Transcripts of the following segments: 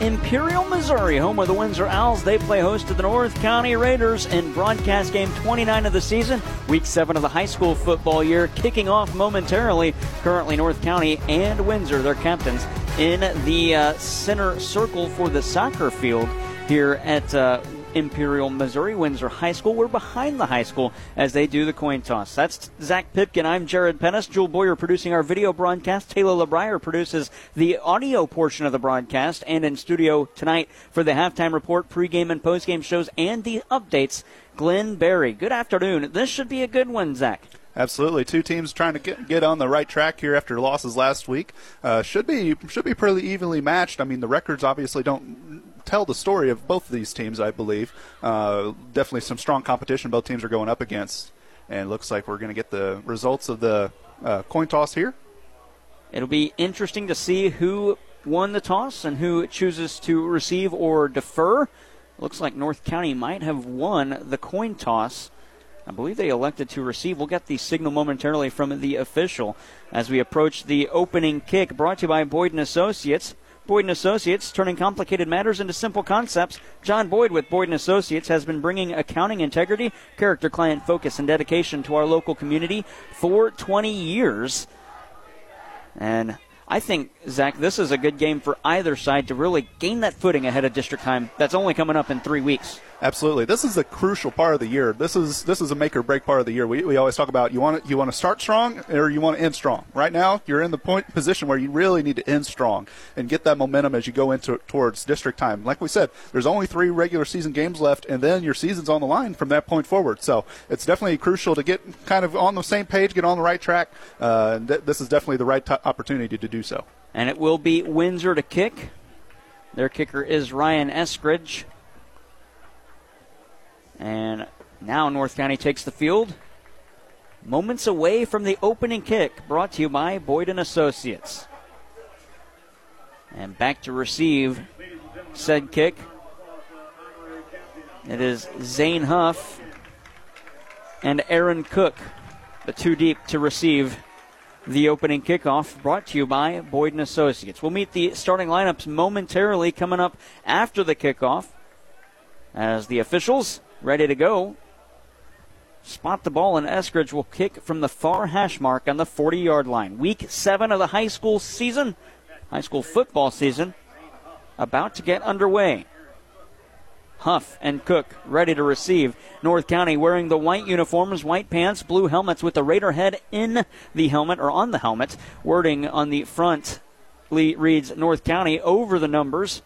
Imperial, Missouri, home of the Windsor Owls. They play host to the North County Raiders in broadcast game 29 of the season, week 7 of the high school football year, kicking off momentarily. Currently, North County and Windsor, their captains, in the uh, center circle for the soccer field here at uh, Imperial, Missouri, Windsor High School. We're behind the high school as they do the coin toss. That's Zach Pipkin. I'm Jared Pennis. Jewel Boyer producing our video broadcast. Taylor LeBrier produces the audio portion of the broadcast. And in studio tonight for the halftime report, pregame and postgame shows, and the updates, Glenn Berry. Good afternoon. This should be a good one, Zach. Absolutely, two teams trying to get, get on the right track here after losses last week. Uh, should be should be pretty evenly matched. I mean, the records obviously don't tell the story of both of these teams, I believe. Uh, definitely some strong competition both teams are going up against. And looks like we're going to get the results of the uh, coin toss here. It'll be interesting to see who won the toss and who chooses to receive or defer. Looks like North County might have won the coin toss. I believe they elected to receive. We'll get the signal momentarily from the official as we approach the opening kick brought to you by Boyd & Associates. Boyd & Associates, turning complicated matters into simple concepts. John Boyd with Boyd & Associates has been bringing accounting integrity, character, client focus, and dedication to our local community for 20 years. And I think, Zach, this is a good game for either side to really gain that footing ahead of district time. That's only coming up in three weeks. Absolutely, this is a crucial part of the year. This is this is a make or break part of the year. We, we always talk about you want to, you want to start strong or you want to end strong. Right now, you're in the point position where you really need to end strong and get that momentum as you go into towards district time. Like we said, there's only three regular season games left, and then your season's on the line from that point forward. So it's definitely crucial to get kind of on the same page, get on the right track. Uh, th- this is definitely the right t- opportunity to do so. And it will be Windsor to kick. Their kicker is Ryan Eskridge. And now North County takes the field. Moments away from the opening kick, brought to you by Boyd Associates. And back to receive said kick. It is Zane Huff and Aaron Cook, the two deep to receive the opening kickoff brought to you by Boyd Associates. We'll meet the starting lineups momentarily coming up after the kickoff as the officials ready to go. Spot the ball, and Eskridge will kick from the far hash mark on the 40 yard line. Week seven of the high school season, high school football season, about to get underway. Huff and Cook ready to receive. North County wearing the white uniforms, white pants, blue helmets with the Raider head in the helmet or on the helmet. Wording on the front reads North County over the numbers.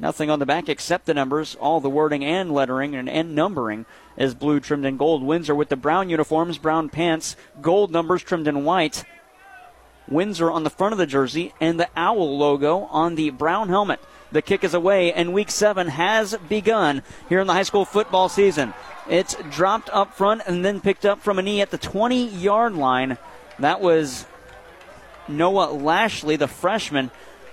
Nothing on the back except the numbers. All the wording and lettering and, and numbering is blue trimmed in gold. Windsor with the brown uniforms, brown pants, gold numbers trimmed in white. Windsor on the front of the jersey and the owl logo on the brown helmet. The kick is away, and week seven has begun here in the high school football season. It's dropped up front and then picked up from a knee at the 20 yard line. That was Noah Lashley, the freshman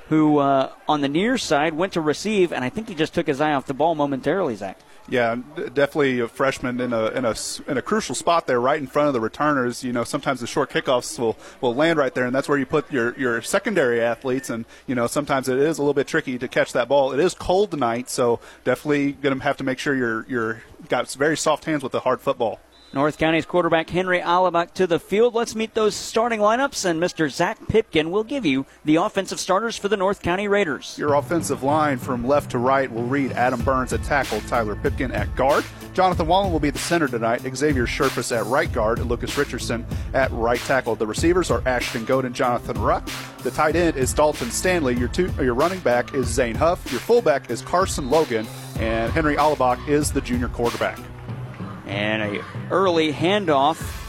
who uh, on the near side went to receive, and I think he just took his eye off the ball momentarily, Zach. Yeah, definitely a freshman in a, in a in a crucial spot there, right in front of the returners. You know, sometimes the short kickoffs will, will land right there, and that's where you put your, your secondary athletes. And you know, sometimes it is a little bit tricky to catch that ball. It is cold tonight, so definitely going to have to make sure you're you're got very soft hands with the hard football. North County's quarterback Henry Alabak to the field. Let's meet those starting lineups, and Mr. Zach Pipkin will give you the offensive starters for the North County Raiders. Your offensive line from left to right will read Adam Burns at tackle, Tyler Pipkin at guard. Jonathan Wallen will be the center tonight, Xavier Sherfus at right guard, and Lucas Richardson at right tackle. The receivers are Ashton Goad and Jonathan Ruck. The tight end is Dalton Stanley. Your, two, your running back is Zane Huff. Your fullback is Carson Logan. And Henry Alabak is the junior quarterback. And a early handoff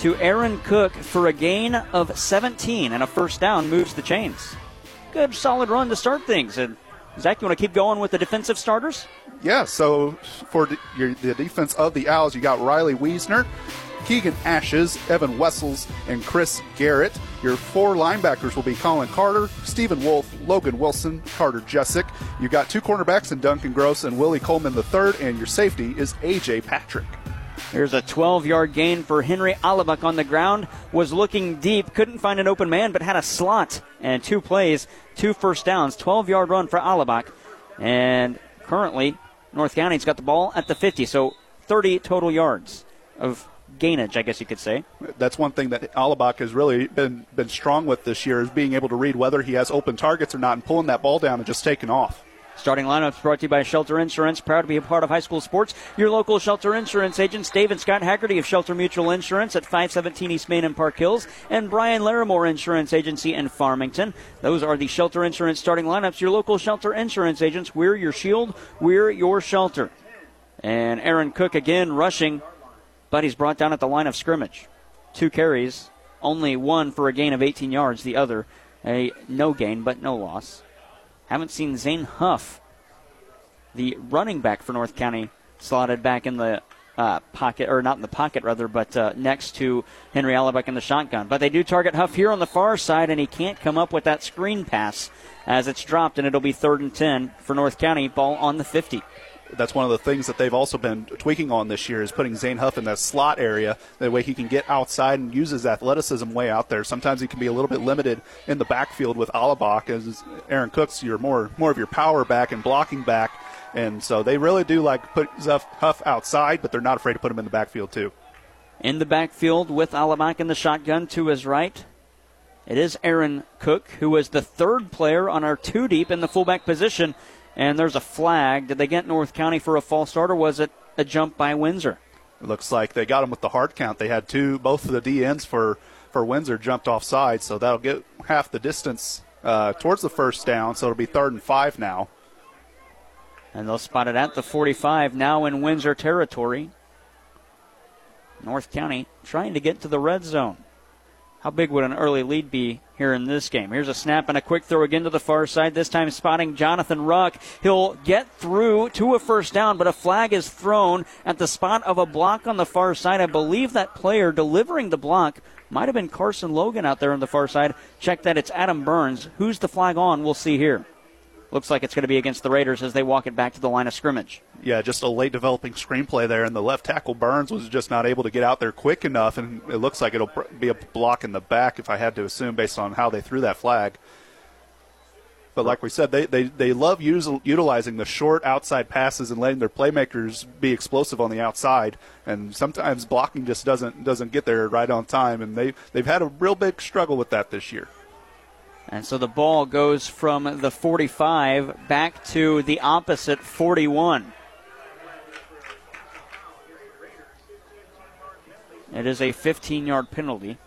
to Aaron Cook for a gain of 17 and a first down moves the chains. Good solid run to start things. And Zach, you want to keep going with the defensive starters? Yeah, so for the, defense of the Owls, you got Riley Wiesner, Keegan Ashes, Evan Wessels, and Chris Garrett. Your four linebackers will be Colin Carter, Stephen Wolf, Logan Wilson, Carter Jessic. You've got two cornerbacks in Duncan Gross and Willie Coleman III, and your safety is A.J. Patrick. Here's a 12 yard gain for Henry Alabak on the ground. Was looking deep, couldn't find an open man, but had a slot and two plays, two first downs. 12 yard run for Alabak. And currently, North County's got the ball at the 50, so 30 total yards of gainage, I guess you could say. That's one thing that Alabak has really been been strong with this year is being able to read whether he has open targets or not and pulling that ball down and just taking off. Starting lineups brought to you by Shelter Insurance. Proud to be a part of high school sports. Your local Shelter Insurance agents, Dave and Scott Haggerty of Shelter Mutual Insurance at 517 East Main and Park Hills, and Brian Larimore Insurance Agency in Farmington. Those are the Shelter Insurance starting lineups. Your local Shelter Insurance agents. We're your shield. We're your shelter. And Aaron Cook again rushing, but he's brought down at the line of scrimmage. Two carries, only one for a gain of 18 yards, the other a no gain but no loss. Haven't seen Zane Huff, the running back for North County, slotted back in the uh, pocket, or not in the pocket rather, but uh, next to Henry Alabak in the shotgun. But they do target Huff here on the far side, and he can't come up with that screen pass as it's dropped, and it'll be third and 10 for North County, ball on the 50 that's one of the things that they've also been tweaking on this year is putting Zane Huff in that slot area. That way he can get outside and use his athleticism way out there. Sometimes he can be a little bit limited in the backfield with Alabak as Aaron Cooks, you're more more of your power back and blocking back. And so they really do like put Huff outside, but they're not afraid to put him in the backfield too. In the backfield with Alabak in the shotgun to his right. It is Aaron Cook, who was the third player on our two deep in the fullback position and there's a flag. Did they get North County for a false start, or was it a jump by Windsor? It looks like they got him with the hard count. They had two, both of the D ends for for Windsor jumped offside, so that'll get half the distance uh, towards the first down. So it'll be third and five now. And they'll spot it at the 45 now in Windsor territory. North County trying to get to the red zone. How big would an early lead be here in this game? Here's a snap and a quick throw again to the far side, this time spotting Jonathan Ruck. He'll get through to a first down, but a flag is thrown at the spot of a block on the far side. I believe that player delivering the block might have been Carson Logan out there on the far side. Check that, it's Adam Burns. Who's the flag on? We'll see here. Looks like it's going to be against the Raiders as they walk it back to the line of scrimmage. Yeah, just a late developing screenplay there, and the left tackle Burns was just not able to get out there quick enough, and it looks like it'll be a block in the back if I had to assume based on how they threw that flag. But like we said, they, they, they love use, utilizing the short outside passes and letting their playmakers be explosive on the outside. And sometimes blocking just doesn't doesn't get there right on time. And they they've had a real big struggle with that this year. And so the ball goes from the 45 back to the opposite 41. It is a 15 yard penalty.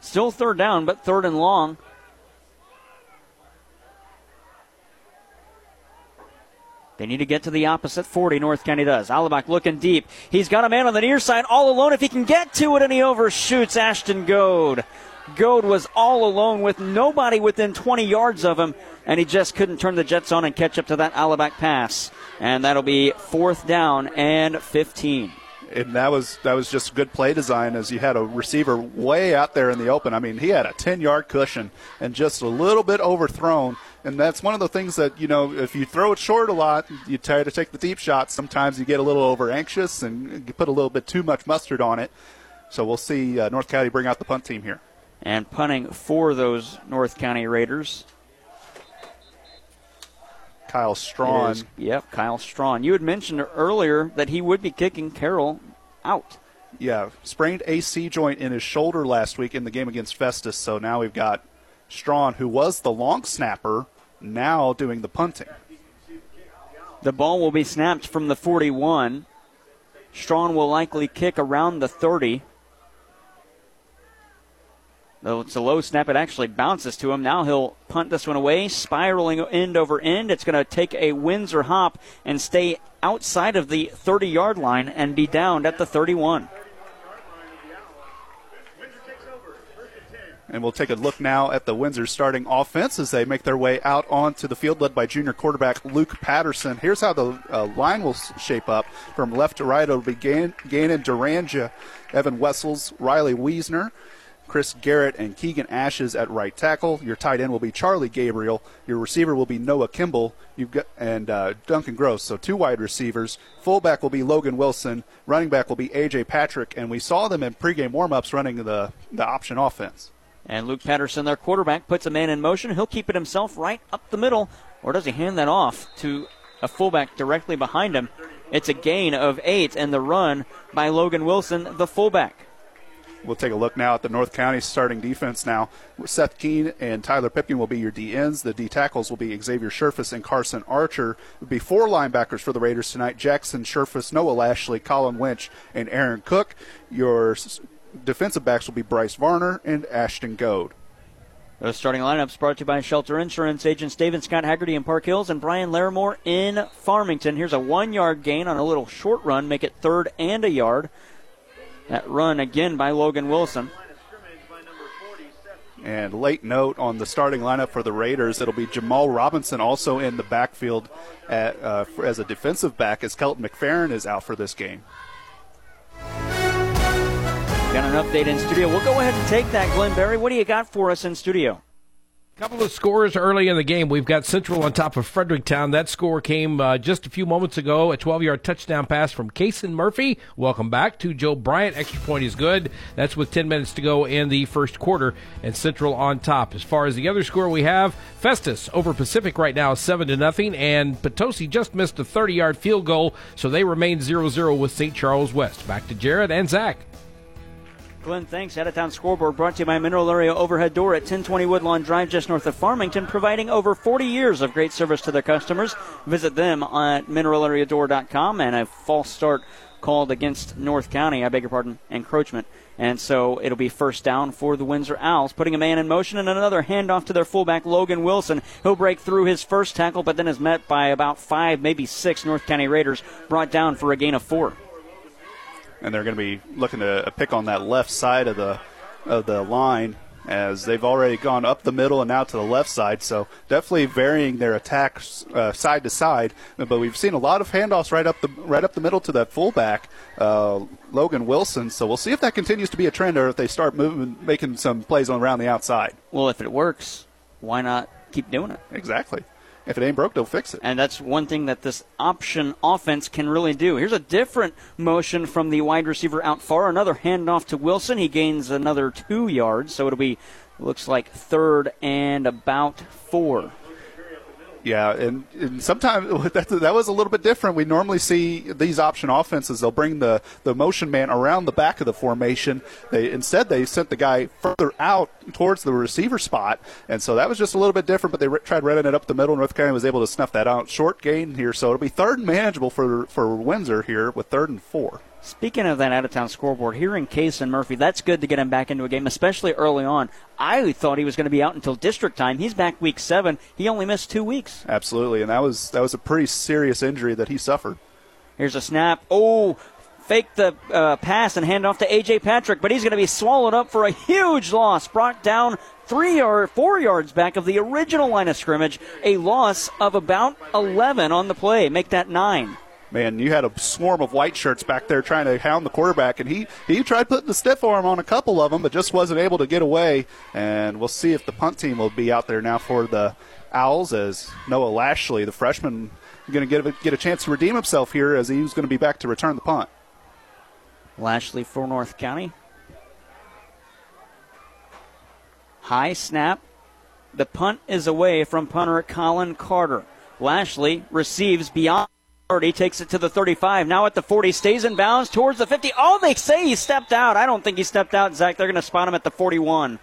Still third down, but third and long. They need to get to the opposite 40. North County does. Alabak looking deep. He's got a man on the near side all alone if he can get to it, and he overshoots Ashton Goad. Goad was all alone with nobody within 20 yards of him, and he just couldn't turn the Jets on and catch up to that Alabak pass. And that'll be fourth down and 15 and that was that was just good play design as you had a receiver way out there in the open. I mean, he had a 10 yard cushion and just a little bit overthrown. And that's one of the things that you know, if you throw it short a lot, you try to take the deep shots. Sometimes you get a little over anxious and you put a little bit too much mustard on it. So we'll see uh, North County bring out the punt team here and punting for those North County Raiders. Kyle Strawn. yep, Kyle Strawn. You had mentioned earlier that he would be kicking Carroll out. Yeah, sprained AC joint in his shoulder last week in the game against Festus. So now we've got Strawn, who was the long snapper, now doing the punting. The ball will be snapped from the 41. Strawn will likely kick around the 30. Though it's a low snap, it actually bounces to him. Now he'll punt this one away, spiraling end over end. It's going to take a Windsor hop and stay outside of the 30 yard line and be downed at the 31. And we'll take a look now at the Windsor starting offense as they make their way out onto the field, led by junior quarterback Luke Patterson. Here's how the uh, line will shape up from left to right. It'll be Gannon Duranja, Evan Wessels, Riley Wiesner, Chris Garrett and Keegan Ashes at right tackle. Your tight end will be Charlie Gabriel. Your receiver will be Noah Kimball. You've got and uh, Duncan Gross. So two wide receivers. Fullback will be Logan Wilson. Running back will be AJ Patrick. And we saw them in pregame warmups running the the option offense. And Luke Patterson, their quarterback, puts a man in motion. He'll keep it himself right up the middle, or does he hand that off to a fullback directly behind him? It's a gain of eight, and the run by Logan Wilson, the fullback. We'll take a look now at the North County starting defense now. Seth Keene and Tyler Pipkin will be your D ends. The D tackles will be Xavier Sherfus and Carson Archer. Will be four linebackers for the Raiders tonight Jackson Sherfus, Noah Lashley, Colin Winch, and Aaron Cook. Your defensive backs will be Bryce Varner and Ashton Goad. Those starting lineups brought to you by Shelter Insurance agents David Scott Haggerty in Park Hills and Brian Larimore in Farmington. Here's a one yard gain on a little short run, make it third and a yard. That run again by Logan Wilson. And late note on the starting lineup for the Raiders, it'll be Jamal Robinson also in the backfield at, uh, as a defensive back as Kelton McFerrin is out for this game. Got an update in studio. We'll go ahead and take that, Glenn Berry. What do you got for us in studio? Couple of scores early in the game. We've got Central on top of Fredericktown. That score came uh, just a few moments ago. A 12 yard touchdown pass from Kason Murphy. Welcome back to Joe Bryant. Extra point is good. That's with 10 minutes to go in the first quarter, and Central on top. As far as the other score we have, Festus over Pacific right now, 7 to nothing, and Potosi just missed a 30 yard field goal, so they remain 0 0 with St. Charles West. Back to Jared and Zach. Glenn, thanks. Out of town scoreboard brought to you by Mineral Area Overhead Door at 1020 Woodlawn Drive, just north of Farmington, providing over 40 years of great service to their customers. Visit them at mineralareadoor.com and a false start called against North County, I beg your pardon, encroachment. And so it'll be first down for the Windsor Owls, putting a man in motion and another handoff to their fullback, Logan Wilson. He'll break through his first tackle, but then is met by about five, maybe six North County Raiders, brought down for a gain of four and they're going to be looking to pick on that left side of the of the line as they've already gone up the middle and now to the left side. So definitely varying their attacks uh, side to side. But we've seen a lot of handoffs right up the right up the middle to that fullback, uh, Logan Wilson. So we'll see if that continues to be a trend or if they start moving, making some plays on around the outside. Well, if it works, why not keep doing it? Exactly. If it ain't broke, don't fix it. And that's one thing that this option offense can really do. Here's a different motion from the wide receiver out far. Another handoff to Wilson. He gains another two yards, so it'll be looks like third and about four. Yeah, and, and sometimes that, that was a little bit different. We normally see these option offenses; they'll bring the, the motion man around the back of the formation. They instead they sent the guy further out towards the receiver spot, and so that was just a little bit different. But they re- tried running it up the middle. North Carolina was able to snuff that out. Short gain here, so it'll be third and manageable for for Windsor here with third and four. Speaking of that out of town scoreboard, here in Kason Murphy, that's good to get him back into a game, especially early on. I thought he was going to be out until district time. He's back week seven. He only missed two weeks. Absolutely, and that was that was a pretty serious injury that he suffered. Here's a snap. Oh, fake the uh, pass and hand off to AJ Patrick, but he's going to be swallowed up for a huge loss. Brought down three or four yards back of the original line of scrimmage. A loss of about 11 on the play. Make that nine man, you had a swarm of white shirts back there trying to hound the quarterback, and he, he tried putting the stiff arm on a couple of them, but just wasn't able to get away. And we'll see if the punt team will be out there now for the Owls as Noah Lashley, the freshman, going to get a, get a chance to redeem himself here as he's going to be back to return the punt. Lashley for North County. High snap. The punt is away from punter Colin Carter. Lashley receives beyond he takes it to the 35. Now at the 40, stays in bounds towards the 50. Oh, they say he stepped out. I don't think he stepped out, Zach. They're going to spot him at the 41.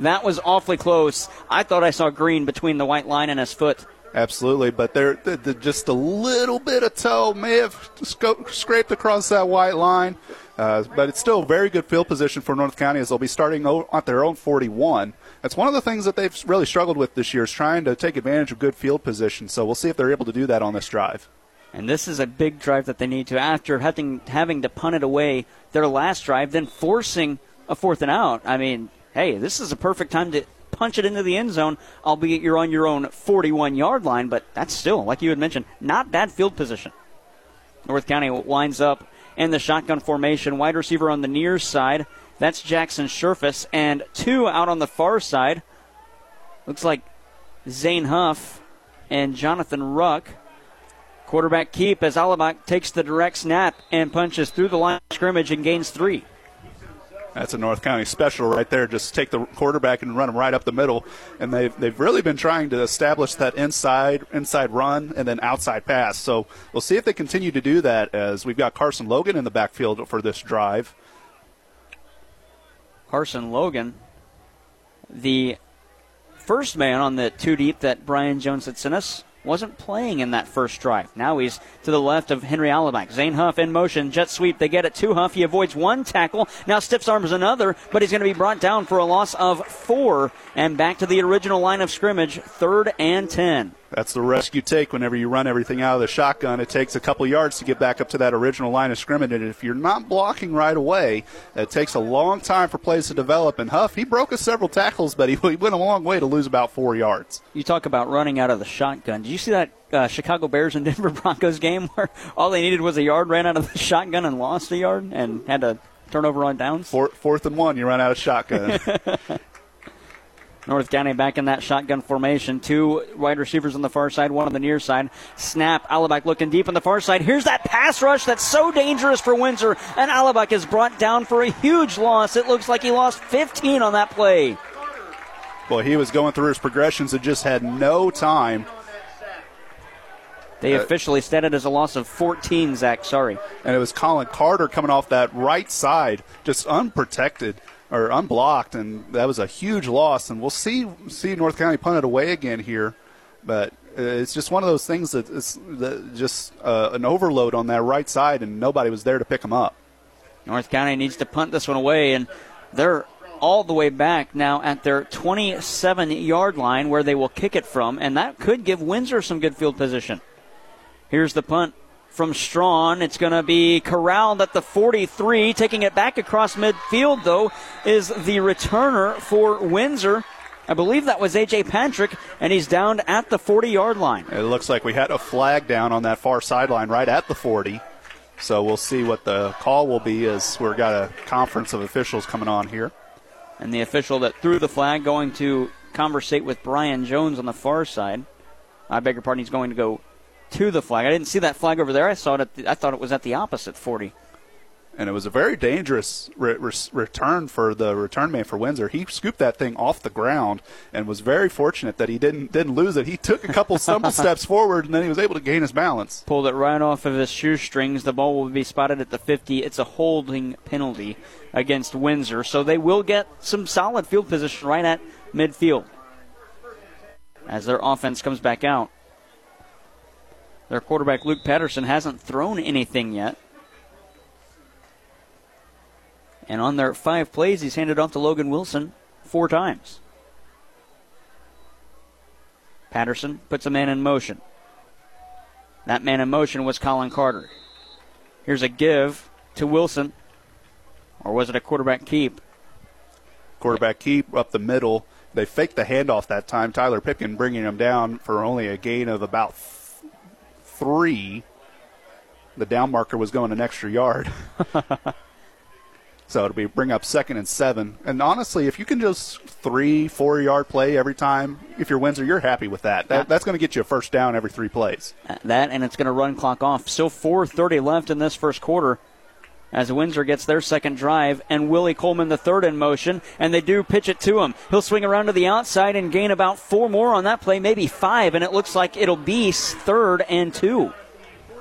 That was awfully close. I thought I saw green between the white line and his foot. Absolutely, but they're just a little bit of toe may have scraped across that white line. Uh, but it's still very good field position for North County as they'll be starting at their own 41. That's one of the things that they've really struggled with this year is trying to take advantage of good field position. So we'll see if they're able to do that on this drive. And this is a big drive that they need to after having having to punt it away their last drive, then forcing a fourth and out. I mean, hey, this is a perfect time to punch it into the end zone, albeit you're on your own 41 yard line, but that's still, like you had mentioned, not bad field position. North County winds up in the shotgun formation, wide receiver on the near side, That's Jackson Sherfus. And two out on the far side. Looks like Zane Huff and Jonathan Ruck. Quarterback keep as Alabak takes the direct snap and punches through the line of scrimmage and gains three. That's a North County special right there. Just take the quarterback and run him right up the middle. And they've, they've really been trying to establish that inside inside run and then outside pass. So we'll see if they continue to do that as we've got Carson Logan in the backfield for this drive. Carson Logan, the first man on the two deep that Brian Jones had sent us wasn't playing in that first drive. Now he's to the left of Henry Alabak. Zane Huff in motion, jet sweep. They get it to Huff. He avoids one tackle. Now stiffs arms another, but he's going to be brought down for a loss of four. And back to the original line of scrimmage, third and ten. That's the risk you take whenever you run everything out of the shotgun. It takes a couple yards to get back up to that original line of scrimmage, and if you're not blocking right away, it takes a long time for plays to develop. And Huff, he broke us several tackles, but he went a long way to lose about four yards. You talk about running out of the shotgun. Did you see that uh, Chicago Bears and Denver Broncos game where all they needed was a yard, ran out of the shotgun, and lost a yard, and had to turn over on downs? Fourth, fourth and one, you run out of shotgun. North County back in that shotgun formation. Two wide receivers on the far side, one on the near side. Snap. Alabak looking deep on the far side. Here's that pass rush that's so dangerous for Windsor. And Alabak is brought down for a huge loss. It looks like he lost 15 on that play. Boy, he was going through his progressions and just had no time. They uh, officially stated as a loss of 14, Zach. Sorry. And it was Colin Carter coming off that right side, just unprotected or unblocked, and that was a huge loss. And we'll see see North County punt it away again here, but it's just one of those things that it's that just uh, an overload on that right side, and nobody was there to pick them up. North County needs to punt this one away, and they're all the way back now at their 27 yard line where they will kick it from, and that could give Windsor some good field position. Here's the punt from Strawn. It's going to be corralled at the 43. Taking it back across midfield, though, is the returner for Windsor. I believe that was A.J. Patrick, and he's down at the 40 yard line. It looks like we had a flag down on that far sideline right at the 40. So we'll see what the call will be as we've got a conference of officials coming on here. And the official that threw the flag going to conversate with Brian Jones on the far side. I beg your pardon, he's going to go to the flag. I didn't see that flag over there. I saw it. The, I thought it was at the opposite 40. And it was a very dangerous re- re- return for the return man for Windsor. He scooped that thing off the ground and was very fortunate that he didn't didn't lose it. He took a couple stumble steps forward and then he was able to gain his balance. Pulled it right off of his shoestrings. The ball will be spotted at the 50. It's a holding penalty against Windsor, so they will get some solid field position right at midfield as their offense comes back out. Their quarterback, Luke Patterson, hasn't thrown anything yet. And on their five plays, he's handed off to Logan Wilson four times. Patterson puts a man in motion. That man in motion was Colin Carter. Here's a give to Wilson. Or was it a quarterback keep? Quarterback keep up the middle. They faked the handoff that time. Tyler Pipkin bringing him down for only a gain of about three. The down marker was going an extra yard. so it'll be bring up second and seven. And honestly, if you can just three, four yard play every time, if you're Windsor, you're happy with that. that that's going to get you a first down every three plays. Uh, that and it's going to run clock off. Still 4:30 left in this first quarter as Windsor gets their second drive, and Willie Coleman the third in motion, and they do pitch it to him. He'll swing around to the outside and gain about four more on that play, maybe five, and it looks like it'll be third and two.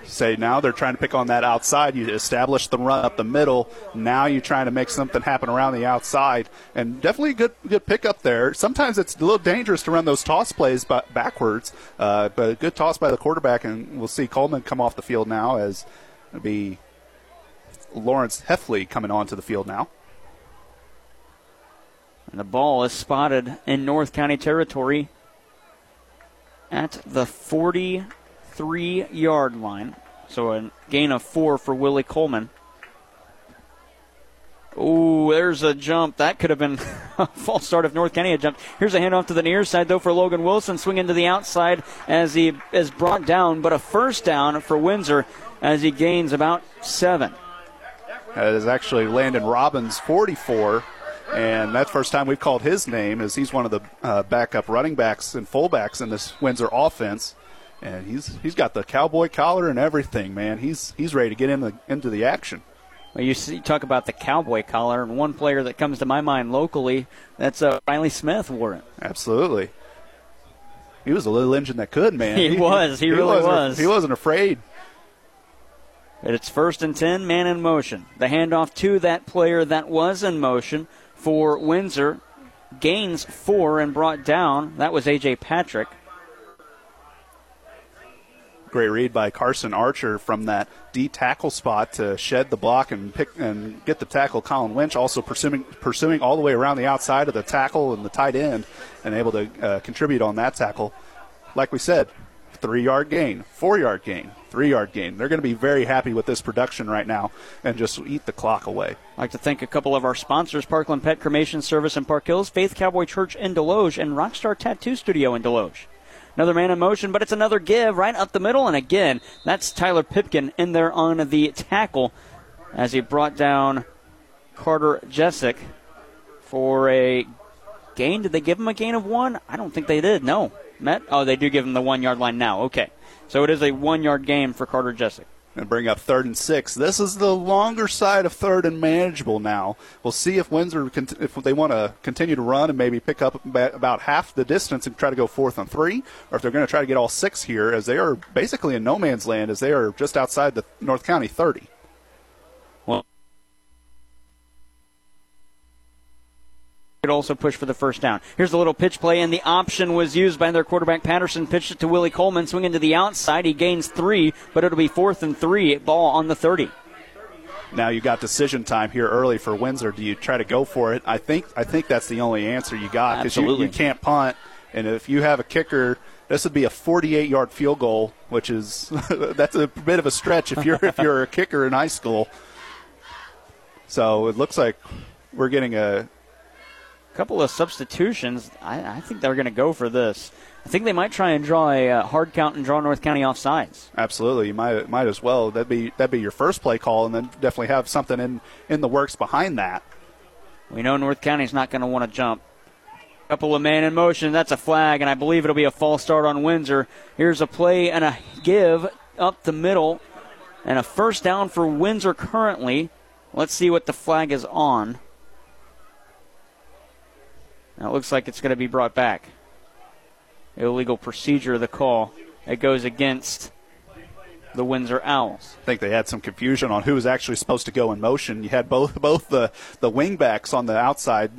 Say now they're trying to pick on that outside. You establish the run up the middle. Now you're trying to make something happen around the outside, and definitely a good good pickup there. Sometimes it's a little dangerous to run those toss plays backwards, uh, but a good toss by the quarterback, and we'll see Coleman come off the field now as be Lawrence Heffley coming onto the field now. And the ball is spotted in North County territory at the 43 yard line. So a gain of four for Willie Coleman. Oh, there's a jump. That could have been a false start if North County had jumped. Here's a handoff to the near side, though, for Logan Wilson. Swinging to the outside as he is brought down, but a first down for Windsor as he gains about seven. Is actually Landon Robbins, 44. And that's the first time we've called his name, as he's one of the uh, backup running backs and fullbacks in this Windsor offense. And he's he's got the cowboy collar and everything, man. He's he's ready to get in the, into the action. Well, you see, talk about the cowboy collar, and one player that comes to my mind locally, that's uh, Riley Smith wore it. Absolutely. He was a little engine that could, man. He, was. He, really was. He wasn't afraid. It's first and 10, man in motion. The handoff to that player that was in motion for Windsor. Gains four and brought down. That was A.J. Patrick. Great read by Carson Archer from that D tackle spot to shed the block and pick and get the tackle. Colin Winch also pursuing pursuing all the way around the outside of the tackle and the tight end and able to uh, contribute on that tackle. Like we said, three yard gain, four yard gain, three yard gain. They're going to be very happy with this production right now and just eat the clock away. I'd like to thank a couple of our sponsors Parkland Pet Cremation Service in Park Hills, Faith Cowboy Church in Desloge, and Rockstar Tattoo Studio in Desloge. Another man in motion, but it's another give right up the middle. And again, that's Tyler Pipkin in there on the tackle as he brought down Carter Jessic for a gain. Did they give him a gain of one? I don't think they did. No. Met? Oh, they do give him the one yard line now. Okay. So it is a one yard game for Carter Jessic and bring up third and six. This is the longer side of third and manageable now. We'll see if Windsor, if they want to continue to run and maybe pick up about half the distance and try to go fourth and three, or if they're going to try to get all six here, as they are basically in no man's land, as they are just outside the North County 30. Could also push for the first down. Here's a little pitch play, and the option was used by their quarterback Patterson. Pitched it to Willie Coleman, swinging to the outside. He gains three, but it'll be fourth and three. Ball on the 30. Now you got decision time here early for Windsor. Do you try to go for it? I think I think that's the only answer you got because you, you can't punt, and if you have a kicker this would be a 48 yard field goal, which is that's a bit of a stretch if you're if you're a kicker in high school. So it looks like we're getting a couple of substitutions. I, I think they're going to go for this. I think they might try and draw a uh, hard count and draw North County off sides. Absolutely, you might might as well. That'd be that'd be your first play call, and then definitely have something in in the works behind that. We know North County's not going to want to jump. Couple of man in motion. That's a flag, and I believe it'll be a false start on Windsor. Here's a play and a give up the middle, and a first down for Windsor currently. Let's see what the flag is on. Now it looks like it's going to be brought back. Illegal procedure, of the call. It goes against the Windsor Owls. I think they had some confusion on who was actually supposed to go in motion. You had both both the the wingbacks on the outside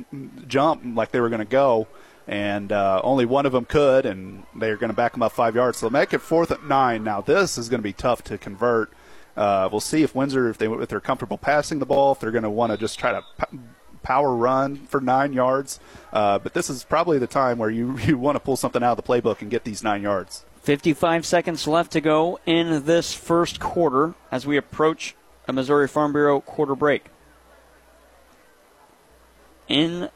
jump like they were going to go, and uh, only one of them could, and they're going to back them up five yards. So make it fourth at nine. Now this is going to be tough to convert. Uh, we'll see if Windsor, if they if they're comfortable passing the ball, if they're going to want to just try to power run for nine yards. Uh, but this is probably the time where you, you want to pull something out of the playbook and get these nine yards. 55 seconds left to go in this first quarter as we approach a Missouri Farm Bureau quarter break. In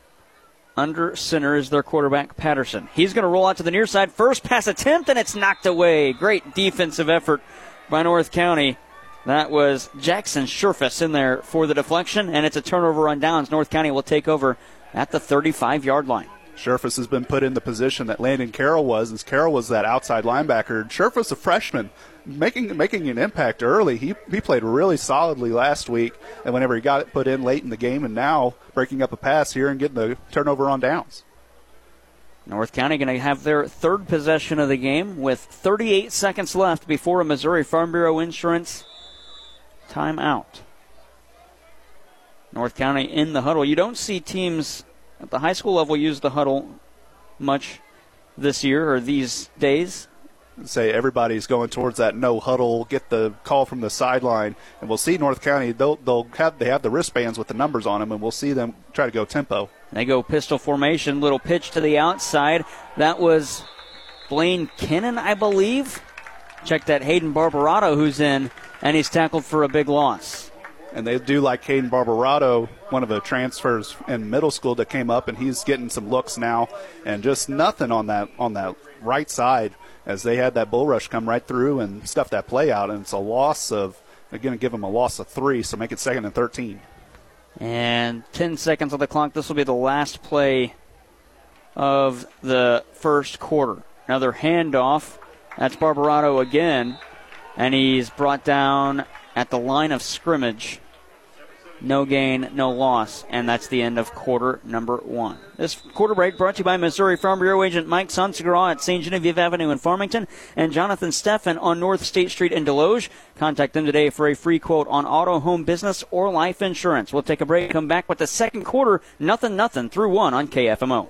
under center is their quarterback, Patterson. He's going to roll out to the near side. First pass attempt, and it's knocked away. Great defensive effort by North County. That was Jackson Sherfus in there for the deflection, and it's a turnover on downs. North County will take over at the 35 yard line. Sherfus has been put in the position that Landon Carroll was, as Carroll was that outside linebacker. Sherfus, a freshman, making making an impact early. He he played really solidly last week, and whenever he got it put in late in the game, and now breaking up a pass here and getting the turnover on downs. North County going to have their third possession of the game with 38 seconds left before a Missouri Farm Bureau Insurance timeout. North County in the huddle. You don't see teams at the high school level use the huddle much this year or these days. Say everybody's going towards that no huddle, get the call from the sideline, and we'll see North County. They'll they'll have they have the wristbands with the numbers on them, and we'll see them try to go tempo. They go pistol formation, little pitch to the outside. That was Blaine Kennan, I believe. Check that Hayden Barbarato, who's in and he's tackled for a big loss. And they do like Hayden Barbarato, one of the transfers in middle school that came up, and he's getting some looks now, and just nothing on that on that right side as they had that bull rush come right through and stuff that play out, and it's a loss of They're going to give them a loss of three, so make it second and 13. And 10 seconds on the clock. This will be the last play of the first quarter. Another handoff. That's Barbarato again. And he's brought down at the line of scrimmage. No gain, no loss. And that's the end of quarter number one. This quarter break brought to you by Missouri Farm Bureau agent Mike Sansegraw at St. Genevieve Avenue in Farmington and Jonathan Steffen on North State Street in Desloge. Contact them today for a free quote on auto, home, business, or life insurance. We'll take a break, come back with the second quarter, nothing, nothing through one on KFMO.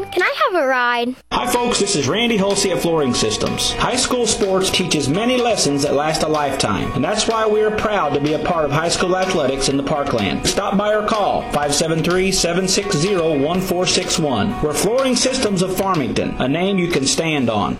can I have a ride? Hi, folks. This is Randy Hulsey at Flooring Systems. High school sports teaches many lessons that last a lifetime, and that's why we are proud to be a part of high school athletics in the Parkland. Stop by or call 573-760-1461. We're Flooring Systems of Farmington, a name you can stand on.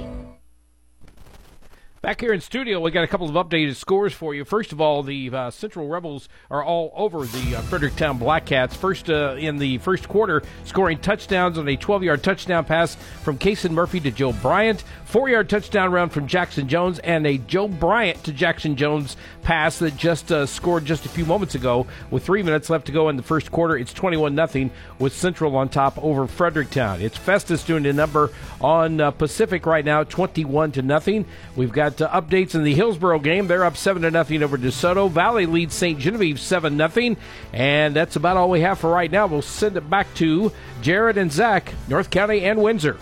Back here in studio, we got a couple of updated scores for you. First of all, the uh, Central Rebels are all over the uh, Fredericktown Blackcats. First uh, in the first quarter, scoring touchdowns on a 12-yard touchdown pass from Kason Murphy to Joe Bryant, four-yard touchdown run from Jackson Jones, and a Joe Bryant to Jackson Jones pass that just uh, scored just a few moments ago. With three minutes left to go in the first quarter, it's 21 nothing with Central on top over Fredericktown. It's Festus doing the number on uh, Pacific right now, 21 to nothing. We've got uh, updates in the Hillsboro game. They're up seven to nothing over DeSoto. Valley leads St. Genevieve seven nothing, and that's about all we have for right now. We'll send it back to Jared and Zach, North County and Windsor.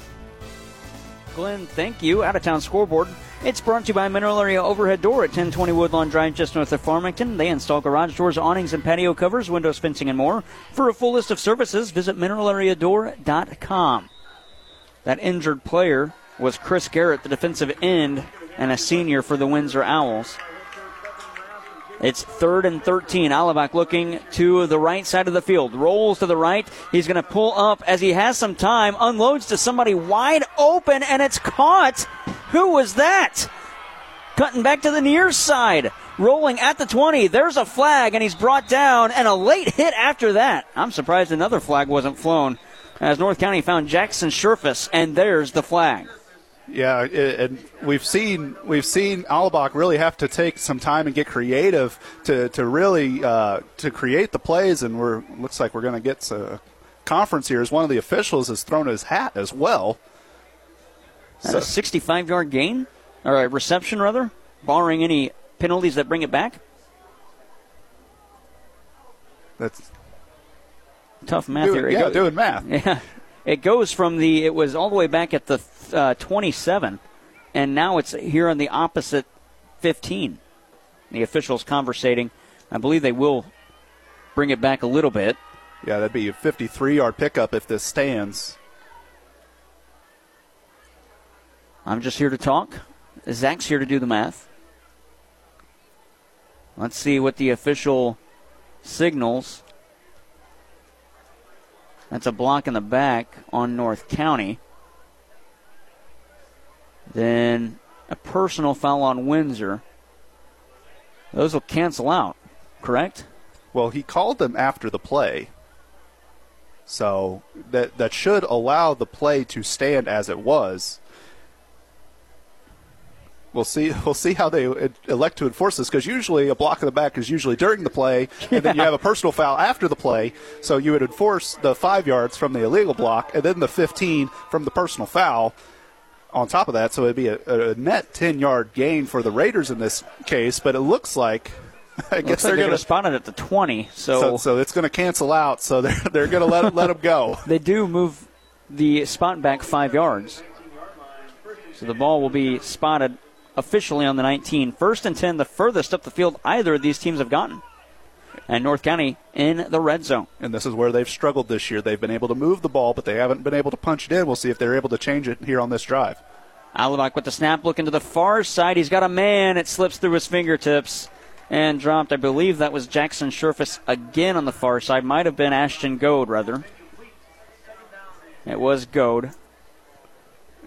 Glenn, thank you. Out of town scoreboard. It's brought to you by Mineral Area Overhead Door at 1020 Woodlawn Drive, just north of Farmington. They install garage doors, awnings, and patio covers, windows, fencing, and more. For a full list of services, visit mineralareadoor.com. That injured player was Chris Garrett, the defensive end and a senior for the Windsor Owls. It's third and 13. Alabak looking to the right side of the field. Rolls to the right. He's going to pull up as he has some time. Unloads to somebody wide open, and it's caught. Who was that? Cutting back to the near side. Rolling at the 20. There's a flag, and he's brought down, and a late hit after that. I'm surprised another flag wasn't flown as North County found Jackson Sherfus, and there's the flag. Yeah, and we've seen we've seen Alabak really have to take some time and get creative to to really uh, to create the plays, and we're looks like we're going to get a conference here as one of the officials has thrown his hat as well. So, a 65 yard gain or a reception rather, barring any penalties that bring it back. That's tough math doing, here. Yeah, doing math. Yeah. It goes from the, it was all the way back at the uh, 27, and now it's here on the opposite 15. The officials conversating. I believe they will bring it back a little bit. Yeah, that'd be a 53 yard pickup if this stands. I'm just here to talk. Zach's here to do the math. Let's see what the official signals. That's a block in the back on North County. Then a personal foul on Windsor. Those will cancel out, correct? Well, he called them after the play. So that that should allow the play to stand as it was. We'll see. We'll see how they elect to enforce this because usually a block in the back is usually during the play, and yeah. then you have a personal foul after the play. So you would enforce the five yards from the illegal block, and then the 15 from the personal foul. On top of that, so it'd be a, a net 10 yard gain for the Raiders in this case. But it looks like I guess like they're they're going going to spot it at the 20. So, So, so it's going to cancel out. So they're they're going to let let them go. they do move the spot back five yards. So the ball will be spotted officially on the 19. First and 10, the furthest up the field either of these teams have gotten. And North County in the red zone. And this is where they've struggled this year. They've been able to move the ball, but they haven't been able to punch it in. We'll see if they're able to change it here on this drive. Alabak with the snap, looking to the far side. He's got a man. It slips through his fingertips and dropped. I believe that was Jackson Sherfus again on the far side. Might have been Ashton Goad, rather. It was Goad.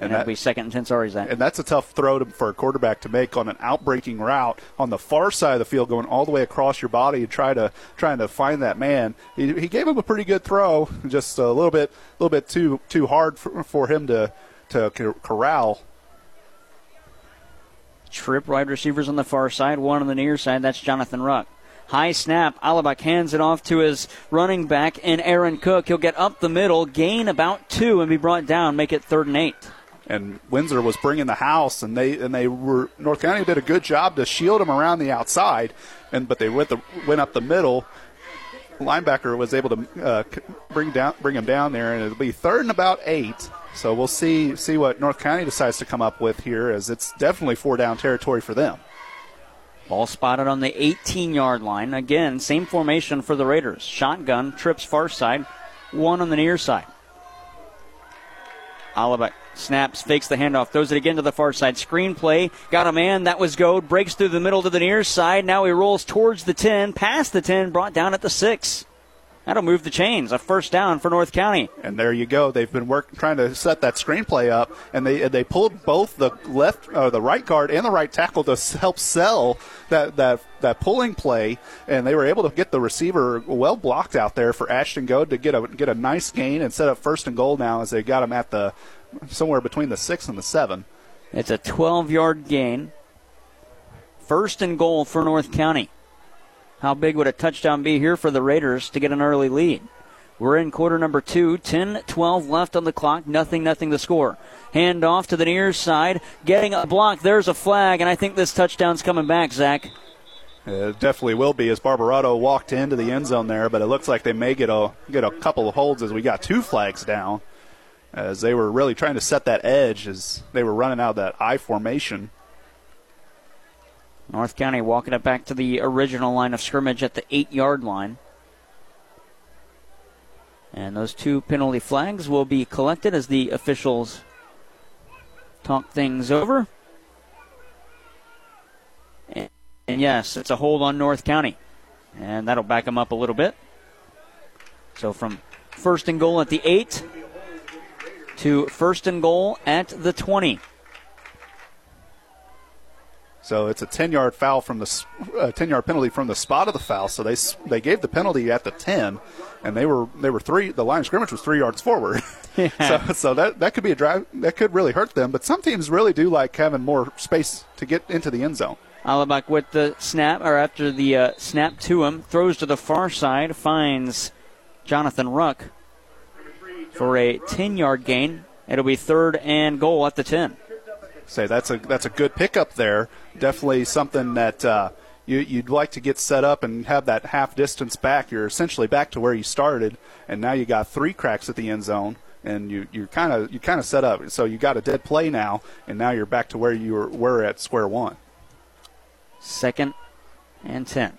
And, that- that'll be second and 10. Sorry, Zach. And that's a tough throw to, for a quarterback to make on an outbreaking route on the far side of the field, going all the way across your body and try to trying to find that man. He, he gave him a pretty good throw, just a little bit a little bit too too hard for, for him to to corral. Trip wide receivers on the far side, one on the near side. That's Jonathan Ruck. High snap. Alabak hands it off to his running back and Aaron Cook. He'll get up the middle, gain about two, and be brought down. Make it third and eight. And Windsor was bringing the house, and they and they were North County did a good job to shield him around the outside, and but they went the went up the middle. Linebacker was able to uh, bring down bring him down there, and it'll be third and about eight. So we'll see see what North County decides to come up with here, as it's definitely four down territory for them. Ball spotted on the 18 yard line. Again, same formation for the Raiders. Shotgun, trips far side, one on the near side. Alabak snaps, fakes the handoff, throws it again to the far side. Screen play, got a man, that was Goad, breaks through the middle to the near side. Now he rolls towards the 10, past the 10, brought down at the 6. That'll move the chains. A first down for North County. And there you go. They've been working trying to set that screenplay up, and they they pulled both the left, uh, the right guard, and the right tackle to help sell that that that pulling play, and they were able to get the receiver well blocked out there for Ashton Goad to get a get a nice gain and set up first and goal now as they got him at the somewhere between the six and the seven. It's a 12 yard gain. First and goal for North County. How big would a touchdown be here for the Raiders to get an early lead? We're in quarter number two, 10 12 left on the clock, nothing, nothing to score. Hand off to the near side, getting a block. There's a flag, and I think this touchdown's coming back, Zach. It definitely will be as Barbarato walked into the end zone there, but it looks like they may get a get a couple of holds as we got two flags down, as they were really trying to set that edge as they were running out of that I formation. North County walking it back to the original line of scrimmage at the eight yard line. And those two penalty flags will be collected as the officials talk things over. And, yes, it's a hold on North County. And that'll back them up a little bit. So from first and goal at the 8 to first and goal at the 20. So it's a 10 yard foul from the uh, 10 yard penalty from the spot of the foul. So they they gave the penalty at the 10, and they were they were three. The line of scrimmage was three yards forward. so so that that could be a drive that could really hurt them. But some teams really do like having more space to get into the end zone. Alabak with the snap, or after the uh, snap to him, throws to the far side, finds Jonathan Ruck for a 10 yard gain. It'll be third and goal at the 10. Say that's a that's a good pickup there. Definitely something that uh, you, you'd like to get set up and have that half distance back. You're essentially back to where you started, and now you got three cracks at the end zone, and you you're kind of you kind of set up. So you got a dead play now, and now you're back to where you were, were at square one. Second and 10.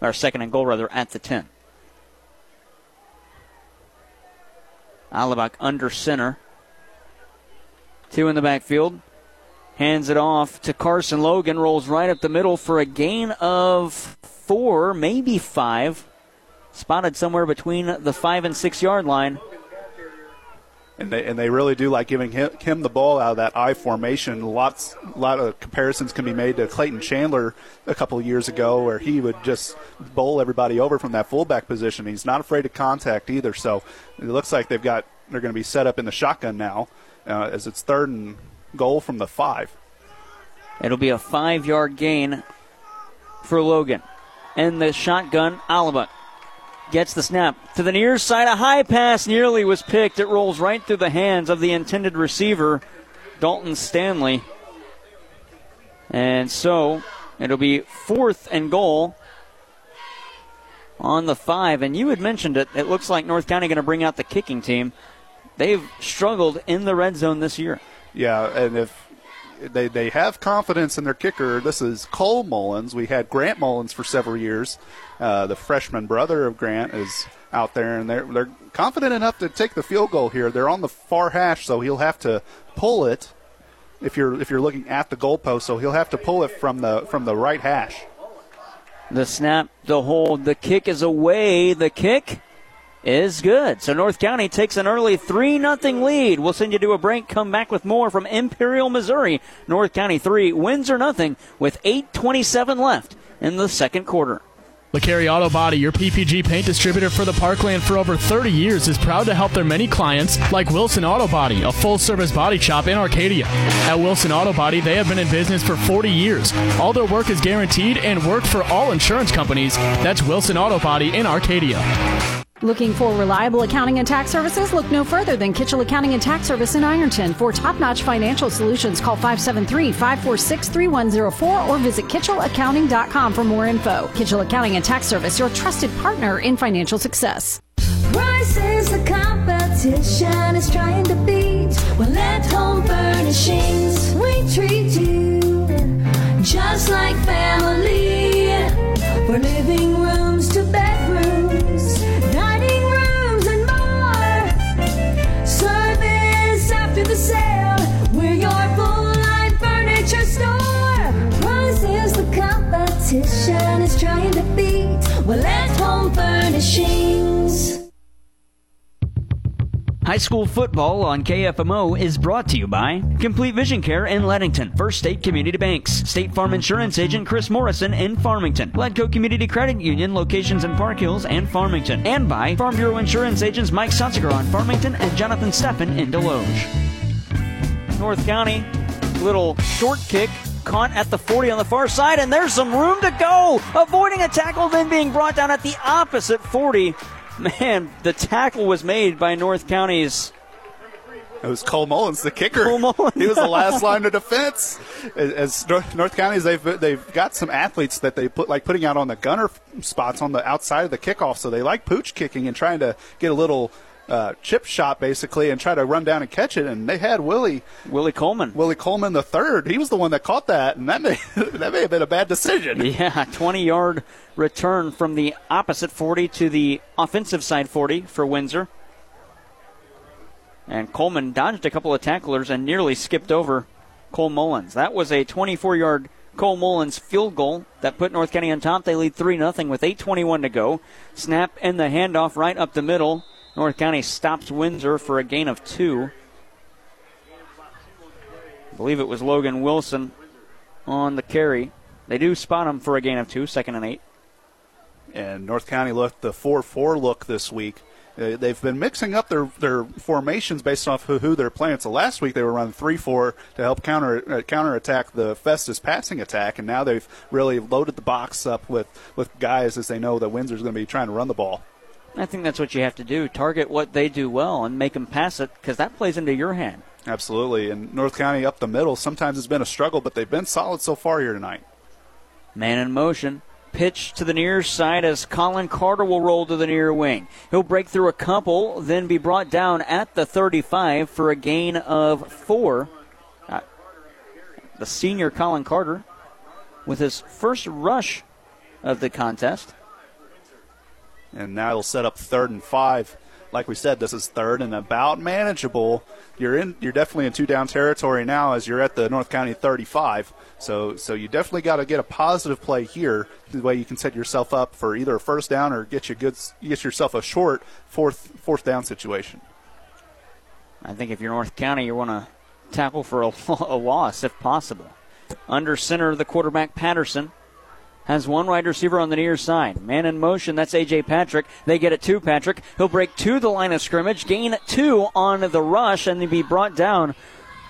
Or second and goal, rather, at the 10. Alabak under center. Two in the backfield. Hands it off to Carson Logan. Rolls right up the middle for a gain of four, maybe five. Spotted somewhere between the five and six yard line. And they and they really do like giving him, him the ball out of that I formation. Lots a lot of comparisons can be made to Clayton Chandler a couple of years ago, where he would just bowl everybody over from that fullback position. He's not afraid of contact either. So it looks like they've got they're going to be set up in the shotgun now, uh, as it's third and goal from the five. It'll be a five yard gain for Logan. And the shotgun, Alaba gets the snap to the near side. A high pass nearly was picked. It rolls right through the hands of the intended receiver, Dalton Stanley. And so It'll be fourth and goal on the five. And you had mentioned it. It looks like North County going to bring out the kicking team. They've struggled in the red zone this year. Yeah, and if they they have confidence in their kicker, this is Cole Mullins. We had Grant Mullins for several years. Uh, the freshman brother of Grant is out there, and they're they're confident enough to take the field goal here. They're on the far hash, so he'll have to pull it if you're if you're looking at the goalpost. So he'll have to pull it from the from the right hash. The snap, the hold, the kick is away. The kick is good. So North County takes an early 3 0 lead. We'll send you to a break, come back with more from Imperial, Missouri. North County 3, Windsor nothing with 8.27 left in the second quarter. LeCarry Auto Body, your PPG paint distributor for the Parkland for over 30 years, is proud to help their many clients like Wilson Auto Body, a full service body shop in Arcadia. At Wilson Auto Body, they have been in business for 40 years. All their work is guaranteed and worked for all insurance companies. That's Wilson Auto Body in Arcadia. Looking for reliable accounting and tax services? Look no further than Kitchell Accounting and Tax Service in Ironton. For top notch financial solutions, call 573 546 3104 or visit KitchellAccounting.com for more info. Kitchell Accounting and Tax Service, your trusted partner in financial success. The competition is trying to beat. Well, at Home Furnishings, we treat you just like family. Living rooms High school football on KFMO is brought to you by Complete Vision Care in Leadington, First State Community Banks, State Farm Insurance Agent Chris Morrison in Farmington, Gladco Community Credit Union locations in Park Hills and Farmington, and by Farm Bureau Insurance Agents Mike Sotziger on Farmington and Jonathan Steffen in Desloge. North County, little short kick caught at the 40 on the far side, and there's some room to go. Avoiding a tackle, then being brought down at the opposite 40. Man, the tackle was made by North County's. It was Cole Mullins, the kicker. Cole Mullins. he was the last line of defense. As North, County's, they've they've got some athletes that they put like putting out on the gunner spots on the outside of the kickoff, so they like pooch kicking and trying to get a little uh, chip shot basically and try to run down and catch it. And they had Willie Willie Coleman. Willie Coleman the third. He was the one that caught that, and that may that may have been a bad decision. Yeah, 20 yard return from the opposite 40 to the offensive side 40 for Windsor. And Coleman dodged a couple of tacklers and nearly skipped over Cole Mullins. That was a 24 yard Cole Mullins field goal that put North County on top. They lead 3 0 with 8.21 to go. Snap and the handoff right up the middle. North County stops Windsor for a gain of two. I believe it was Logan Wilson on the carry. They do spot him for a gain of two, second and eight. And North County looked the 4 4 look this week. Uh, they've been mixing up their, their formations based off who, who they're playing. So last week they were running 3 4 to help counter uh, counterattack the Festus passing attack, and now they've really loaded the box up with, with guys as they know that Windsor's going to be trying to run the ball. I think that's what you have to do. Target what they do well and make them pass it because that plays into your hand. Absolutely. And North County up the middle, sometimes it's been a struggle, but they've been solid so far here tonight. Man in motion. Pitch to the near side as Colin Carter will roll to the near wing. He'll break through a couple, then be brought down at the 35 for a gain of four. Uh, the senior Colin Carter with his first rush of the contest. And now he'll set up third and five. Like we said, this is third and about manageable. You're in. You're definitely in two down territory now, as you're at the North County 35. So, so you definitely got to get a positive play here. The way you can set yourself up for either a first down or get you good, get yourself a short fourth fourth down situation. I think if you're North County, you want to tackle for a, a loss if possible. Under center, the quarterback Patterson has one wide receiver on the near side. Man in motion, that's A.J. Patrick. They get it to Patrick. He'll break to the line of scrimmage, gain two on the rush, and be brought down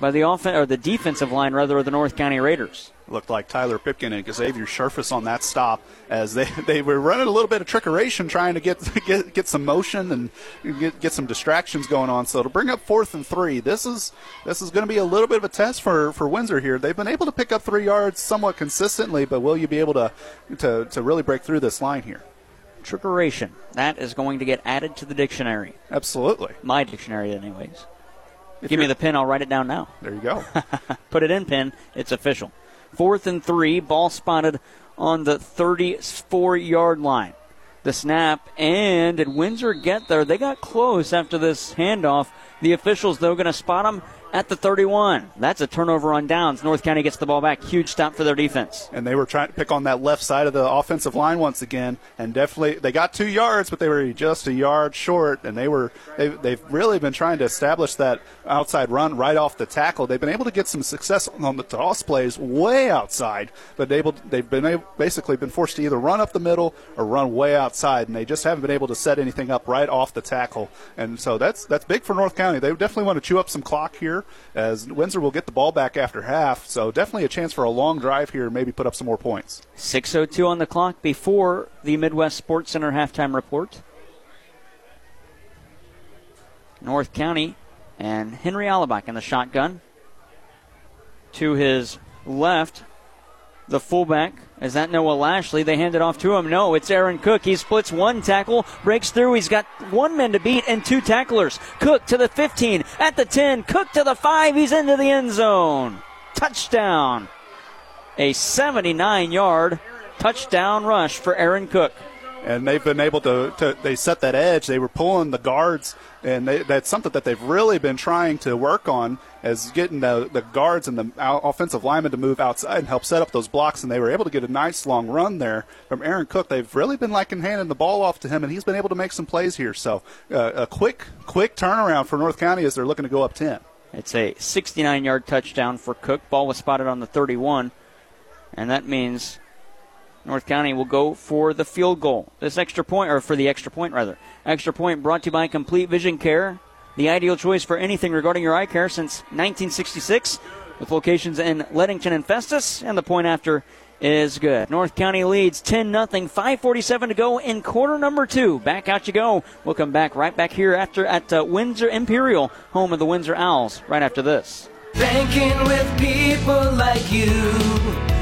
by the offen- or the defensive line, rather, of the North County Raiders. Looked like Tyler Pipkin and Xavier Sherfus on that stop as they, they were running a little bit of trickeration trying to get get, get some motion and get, get some distractions going on. So to bring up fourth and three, this is this is going to be a little bit of a test for, for Windsor here. They've been able to pick up three yards somewhat consistently, but will you be able to to, to really break through this line here? Trickeration. That is going to get added to the dictionary. Absolutely. My dictionary, anyways. Give me the pin, I'll write it down now. There you go. Put it in pin, it's official. Fourth and three, ball spotted on the 34 yard line. The snap, and did Windsor get there? They got close after this handoff. The officials, though, going to spot them at the 31. That's a turnover on downs. North County gets the ball back. Huge stop for their defense. And they were trying to pick on that left side of the offensive line once again, and definitely they got two yards, but they were just a yard short. And they were they, they've really been trying to establish that outside run right off the tackle. They've been able to get some success on the toss plays way outside, but able they've been able, basically been forced to either run up the middle or run way outside, and they just haven't been able to set anything up right off the tackle. And so that's that's big for North County. They definitely want to chew up some clock here as Windsor will get the ball back after half. So definitely a chance for a long drive here, maybe put up some more points. 6:02 on the clock before the Midwest Sports Center halftime report. North County and Henry Alabak in the shotgun. To his left, the fullback. Is that Noah Lashley? They hand it off to him. No, it's Aaron Cook. He splits one tackle, breaks through. He's got one man to beat and two tacklers. Cook to the 15, at the 10, Cook to the 5. He's into the end zone. Touchdown. A 79 yard touchdown rush for Aaron Cook and they've been able to, to, they set that edge. They were pulling the guards, and they, that's something that they've really been trying to work on as getting the, the guards and the offensive linemen to move outside and help set up those blocks. And they were able to get a nice long run there from Aaron Cook. They've really been liking handing the ball off to him, and he's been able to make some plays here. So uh, a quick, quick turnaround for North County as they're looking to go up 10. It's a 69 yard touchdown for Cook. Ball was spotted on the 31, and that means North County will go for the field goal. This extra point, or for the extra point rather. Extra point brought to you by Complete Vision Care, the ideal choice for anything regarding your eye care since 1966, with locations in Leadington and Festus, and the point after is good. North County leads 10 0, 5:47 to go in quarter number two. Back out you go. We'll come back right back here after at uh, Windsor Imperial, home of the Windsor Owls, right after this. Banking with people like you.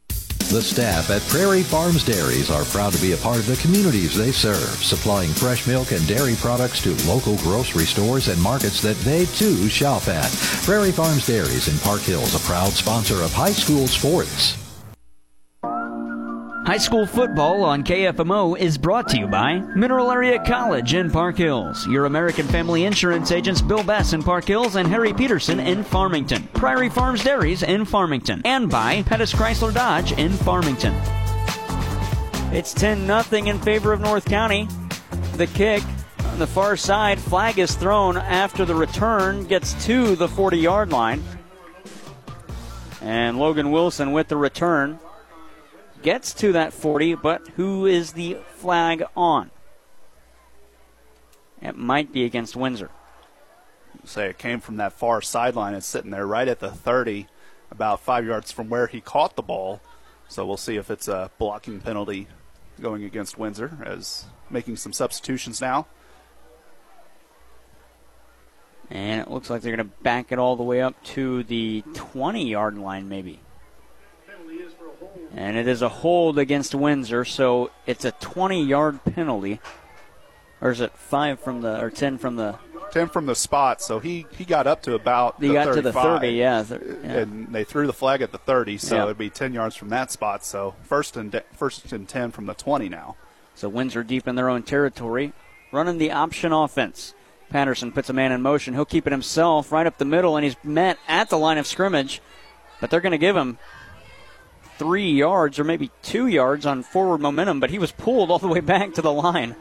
The staff at Prairie Farms Dairies are proud to be a part of the communities they serve, supplying fresh milk and dairy products to local grocery stores and markets that they too shop at. Prairie Farms Dairies in Park Hills, a proud sponsor of high school sports. High school football on KFMO is brought to you by Mineral Area College in Park Hills, your American Family Insurance agents Bill Bass in Park Hills and Harry Peterson in Farmington, Prairie Farms Dairies in Farmington, and by Pettis Chrysler Dodge in Farmington. It's 10 0 in favor of North County. The kick on the far side, flag is thrown after the return gets to the 40 yard line. And Logan Wilson with the return gets to that 40, but who is the flag on? It might be against Windsor. Say it came from that far sideline. It's sitting there right at the 30, about five yards from where he caught the ball. So we'll see if it's a blocking penalty going against Windsor as making some substitutions now. And it looks like they're going to back it all the way up to the 20 yard line, maybe. And it is a hold against Windsor, so it's a 20 yard penalty. Or is it 5 from the, or 10 from the 10 from the spot, so he, he got up to about He the got to the 30, yeah, th- yeah. And they threw the flag at the 30, so Yeah. it'd be 10 yards from that spot. So first and de- first and 10 from the 20 now. So Windsor deep in their own territory, running the option offense. Patterson puts a man in motion. He'll keep it himself right up the middle, and he's met at the line of scrimmage. But they're going to give him three yards or maybe two yards on forward momentum, but he was pulled all the way back to the line.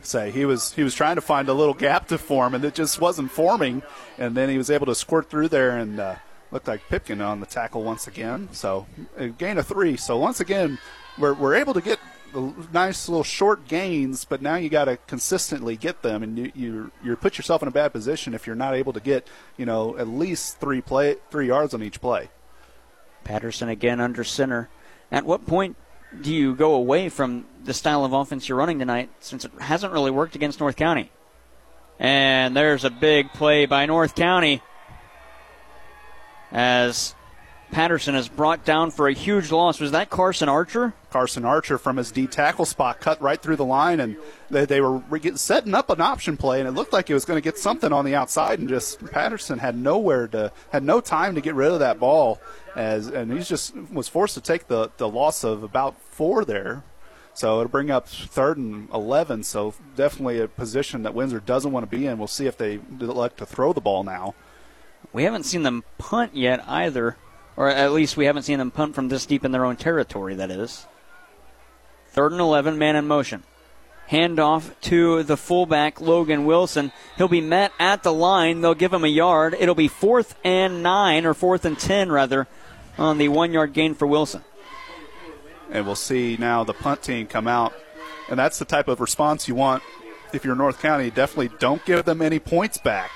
say he was he was trying to find a little gap to form and it just wasn't forming. And then he was able to squirt through there and uh, looked like Pipkin on the tackle once again. So a gain of three. So once again we're, we're able to get nice little short gains but now you got to consistently get them and you, you you put yourself in a bad position if you're not able to get you know at least three play three yards on each play Patterson again under center. At what point do you go away from the style of offense you're running tonight since it hasn't really worked against North County? And there's a big play by North County as Patterson is brought down for a huge loss. Was that Carson Archer? Carson Archer from his D tackle spot cut right through the line, and they, they were re- setting up an option play, and it looked like it was going to get something on the outside, and just Patterson had nowhere to had no time to get rid of that ball, as and he's just was forced to take the the loss of about four there. So it'll bring up third and 11. So definitely a position that Windsor doesn't want to be in. We'll see if they elect to throw the ball now. We haven't seen them punt yet either, or at least we haven't seen them punt from this deep in their own territory, that is. Third and 11, man in motion. Handoff to the fullback, Logan Wilson. He'll be met at the line. They'll give him a yard. It'll be fourth and nine, or fourth and ten, rather, on the one yard gain for Wilson. and we'll see now the punt team come out, and that's the type of response you want if you're North County. Definitely don't give them any points back.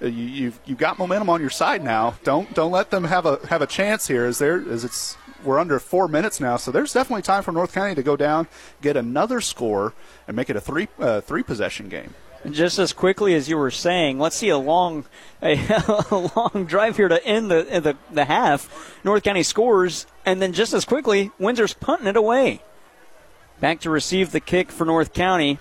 Uh, You, you've you've got momentum on your side now. Don't don't let them have a have a chance here. As it's we're under four minutes now, so there's definitely time for North County to go down, get another score, and make it a three uh, three possession game. Just as quickly as you were saying, let's see a long, a, a long drive here to end the, the the half. North County scores, and then just as quickly, Windsor's punting it away. Back to receive the kick for North County.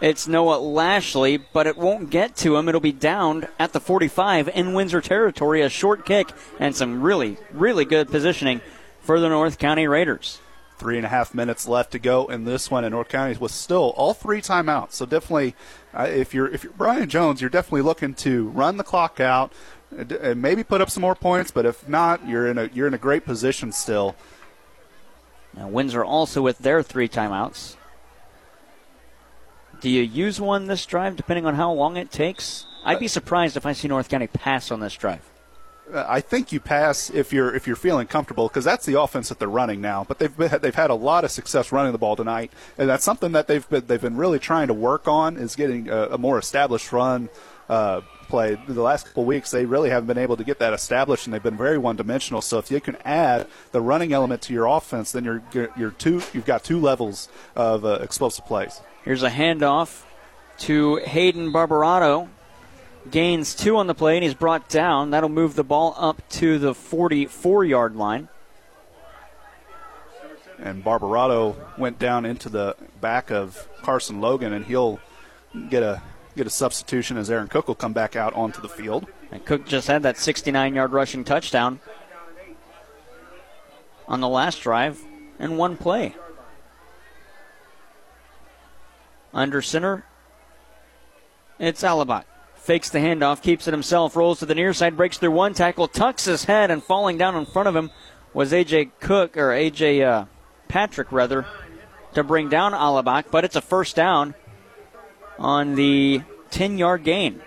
It's Noah Lashley, but it won't get to him. It'll be downed at the 45 in Windsor territory. A short kick and some really, really good positioning for the North County Raiders. Three and a half minutes left to go in this one, and North County was still all three timeouts. So definitely, uh, if you're if you're Brian Jones, you're definitely looking to run the clock out and maybe put up some more points. But if not, you're in a you're in a great position still. Now, Windsor also with their three timeouts. Do you use one this drive depending on how long it takes? I'd be surprised if I see North County pass on this drive. I think you pass if you're if you're feeling comfortable because that's the offense that they're running now. But they've been, they've had a lot of success running the ball tonight, and that's something that they've been, they've been really trying to work on is getting a, a more established run uh, play. The last couple weeks they really haven't been able to get that established, and they've been very one dimensional. So if you can add the running element to your offense, then you're you're two you've got two levels of uh, explosive plays. Here's a handoff to Hayden Barbarato. Gains two on the play, and he's brought down. That'll move the ball up to the 44 yard line. and Barbarato went down into the back of Carson Logan, and he'll get a get a substitution as Aaron Cook will come back out onto the field. And Cook just had that 69 yard rushing touchdown on the last drive in one play. Under center, it's Alabak. Fakes the handoff, keeps it himself, rolls to the near side, breaks through one tackle, tucks his head, and falling down in front of him was AJ Cook, or AJ uh, Patrick, rather, to bring down Alabak, but it's a first down on the 10 yard gain.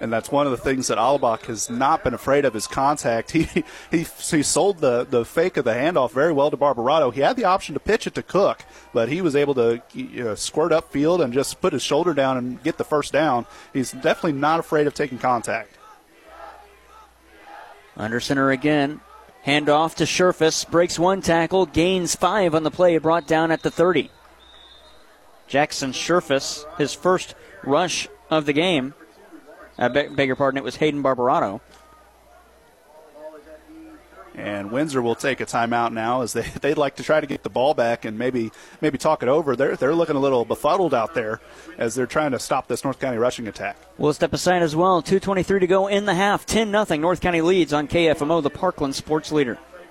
And that's one of the things that Alabak has not been afraid of is contact. He he he sold the, the fake of the handoff very well to Barbarato. He had the option to pitch it to Cook, but he was able to you know, squirt upfield and just put his shoulder down and get the first down. He's definitely not afraid of taking contact. Under center again. Handoff to Sherfus. Breaks one tackle. Gains five on the play. Brought down at the 30. Jackson Sherfus, his first rush of the game. I beg, beg your pardon, it was Hayden Barbarato. And Windsor will take a timeout now as they they'd like to try to get the ball back and maybe maybe talk it over. They're they're looking a little befuddled out there as they're trying to stop this North County rushing attack. We'll step aside as well. 2.23 to go in the half. 10 0. North County leads on KFMO, the Parkland sports leader.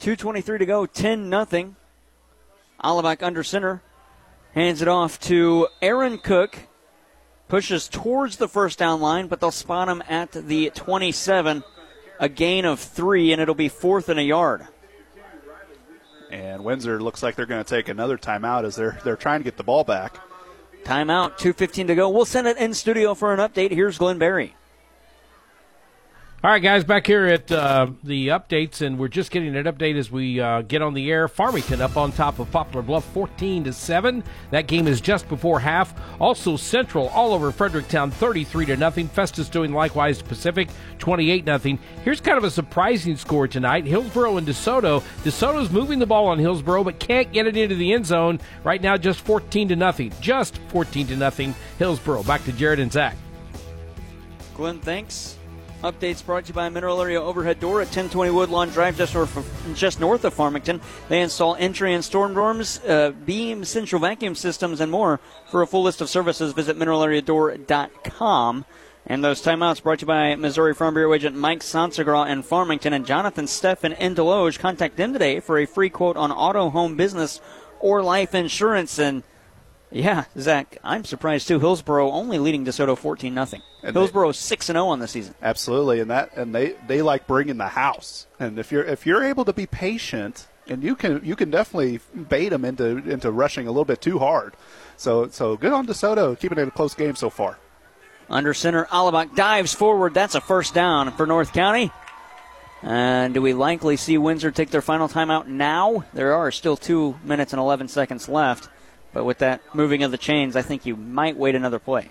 2.23 to go, 10 nothing. Alabak under center. Hands it off to Aaron Cook. Pushes towards the first down line, but they'll spot him at the 27. A gain of three, and it'll be fourth and a yard. And Windsor looks like they're going to take another timeout as they're they're trying to get the ball back. Timeout, 2.15 to go. We'll send it in studio for an update. Here's Glenn Berry. All right, guys, back here at uh, the updates, and we're just getting an update as we uh, get on the air. Farmington up on top of Poplar Bluff, 14 to seven. That game is just before half. Also, Central all over Fredericktown, 33 to nothing. Festus doing likewise Pacific, 28 nothing. Here's kind of a surprising score tonight: Hillsboro and DeSoto. DeSoto's moving the ball on Hillsboro, but can't get it into the end zone right now. Just 14 to nothing. Just 14 to nothing. Hillsboro. Back to Jared and Zach. Glenn, thanks. Updates brought to you by Mineral Area Overhead Door at 1020 Woodlawn Drive, just north of, just north of Farmington. They install entry and storm doors, uh, beam, central vacuum systems, and more. For a full list of services, visit mineralareadoor.com. And those timeouts brought to you by Missouri Farm Bureau agent Mike Sansagra in Farmington and Jonathan Steffen in Desloge. Contact them today for a free quote on auto, home, business, or life insurance. And yeah, Zach, I'm surprised too. Hillsboro only leading DeSoto 14 nothing. Hillsboro 6 and 0 on the season. Absolutely, and that and they they like bringing the house. And if you're if you're able to be patient, and you can you can definitely bait them into into rushing a little bit too hard. So so good on DeSoto, keeping it a close game so far. Under center, Alabak dives forward. That's a first down for North County. And do we likely see Windsor take their final timeout now? There are still two minutes and 11 seconds left. But with that moving of the chains, I think you might wait another play.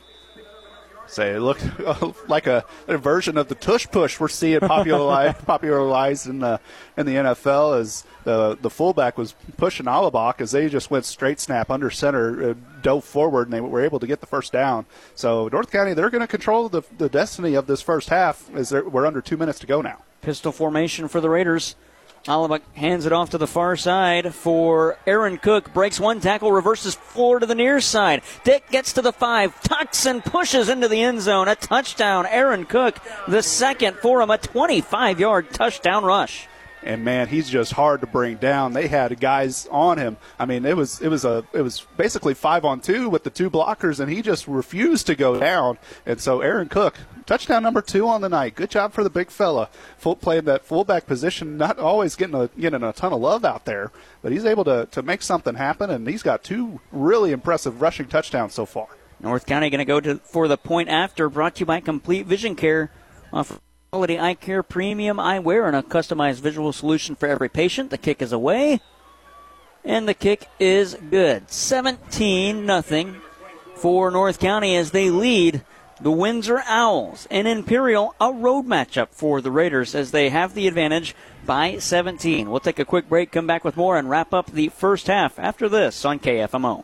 Say it looked like a, a, version of the tush push we're seeing popularized, popularized in the in the NFL as the the fullback was pushing Alabak as they just went straight snap under center, uh, dove forward, and they were able to get the first down. So North County they're going to control the, the destiny of this first half as we're under two minutes to go now. Pistol formation for the Raiders. Alabak hands it off to the far side for Aaron Cook. Breaks one tackle, reverses floor to the near side. Dick gets to the five, tucks and pushes into the end zone. A touchdown. Aaron Cook, the second for him, a 25 yard touchdown rush and man, he's just hard to bring down. They had guys on him. I mean, it was it was a it was basically five on two with the two blockers, and he just refused to go down. And so Aaron Cook, touchdown number two on the night. Good job for the big fella. Full playing that fullback position, not always getting a getting a ton of love out there, but he's able to to make something happen, and he's got two really impressive rushing touchdowns so far. North County going to go for the point after. Brought to you by Complete Vision Care. Off Quality eye care, premium eyewear, and a customized visual solution for every patient. The kick is away, and the kick is good. 17 nothing for North County as they lead the Windsor Owls. And Imperial, a road matchup for the Raiders as they have the advantage by 17. We'll take a quick break, come back with more, and wrap up the first half after this on KFMO.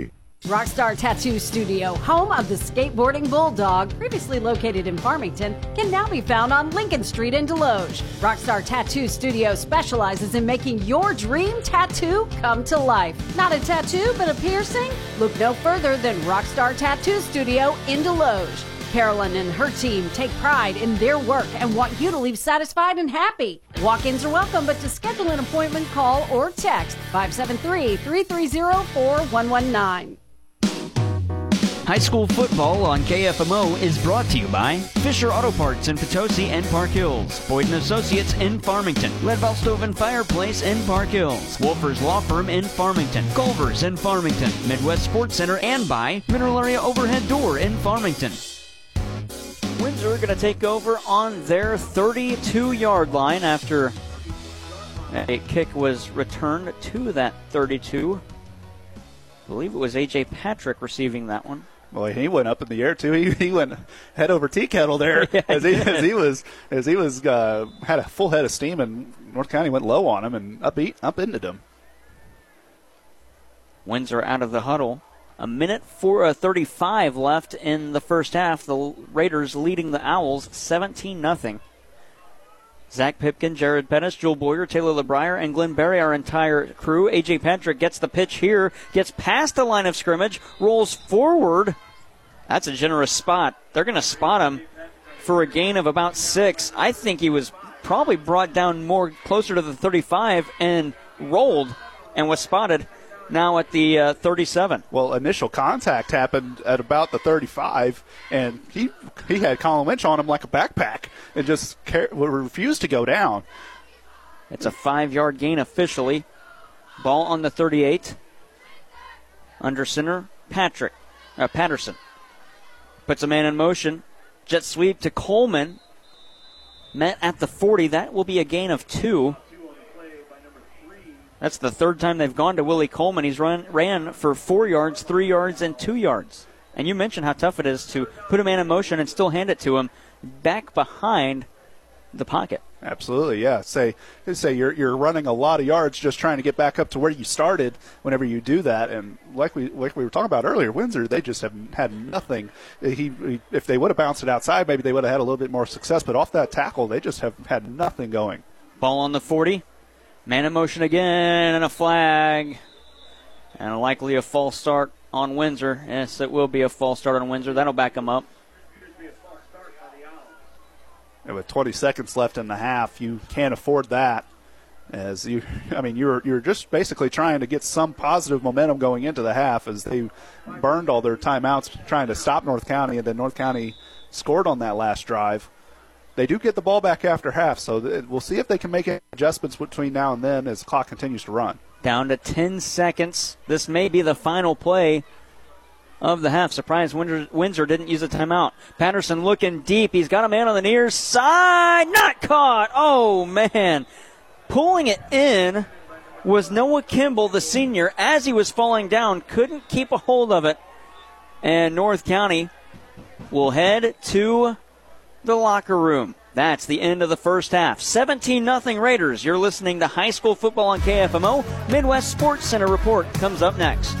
Rockstar Tattoo Studio, home of the skateboarding bulldog, previously located in Farmington, can now be found on Lincoln Street in Desloge. Rockstar Tattoo Studio specializes in making your dream tattoo come to life. Not a tattoo, but a piercing? Look no further than Rockstar Tattoo Studio in Desloge. Carolyn and her team take pride in their work and want you to leave satisfied and happy. Walk ins are welcome, but to schedule an appointment, call or text 573 330 4119. High school football on KFMO is brought to you by Fisher Auto Parts in Potosi and Park Hills, Boyd & Associates in Farmington, Leadville Stove and Fireplace in Park Hills, Wolfers Law Firm in Farmington, Culver's in Farmington, Midwest Sports Center, and by Mineral Area Overhead Door in Farmington. Windsor are going to take over on their 32-yard line after a kick was returned to that 32. I believe it was A.J. Patrick receiving that one. Boy, he went up in the air too. He, he went head over tea kettle there Yeah, as, he, as he was as he was uh, had a full head of steam, and North County went low on him and up eat, up into him. Windsor out of the huddle. A minute for uh, 35 left in the first half. The Raiders leading the Owls 17 0. Zach Pipkin, Jared Pettis, Joel Boyer, Taylor LeBrier, and Glenn Berry, our entire crew. AJ Patrick gets the pitch here, gets past the line of scrimmage, rolls forward. That's a generous spot. They're going to spot him for a gain of about six. I think he was probably brought down more closer to the 35 and rolled and was spotted now at the uh, 37. Well, initial contact happened at about the 35, and he he had Colin Lynch on him like a backpack and just car- refused to go down. It's a five yard gain officially. Ball on the 38. Under center, Patrick uh, Patterson puts a man in motion. Jet sweep to Coleman. Met at the 40. That will be a gain of two. That's the third time they've gone to Willie Coleman. He's run ran for four yards, three yards, and two yards. And you mentioned how tough it is to put a man in motion and still hand it to him back behind the pocket. Absolutely, yeah. Say, say you're you're running a lot of yards just trying to get back up to where you started. Whenever you do that, and like we like we were talking about earlier, Windsor they just have had nothing. He, he if they would have bounced it outside, maybe they would have had a little bit more success. But off that tackle, they just have had nothing going. Ball on the 40. Man in motion again, and a flag. And likely a false start on Windsor. Yes, it will be a false start on Windsor. That'll back them up. And with 20 seconds left in the half, you can't afford that. As you, I mean, you're you're just basically trying to get some positive momentum going into the half as they burned all their timeouts trying to stop North County, and then North County scored on that last drive. They do get the ball back after half, so we'll see if they can make adjustments between now and then as the clock continues to run. Down to 10 seconds. This may be the final play of the half. Surprise, Windsor, Windsor didn't use a timeout. Patterson looking deep. He's got a man on the near side. Not caught. Oh, man. Pulling it in was Noah Kimball, the senior, as he was falling down. Couldn't keep a hold of it. And North County will head to the locker room. That's the end of the first half. 17 0 Raiders. You're listening to high school football on KFMO. Midwest Sports Center report comes up next.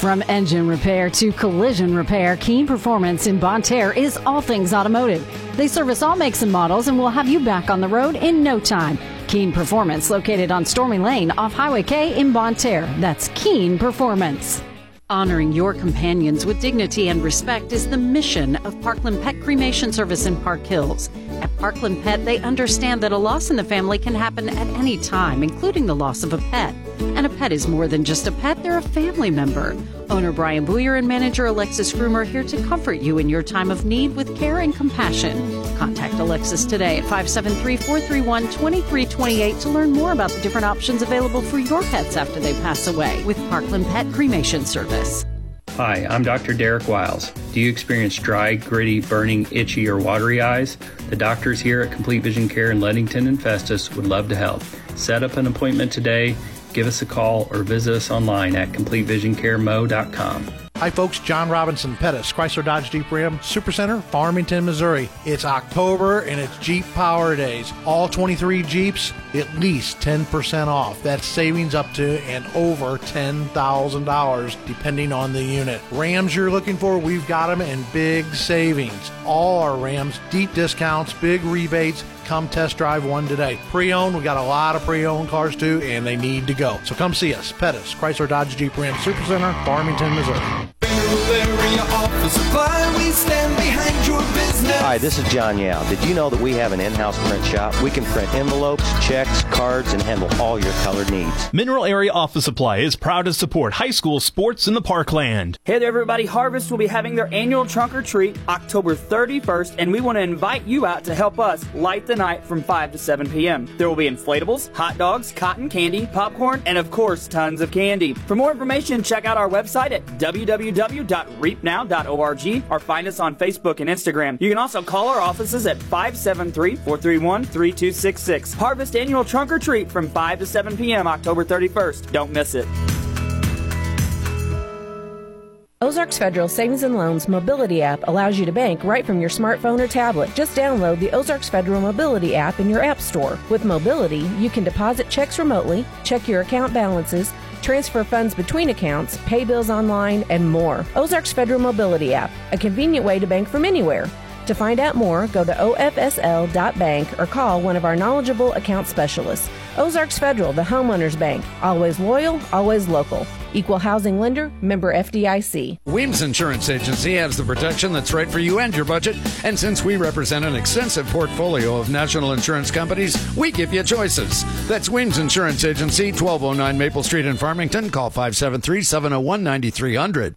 From engine repair to collision repair, Keen Performance in Bonne Terre is all things automotive. They service all makes and models and will have you back on the road in no time. Keen Performance, located on Stormy Lane off Highway K in Bonne Terre. That's Keen Performance. Honoring your companions with dignity and respect is the mission of Parkland Pet Cremation Service in Park Hills. At Parkland Pet, they understand that a loss in the family can happen at any time, including the loss of a pet. And a pet is more than just a pet, they're a family member. Owner Brian Booyer and manager Alexis Groomer here to comfort you in your time of need with care and compassion. Contact Alexis today at 573 431 2328 to learn more about the different options available for your pets after they pass away with Parkland Pet Cremation Service. Hi, I'm Dr. Derek Wiles. Do you experience dry, gritty, burning, itchy, or watery eyes? The doctors here at Complete Vision Care in Leadington and Festus would love to help. Set up an appointment today, give us a call, or visit us online at CompleteVisionCareMo.com. Hi, folks. John Robinson Pettis, Chrysler Dodge Jeep Ram Supercenter, Farmington, Missouri. It's October and it's Jeep Power Days. All 23 Jeeps, at least 10% off. That's savings up to and over $10,000, depending on the unit. Rams you're looking for, we've got them in big savings. All our Rams, deep discounts, big rebates. Come test drive one today. Pre owned, we got a lot of pre owned cars too, and they need to go. So come see us. Pettis, Chrysler Dodge Jeep Ram Supercenter, Farmington, Missouri. Hi, this is John Yao. Did you know that we have an in-house print shop? We can print envelopes, checks, cards, and handle all your colored needs. Mineral Area Office Supply is proud to support high school sports in the parkland. Hey there, everybody. Harvest will be having their annual trunk or treat October 31st, and we want to invite you out to help us light the night from 5 to 7 p.m. There will be inflatables, hot dogs, cotton candy, popcorn, and of course, tons of candy. For more information, check out our website at www.reapnow.org or find us on Facebook and Instagram. You can also call our offices at 573 431 3266. Harvest Annual Trunk or Treat from 5 to 7 p.m. October 31st. Don't miss it. Ozarks Federal Savings and Loans Mobility app allows you to bank right from your smartphone or tablet. Just download the Ozarks Federal Mobility app in your app store. With Mobility, you can deposit checks remotely, check your account balances, transfer funds between accounts, pay bills online, and more. Ozarks Federal Mobility app, a convenient way to bank from anywhere. To find out more, go to ofsl.bank or call one of our knowledgeable account specialists. Ozarks Federal, the homeowners bank. Always loyal, always local. Equal housing lender, member FDIC. Weems Insurance Agency has the protection that's right for you and your budget. And since we represent an extensive portfolio of national insurance companies, we give you choices. That's Weems Insurance Agency, 1209 Maple Street in Farmington. Call 573 701 9300.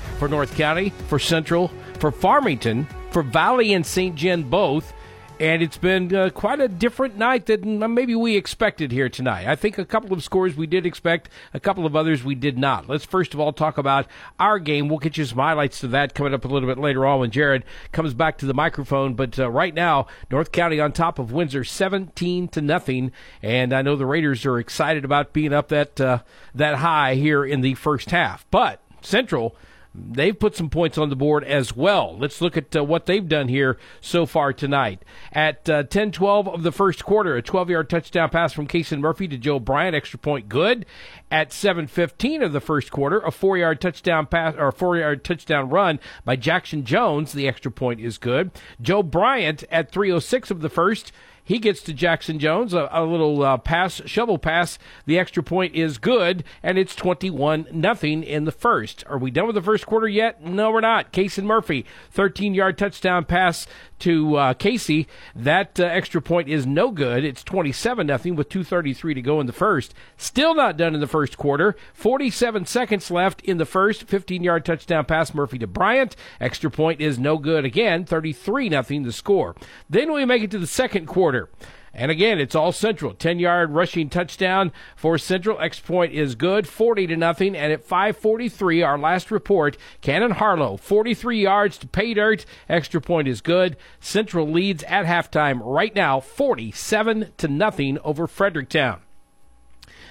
for North County, for Central, for Farmington, for Valley and St. John both. And it's been uh, quite a different night than maybe we expected here tonight. I think a couple of scores we did expect, a couple of others we did not. Let's first of all talk about our game. We'll get you some highlights to that coming up a little bit later on when Jared comes back to the microphone. But uh, right now, North County on top of Windsor, 17 to nothing. And I know the Raiders are excited about being up that uh, that high here in the first half. But Central they've put some points on the board as well. Let's look at uh, what they've done here so far tonight. At uh, 10 12 of the first quarter, a 12 yard touchdown pass from Kason Murphy to Joe Bryant, extra point good. At 7 15 of the first quarter, a four yard touchdown pass or four yard touchdown run by Jackson Jones, the extra point is good. Joe Bryant at 306 of the first. He gets to Jackson Jones, a, a little uh, pass, shovel pass. The extra point is good, and it's 21 nothing in the first. Are we done with the first quarter yet? No, we're not. Kason Murphy, 13 yard touchdown pass to uh, Casey. That uh, extra point is no good. It's 27 nothing with 2:33 to go in the first. Still not done in the first quarter. 47 seconds left in the first. 15 yard touchdown pass Murphy to Bryant. Extra point is no good again. 33 nothing the score. Then we make it to the second quarter. And again, it's all Central. 10 yard rushing touchdown for Central. X point is good, 40 to nothing. And at 543, our last report, Cannon Harlow, 43 yards to pay dirt. Extra point is good. Central leads at halftime right now, 47 to nothing over Fredericktown.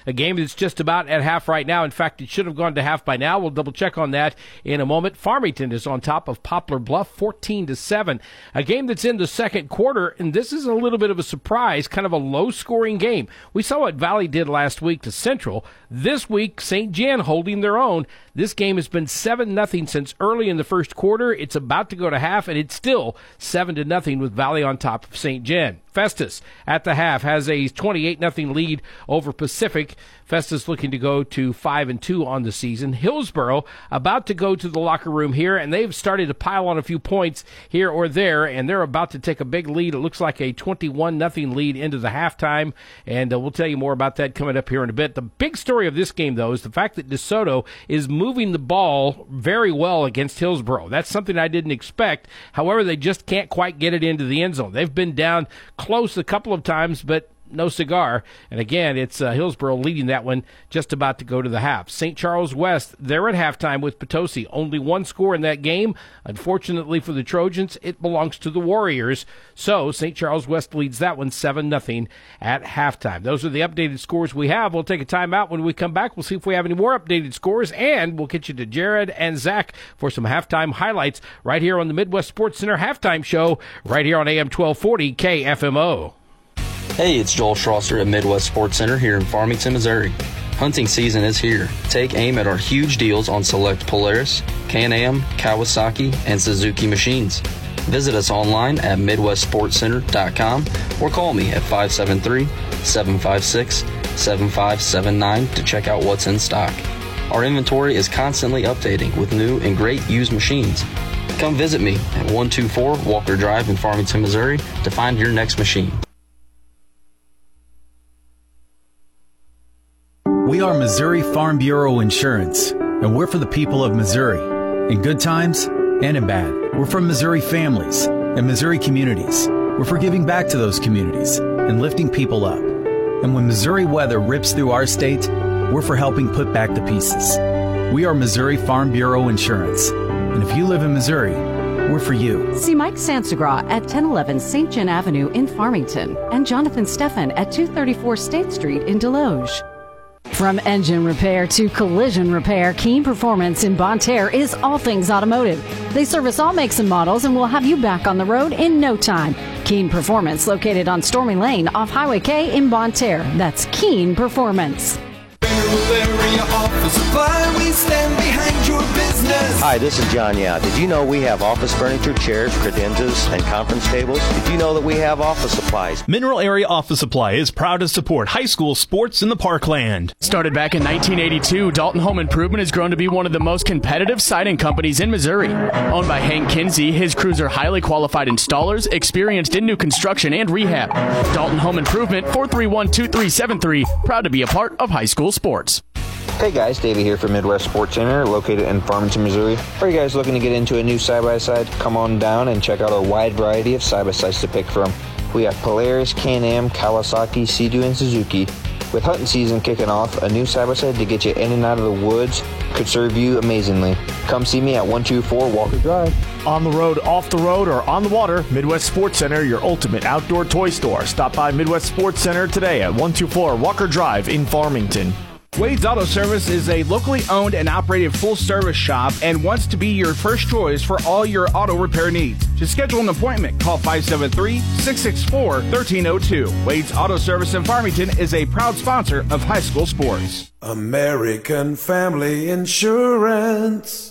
A game that's just about at half right now. In fact, it should have gone to half by now. We'll double check on that in a moment. Farmington is on top of Poplar Bluff, 14 to 7. A game that's in the second quarter, and this is a little bit of a surprise, kind of a low scoring game. We saw what Valley did last week to Central. This week, St. John holding their own. This game has been 7 nothing since early in the first quarter. It's about to go to half, and it's still 7 to nothing with Valley on top of St. John. Festus at the half has a 28 nothing lead over Pacific. Festus looking to go to 5 and 2 on the season. Hillsboro about to go to the locker room here and they've started to pile on a few points here or there and they're about to take a big lead. It looks like a 21 nothing lead into the halftime and uh, we'll tell you more about that coming up here in a bit. The big story of this game though is the fact that DeSoto is moving the ball very well against Hillsboro. That's something I didn't expect. However, they just can't quite get it into the end zone. They've been down close a couple of times, but no cigar. And again, it's uh, Hillsboro leading that one, just about to go to the half. St. Charles West, they're at halftime with Potosi. Only one score in that game. Unfortunately for the Trojans, it belongs to the Warriors. So St. Charles West leads that one 7 0 at halftime. Those are the updated scores we have. We'll take a timeout. When we come back, we'll see if we have any more updated scores, and we'll get you to Jared and Zach for some halftime highlights right here on the Midwest Sports Center halftime show, right here on AM 1240 KFMO. Hey, it's Joel Schlosser at Midwest Sports Center here in Farmington, Missouri. Hunting season is here. Take aim at our huge deals on select Polaris, Can-Am, Kawasaki, and Suzuki machines. Visit us online at MidwestSportsCenter.com or call me at 573-756-7579 to check out what's in stock. Our inventory is constantly updating with new and great used machines. Come visit me at 124 Walker Drive in Farmington, Missouri to find your next machine. We are Missouri Farm Bureau Insurance, and we're for the people of Missouri. In good times and in bad. We're from Missouri families and Missouri communities. We're for giving back to those communities and lifting people up. And when Missouri weather rips through our state, we're for helping put back the pieces. We are Missouri Farm Bureau Insurance. And if you live in Missouri, we're for you. See Mike Sansagra at 1011 St. John Avenue in Farmington and Jonathan Steffen at 234 State Street in Desloge. From engine repair to collision repair, Keen Performance in Bonne Terre is all things automotive. They service all makes and models and will have you back on the road in no time. Keen Performance, located on Stormy Lane off Highway K in Bonne Terre. That's Keen Performance. Hi, this is John Yao. Did you know we have office furniture, chairs, credenzas, and conference tables? Did you know that we have office supplies? Mineral Area Office Supply is proud to support high school sports in the parkland. Started back in 1982, Dalton Home Improvement has grown to be one of the most competitive siding companies in Missouri. Owned by Hank Kinsey, his crews are highly qualified installers, experienced in new construction and rehab. Dalton Home Improvement, 431-2373, proud to be a part of high school sports. Hey guys, Davey here from Midwest Sports Center, located in Farmington, Missouri. Are you guys looking to get into a new side by side? Come on down and check out our wide variety of side by sides to pick from. We have Polaris, Can Am, Kawasaki, Sea-Doo, and Suzuki. With hunting season kicking off, a new side by side to get you in and out of the woods could serve you amazingly. Come see me at 124 Walker Drive. On the road, off the road, or on the water, Midwest Sports Center, your ultimate outdoor toy store. Stop by Midwest Sports Center today at 124 Walker Drive in Farmington. Wade's Auto Service is a locally owned and operated full service shop and wants to be your first choice for all your auto repair needs. To schedule an appointment, call 573 664 1302. Wade's Auto Service in Farmington is a proud sponsor of high school sports. American Family Insurance.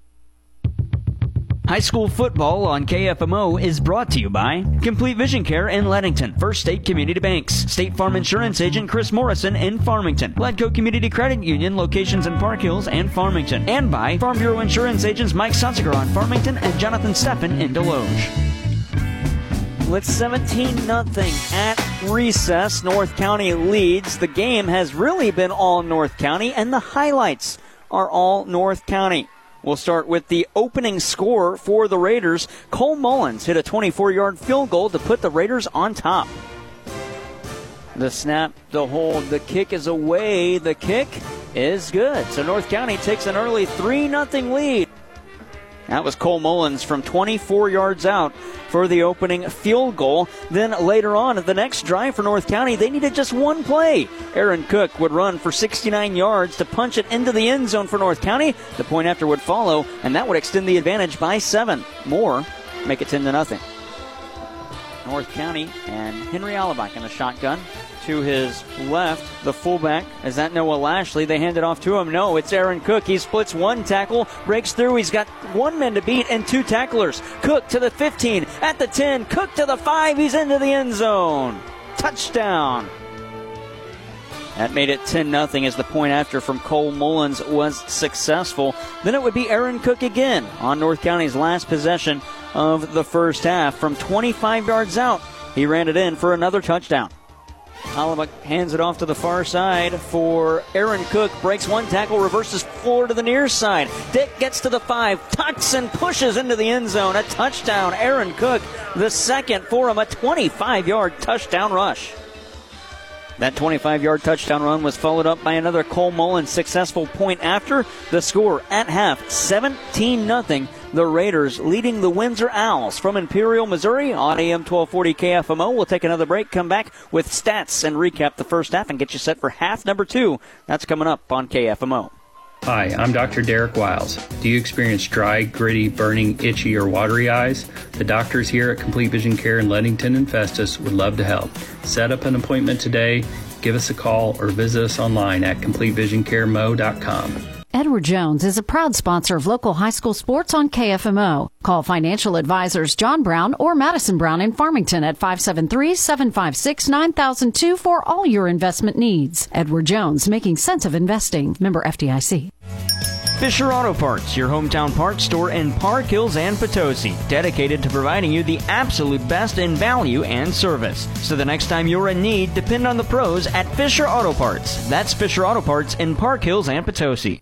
High school football on KFMO is brought to you by Complete Vision Care in Leadington, First State Community Banks, State Farm Insurance Agent Chris Morrison in Farmington, Ledco Community Credit Union locations in Park Hills and Farmington, and by Farm Bureau Insurance Agents Mike Sonsiger on Farmington and Jonathan Steppen in Desloge. With 17 0 at recess, North County leads. The game has really been all North County, and the highlights are all North County. We'll start with the opening score for the Raiders. Cole Mullins hit a 24 yard field goal to put the Raiders on top. The snap, the hold, the kick is away. The kick is good. So North County takes an early 3 0 lead. That was Cole Mullins from 24 yards out for the opening field goal. Then later on, the next drive for North County, they needed just one play. Aaron Cook would run for 69 yards to punch it into the end zone for North County. The point after would follow, and that would extend the advantage by seven. More, make it 10 to nothing. North County and Henry Alabak in the shotgun to his left, the fullback. Is that Noah Lashley? They hand it off to him. No, it's Aaron Cook. He splits one tackle, breaks through. He's got one man to beat and two tacklers. Cook to the 15, at the 10, Cook to the 5. He's into the end zone. Touchdown. That made it 10 0 as the point after from Cole Mullins was successful. Then it would be Aaron Cook again on North County's last possession of the first half. From 25 yards out, he ran it in for another touchdown. Alabak hands it off to the far side for Aaron Cook. Breaks one tackle, reverses four to the near side. Dick gets to the five, tucks and pushes into the end zone. A touchdown. Aaron Cook, the second for him, a 25 yard touchdown rush. That 25 yard touchdown run was followed up by another Cole Mullen successful point after the score at half 17 0 the Raiders leading the Windsor Owls from Imperial, Missouri on AM 1240 KFMO. We'll take another break, come back with stats and recap the first half and get you set for half number two. That's coming up on KFMO. Hi, I'm Dr. Derek Wiles. Do you experience dry, gritty, burning, itchy, or watery eyes? The doctors here at Complete Vision Care in Leadington and Festus would love to help. Set up an appointment today, give us a call, or visit us online at CompleteVisionCareMo.com. Edward Jones is a proud sponsor of local high school sports on KFMO. Call financial advisors John Brown or Madison Brown in Farmington at 573-756-9002 for all your investment needs. Edward Jones, making sense of investing. Member FDIC. Fisher Auto Parts, your hometown parts store in Park Hills and Potosi, dedicated to providing you the absolute best in value and service. So the next time you're in need, depend on the pros at Fisher Auto Parts. That's Fisher Auto Parts in Park Hills and Potosi.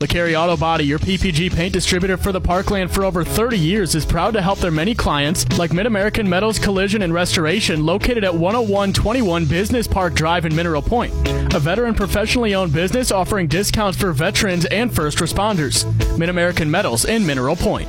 LeCarry Auto Body, your PPG paint distributor for the Parkland for over 30 years, is proud to help their many clients, like Mid American Metals Collision and Restoration, located at 10121 Business Park Drive in Mineral Point. A veteran professionally owned business offering discounts for veterans and first responders. Mid American Metals in Mineral Point.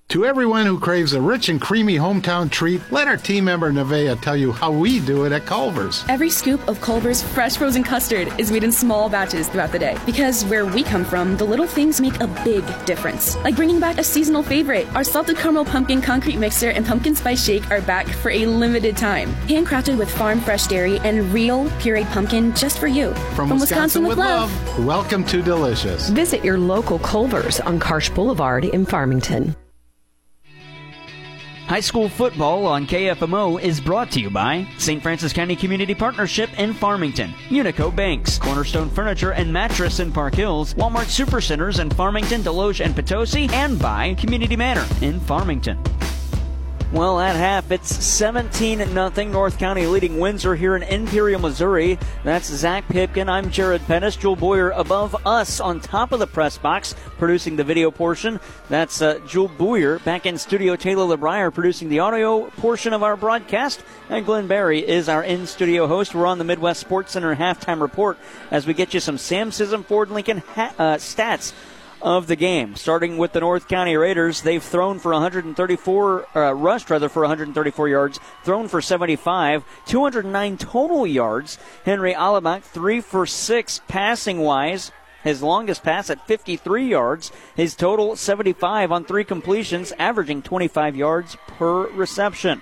To everyone who craves a rich and creamy hometown treat, let our team member Nevea tell you how we do it at Culver's. Every scoop of Culver's fresh frozen custard is made in small batches throughout the day. Because where we come from, the little things make a big difference. Like bringing back a seasonal favorite. Our salted caramel pumpkin concrete mixer and pumpkin spice shake are back for a limited time. Handcrafted with farm fresh dairy and real pureed pumpkin just for you. From, From Wisconsin, Wisconsin, with love. love. Welcome to Delicious. Visit your local Culver's on Karsch Boulevard in Farmington. High school football on KFMO is brought to you by St. Francis County Community Partnership in Farmington, Unico Banks, Cornerstone Furniture and Mattress in Park Hills, Walmart Supercenters in Farmington, Desloge, and Potosi, and by Community Manor in Farmington. Well, at half, it's 17 0 North County leading Windsor here in Imperial, Missouri. That's Zach Pipkin. I'm Jared Pettis. Jewel Boyer above us on top of the press box, producing the video portion. That's uh, Jewel Boyer back in studio. Taylor LeBrier producing the audio portion of our broadcast. And Glenn Barry is our in studio host. We're on the Midwest Sports Center halftime report as we get you some Sam Scism Ford Lincoln ha- uh, stats of the game. Starting with the North County Raiders, they've thrown for 134, uh, rushed rather for 134 yards, thrown for 75, 209 total yards. Henry Alabak, three for six passing wise. His longest pass at 53 yards. His total 75 on three completions, averaging 25 yards per reception.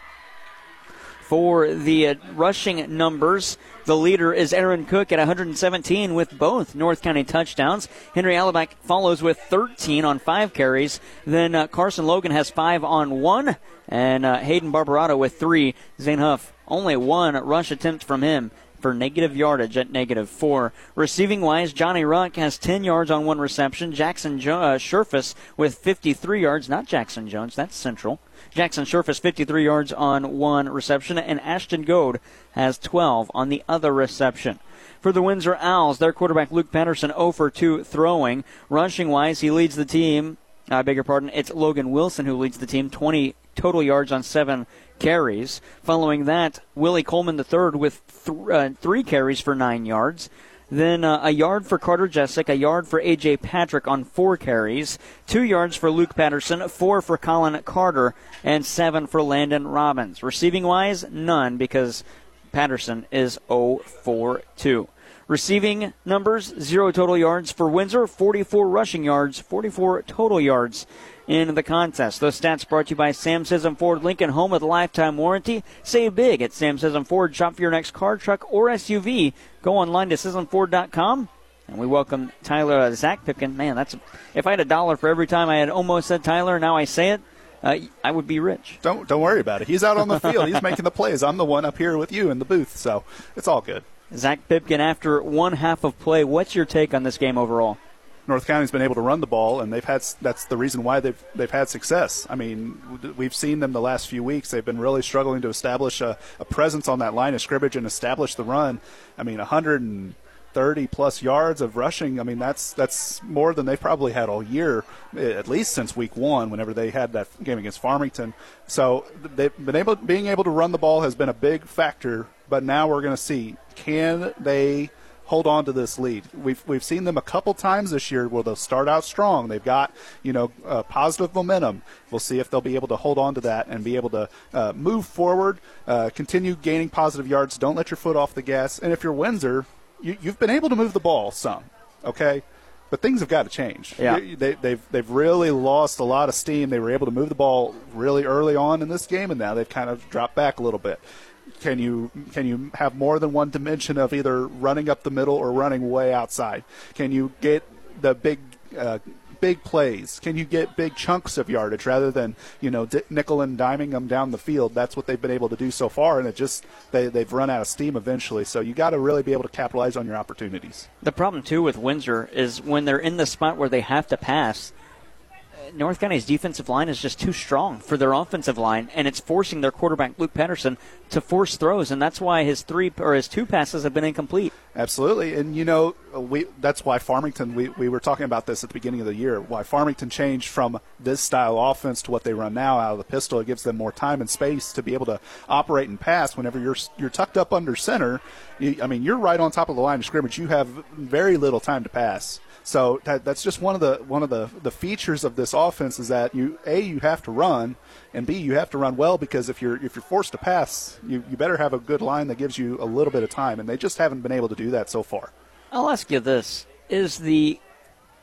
For the uh, rushing numbers, the leader is Aaron Cook at 117 with both North County touchdowns. Henry Alabak follows with 13 on five carries. Then uh, Carson Logan has five on one, and uh, Hayden Barbarato with three. Zane Huff only one rush attempt from him for negative yardage at negative four. Receiving wise, Johnny Ruck has 10 yards on one reception. Jackson jo- uh, Sherfus with 53 yards, not Jackson Jones, that's Central. Jackson Sherfus 53 yards on one reception, and Ashton Goad has 12 on the other reception. For the Windsor Owls, their quarterback Luke Patterson 0 for 2 throwing. Rushing wise, he leads the team. I beg your pardon. It's Logan Wilson who leads the team, 20 total yards on seven carries. Following that, Willie Coleman III with th- uh, three carries for nine yards. Then uh, a yard for Carter Jessic, a yard for A.J. Patrick on four carries, two yards for Luke Patterson, four for Colin Carter, and seven for Landon Robbins. Receiving wise, none because Patterson is 0 for 2. Receiving numbers, zero total yards for Windsor, 44 rushing yards, 44 total yards in the contest. Those stats brought to you by Sam Scism Ford Lincoln, home with lifetime warranty. Save big at Sam Scism Ford. Shop for your next car, truck, or SUV. Go online to ScismFord.com. And we welcome Tyler uh, Zach Pipkin. Man, that's if I had a dollar for every time I had almost said Tyler, now I say it. Uh, I would be rich. Don't don't worry about it. He's out on the field. He's making the plays. I'm the one up here with you in the booth, so it's all good. Zach Pipkin, after one half of play, what's your take on this game overall? North County's been able to run the ball, and they've had that's the reason why they've they've had success. I mean, we've seen them the last few weeks. They've been really struggling to establish a, a presence on that line of scrimmage and establish the run. I mean, 130 plus yards of rushing. I mean, that's that's more than they've probably had all year, at least since week one. Whenever they had that game against Farmington, so they've been able being able to run the ball has been a big factor. But now we're going to see can they hold on to this lead. We've we've seen them a couple times this year where they'll start out strong. They've got you know uh, positive momentum. We'll see if they'll be able to hold on to that and be able to uh, move forward, uh, continue gaining positive yards. Don't let your foot off the gas. And if you're Windsor, you, you've been able to move the ball some, okay. But things have got to change. Yeah. They, they've, they've really lost a lot of steam. They were able to move the ball really early on in this game, and now they've kind of dropped back a little bit can you can you have more than one dimension of either running up the middle or running way outside? Can you get the big uh, big plays? Can you get big chunks of yardage rather than you know nickel and diming them down the field? That's what they've been able to do so far, and it just they they've run out of steam eventually. So you got to really be able to capitalize on your opportunities. The problem too with Windsor is when they're in the spot where they have to pass North County's defensive line is just too strong for their offensive line, and it's forcing their quarterback Luke Patterson to force throws, and that's why his three or his two passes have been incomplete. Absolutely, and you know we that's why Farmington. We, we were talking about this at the beginning of the year. Why Farmington changed from this style offense to what they run now out of the pistol. It gives them more time and space to be able to operate and pass. Whenever you're you're tucked up under center, you, I mean you're right on top of the line of scrimmage. You have very little time to pass. So that, that's just one of the one of the, the features of this offense is that you a you have to run, and b you have to run well because if you're if you're forced to pass, you, you better have a good line that gives you a little bit of time, and they just haven't been able to do that so far. I'll ask you this: Is the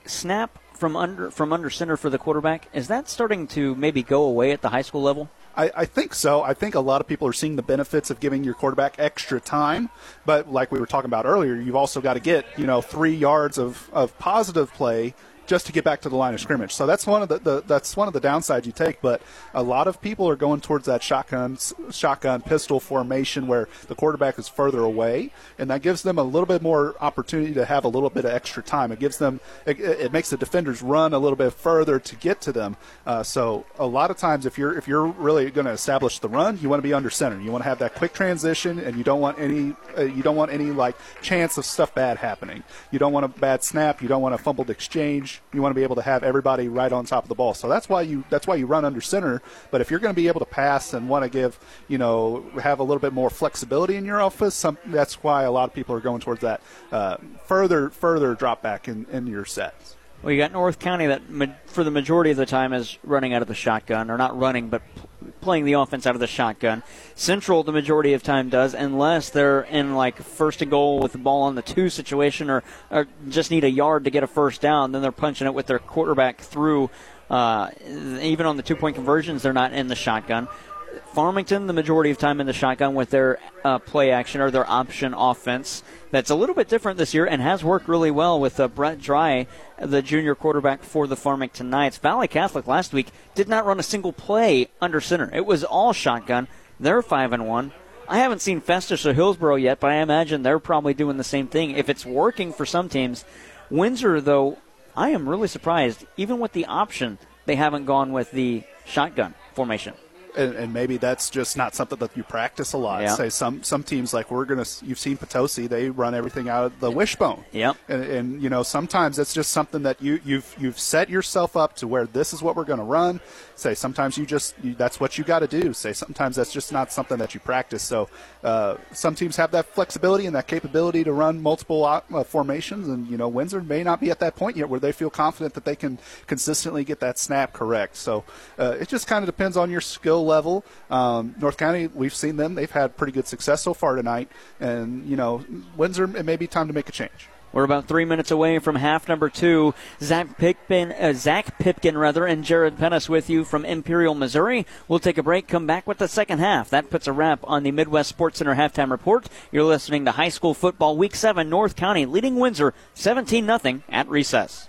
snap from under from under center for the quarterback is that starting to maybe go away at the high school level? I, I, think so. I think a lot of people are seeing the benefits of giving your quarterback extra time. But like we were talking about earlier, you've also got to get, you know, three yards of, of positive play just to get back to the line of scrimmage. So that's one of the, the, that's one of the downsides you take. But a lot of people are going towards that shotgun shotgun pistol formation where the quarterback is further away, and that gives them a little bit more opportunity to have a little bit of extra time. It gives them it, it makes the defenders run a little bit further to get to them. Uh, so a lot of times, if you're if you're really going to establish the run, you want to be under center. You want to have that quick transition, and you don't want any uh, you don't want any like chance of stuff bad happening. You don't want a bad snap. You don't want a fumbled exchange. You want to be able to have everybody right on top of the ball. So that's why you that's why you run under center. But if you're going to be able to pass and want to give you know have a little bit more flexibility in your office, some, that's why a lot of people are going towards that uh, further further drop back in, in your sets. Well, you got North County that for the majority of the time is running out of the shotgun, or not running, but playing the offense out of the shotgun. Central, the majority of time does, unless they're in like first and goal with the ball on the two situation, or, or just need a yard to get a first down. Then they're punching it with their quarterback through. Uh, even on the two point conversions, they're not in the shotgun. Farmington, the majority of time in the shotgun with their uh, play action or their option offense. That's a little bit different this year and has worked really well with uh, Brett Dry, the junior quarterback for the Farmington Knights. Valley Catholic last week did not run a single play under center. It was all shotgun. They're five and one. I haven't seen Festus or Hillsboro yet, but I imagine they're probably doing the same thing. If it's working for some teams, Windsor though, I am really surprised. Even with the option, they haven't gone with the shotgun formation and, and, maybe that's just not something that you practice a lot. Yeah. Say some some teams like we're gonna you've seen Potosi they run everything out of the wishbone. Yep. And, and you know sometimes it's just something that you you've you've set yourself up to where this is what we're going to run. Say sometimes you just you, that's what you got to do. Say sometimes that's just not something that you practice. So uh, some teams have that flexibility and that capability to run multiple uh, formations, and you know Windsor may not be at that point yet where they feel confident that they can consistently get that snap correct. So uh, it just kind of depends on your skill level. Um, North County, we've seen them; they've had pretty good success so far tonight, and you know Windsor, it may be time to make a change. We're about three minutes away from half number two. Zach Pipkin, uh, Zach Pipkin, rather, and Jared Pettis with you from Imperial, Missouri. We'll take a break, come back with the second half. That puts a wrap on the Midwest Sports Center halftime report. You're listening to high school football week seven. North County leading Windsor 17 0 at recess.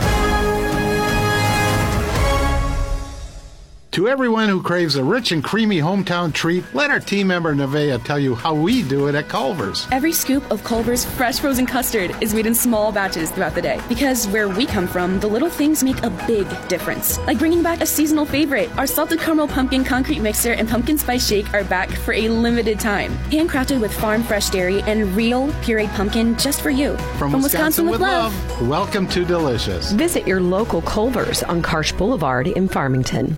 To everyone who craves a rich and creamy hometown treat, let our team member Nevea tell you how we do it at Culver's. Every scoop of Culver's fresh frozen custard is made in small batches throughout the day. Because where we come from, the little things make a big difference. Like bringing back a seasonal favorite. Our salted caramel pumpkin concrete mixer and pumpkin spice shake are back for a limited time. Handcrafted with farm fresh dairy and real pureed pumpkin just for you. From, From Wisconsin, Wisconsin, with love. love. Welcome to Delicious. Visit your local Culver's on Karsch Boulevard in Farmington.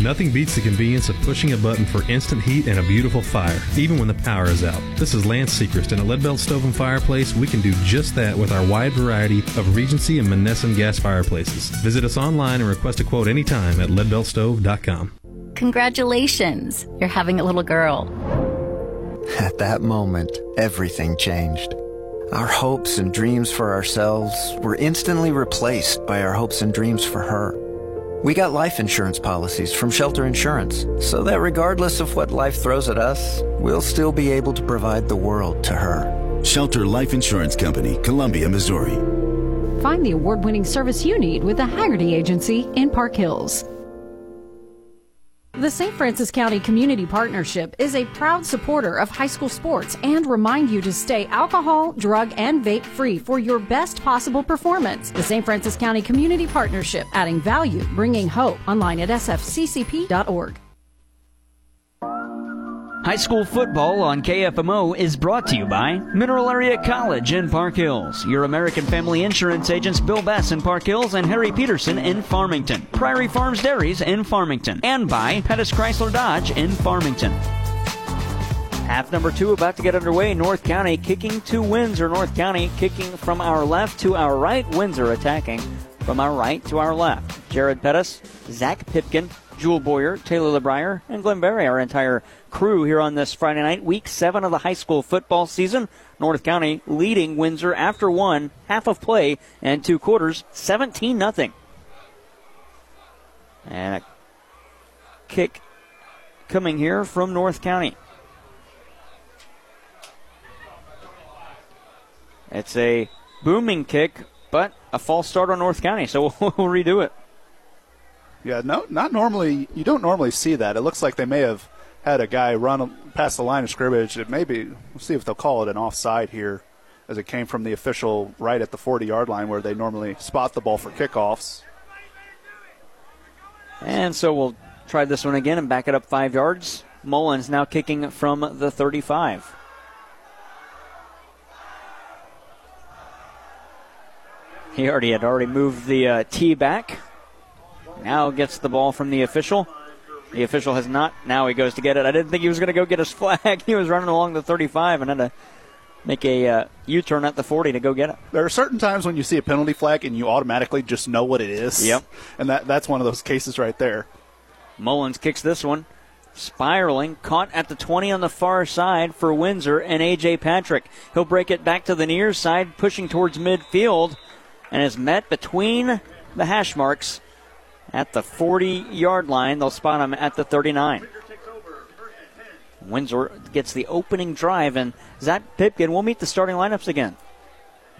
Nothing beats the convenience of pushing a button for instant heat and a beautiful fire, even when the power is out. This is Lance Sechrist, and at Leadbelt Stove and Fireplace, we can do just that with our wide variety of Regency and Monessen gas fireplaces. Visit us online and request a quote anytime at leadbeltstove.com. Congratulations, you're having a little girl. At that moment, everything changed. Our hopes and dreams for ourselves were instantly replaced by our hopes and dreams for her. We got life insurance policies from Shelter Insurance, so that regardless of what life throws at us, we'll still be able to provide the world to her. Shelter Life Insurance Company, Columbia, Missouri. Find the award winning service you need with the Haggerty Agency in Park Hills. The St. Francis County Community Partnership is a proud supporter of high school sports and remind you to stay alcohol, drug, and vape free for your best possible performance. The St. Francis County Community Partnership, adding value, bringing hope. Online at sfccp.org. High school football on KFMO is brought to you by Mineral Area College in Park Hills, your American Family Insurance agents Bill Bass in Park Hills and Harry Peterson in Farmington, Prairie Farms Dairies in Farmington, and by Pettis Chrysler Dodge in Farmington. Half number two about to get underway. North County kicking to Windsor. North County kicking from our left to our right. Windsor attacking from our right to our left. Jared Pettis, Zach Pipkin, Jewel Boyer, Taylor LeBrier, and Glenn Berry, our entire crew here on this Friday night, week seven of the high school football season. North County leading Windsor after one half of play and two quarters, 17 nothing. And a kick coming here from North County. It's a booming kick, but a false start on North County, so we'll, we'll redo it. Yeah, no, not normally. You don't normally see that. It looks like they may have had a guy run past the line of scrimmage. It maybe we'll see if they'll call it an offside here, as it came from the official right at the 40-yard line where they normally spot the ball for kickoffs. And so we'll try this one again and back it up five yards. Mullins now kicking from the 35. He already had already moved the uh, tee back. Now gets the ball from the official. The official has not. Now he goes to get it. I didn't think he was going to go get his flag. he was running along the 35 and had to make a uh, U-turn at the 40 to go get it. There are certain times when you see a penalty flag and you automatically just know what it is. Yep. And that that's one of those cases right there. Mullins kicks this one. Spiraling, caught at the 20 on the far side for Windsor and A.J. Patrick. He'll break it back to the near side, pushing towards midfield, and is met between the hash marks at the 40 yard line. They'll spot him at the 39. Windsor gets the opening drive, and Zach Pipkin will meet the starting lineups again.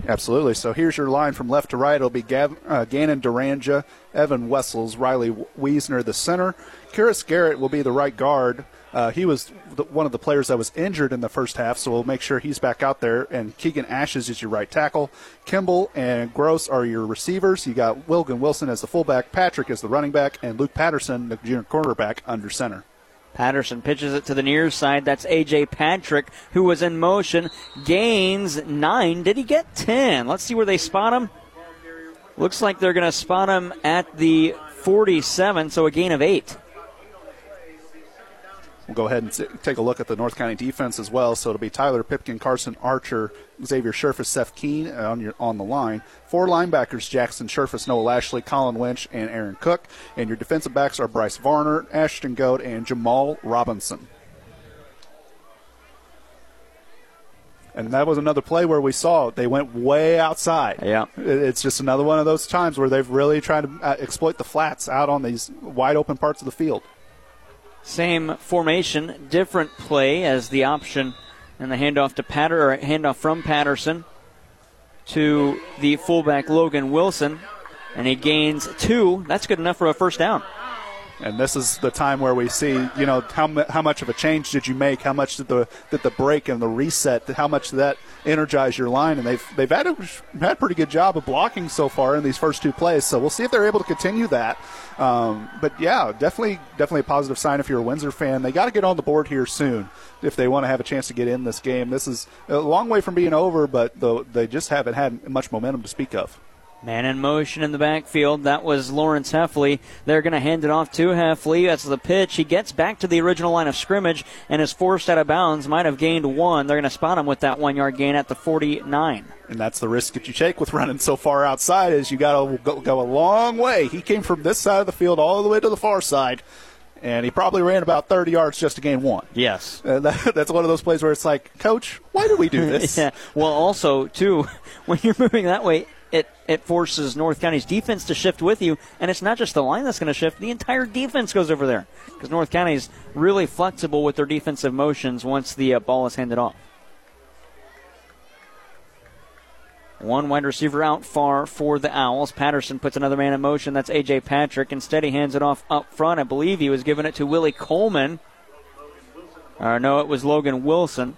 Absolutely. So here's your line from left to right. It'll be Gav- uh, Gannon Duranja, Evan Wessels, Riley Wiesner, the center. Karis Garrett will be the right guard. Uh, he was the, one of the players that was injured in the first half, so we'll make sure he's back out there. And Keegan Ashes is your right tackle. Kimball and Gross are your receivers. You got Wilgan Wilson as the fullback, Patrick as the running back, and Luke Patterson, the junior quarterback, under center. Patterson pitches it to the near side. That's A.J. Patrick, who was in motion. Gains nine. Did he get 10? Let's see where they spot him. Looks like they're going to spot him at the 47, so a gain of eight. We'll go ahead and take a look at the North County defense as well. So it'll be Tyler Pipkin, Carson Archer, Xavier Sherfus, Seth Keen on your on the line. Four linebackers: Jackson Sherfus, Noah Lashley, Colin Lynch, and Aaron Cook. And your defensive backs are Bryce Varner, Ashton Goad, and Jamal Robinson. And that was another play where we saw they went way outside. Yeah, it's just another one of those times where they've really tried to uh, exploit the flats out on these wide open parts of the field. Same formation, different play as the option and the handoff to Patter or handoff from Patterson to the fullback Logan Wilson, and he gains two. That's good enough for a first down. And this is the time where we see, you know, how, how much of a change did you make? How much did the did the break and the reset? How much did that energize your line? And they've they've had a, had a pretty good job of blocking so far in these first two plays. So we'll see if they're able to continue that. Um, but yeah, definitely definitely a positive sign if you're a Windsor fan. They got to get on the board here soon if they want to have a chance to get in this game. This is a long way from being over, but the, they just haven't had much momentum to speak of. Man in motion in the backfield. That was Lawrence Heffley. They're going to hand it off to Heffley. That's the pitch. He gets back to the original line of scrimmage and is forced out of bounds. Might have gained one. They're going to spot him with that one yard gain at the 49. And that's the risk that you take with running so far outside is you got to go, go a long way. He came from this side of the field all the way to the far side and he probably ran about 30 yards just to gain one. Yes. Uh, that, that's one of those plays where it's like, Coach, why do we do this? yeah. Well, also, too, when you're moving that way, it, it forces North County's defense to shift with you, and it's not just the line that's going to shift, the entire defense goes over there because North County's really flexible with their defensive motions once the uh, ball is handed off. One wide receiver out far for the Owls. Patterson puts another man in motion. That's A.J. Patrick. Instead, he hands it off up front. I believe he was giving it to Willie Coleman. Or no, it was Logan Wilson.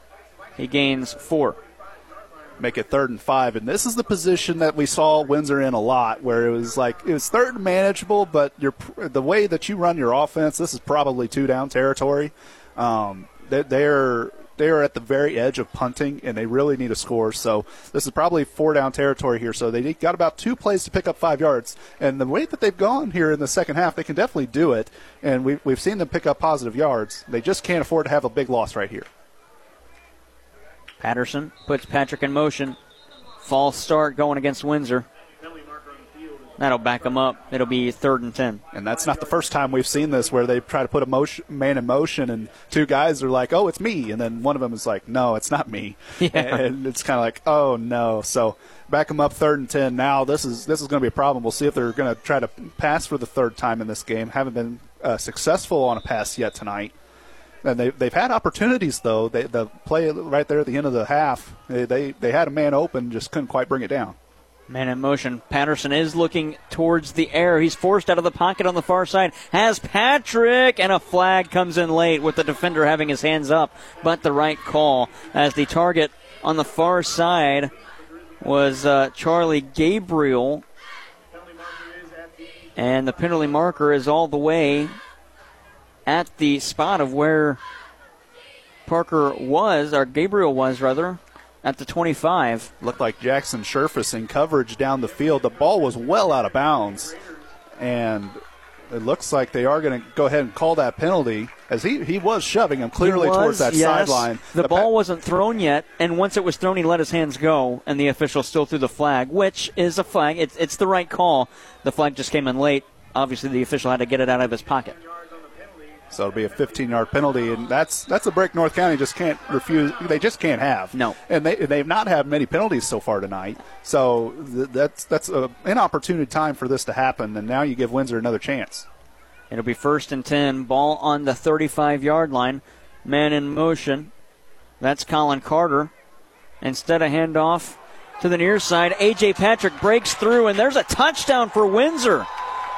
He gains four. Make it third and five. And this is the position that we saw Windsor in a lot, where it was like it was third and manageable, but the way that you run your offense, this is probably two down territory. Um, they, they're they are at the very edge of punting, and they really need a score. So this is probably four down territory here. So they got about two plays to pick up five yards. And the way that they've gone here in the second half, they can definitely do it. And we've, we've seen them pick up positive yards. They just can't afford to have a big loss right here. Patterson puts Patrick in motion. False start going against Windsor. That'll back them up. It'll be third and ten. And that's not the first time we've seen this where they try to put a motion, man in motion, and two guys are like, "Oh, it's me," and then one of them is like, "No, it's not me." Yeah. And it's kind of like, "Oh no!" So back them up third and ten. Now this is this is going to be a problem. We'll see if they're going to try to pass for the third time in this game. Haven't been uh, successful on a pass yet tonight. And they, they've had opportunities, though. They, the play right there at the end of the half, they, they, they had a man open, just couldn't quite bring it down. Man in motion. Patterson is looking towards the air. He's forced out of the pocket on the far side. Has Patrick, and a flag comes in late with the defender having his hands up, but the right call as the target on the far side was uh, Charlie Gabriel. And the penalty marker is all the way at the spot of where Parker was, or Gabriel was, rather, at the 25. Looked like Jackson Sherfus in coverage down the field. The ball was well out of bounds, and it looks like they are going to go ahead and call that penalty as he, he was shoving him clearly was, towards that yes. sideline. The, the ball pa- wasn't thrown yet, and once it was thrown, he let his hands go, and the official still threw the flag, which is a flag. It's, it's the right call. The flag just came in late. Obviously, the official had to get it out of his pocket. So it'll be a 15-yard penalty, and that's that's a break North County just can't refuse. They just can't have. No, and they they've not had many penalties so far tonight. So th- that's that's an inopportune time for this to happen, and now you give Windsor another chance. It'll be first and 10. Ball on the 35 yard line. Man in motion. That's Colin Carter. Instead of handoff to the near side, A.J. Patrick breaks through, and there's a touchdown for Windsor.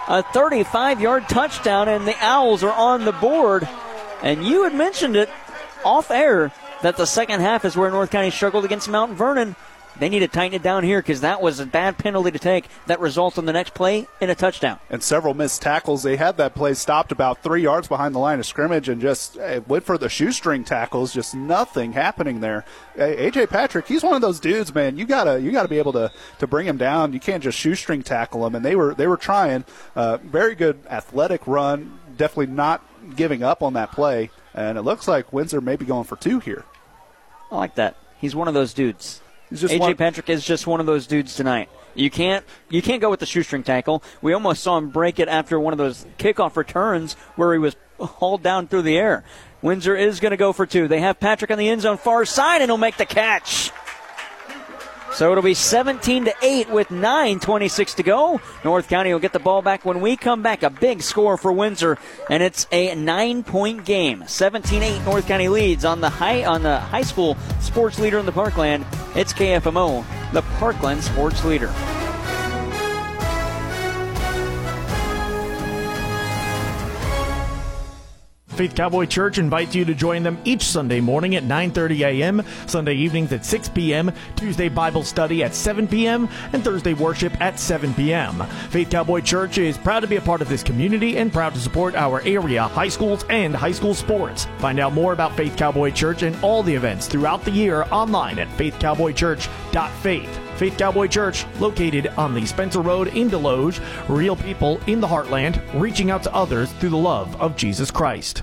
A 35 yard touchdown, and the Owls are on the board. And you had mentioned it off air that the second half is where North County struggled against Mount Vernon. They need to tighten it down here because that was a bad penalty to take that results in the next play in a touchdown. And several missed tackles. They had that play stopped about three yards behind the line of scrimmage and just went for the shoestring tackles. Just nothing happening there. AJ Patrick, he's one of those dudes, man. You gotta you gotta be able to to bring him down. You can't just shoestring tackle him. And they were they were trying. Uh, very good athletic run. Definitely not giving up on that play. And it looks like Windsor may be going for two here. I like that. He's one of those dudes. AJ one- Patrick is just one of those dudes tonight. You can't you can't go with the shoestring tackle. We almost saw him break it after one of those kickoff returns where he was hauled down through the air. Windsor is going to go for two. They have Patrick on the end zone far side, and he'll make the catch. So it'll be 17 to 8 with 9:26 to go. North County will get the ball back when we come back. A big score for Windsor, and it's a nine-point game. 17-8 North County leads on the high on the high school sports leader in the Parkland. It's KFMO, the Parkland sports leader. Faith Cowboy Church invites you to join them each Sunday morning at 9:30 a.m., Sunday evenings at 6 p.m., Tuesday Bible study at 7 p.m., and Thursday worship at 7 p.m. Faith Cowboy Church is proud to be a part of this community and proud to support our area high schools and high school sports. Find out more about Faith Cowboy Church and all the events throughout the year online at faithcowboychurch.faith. Faith Cowboy Church, located on the Spencer Road in Desloge, real people in the heartland, reaching out to others through the love of Jesus Christ.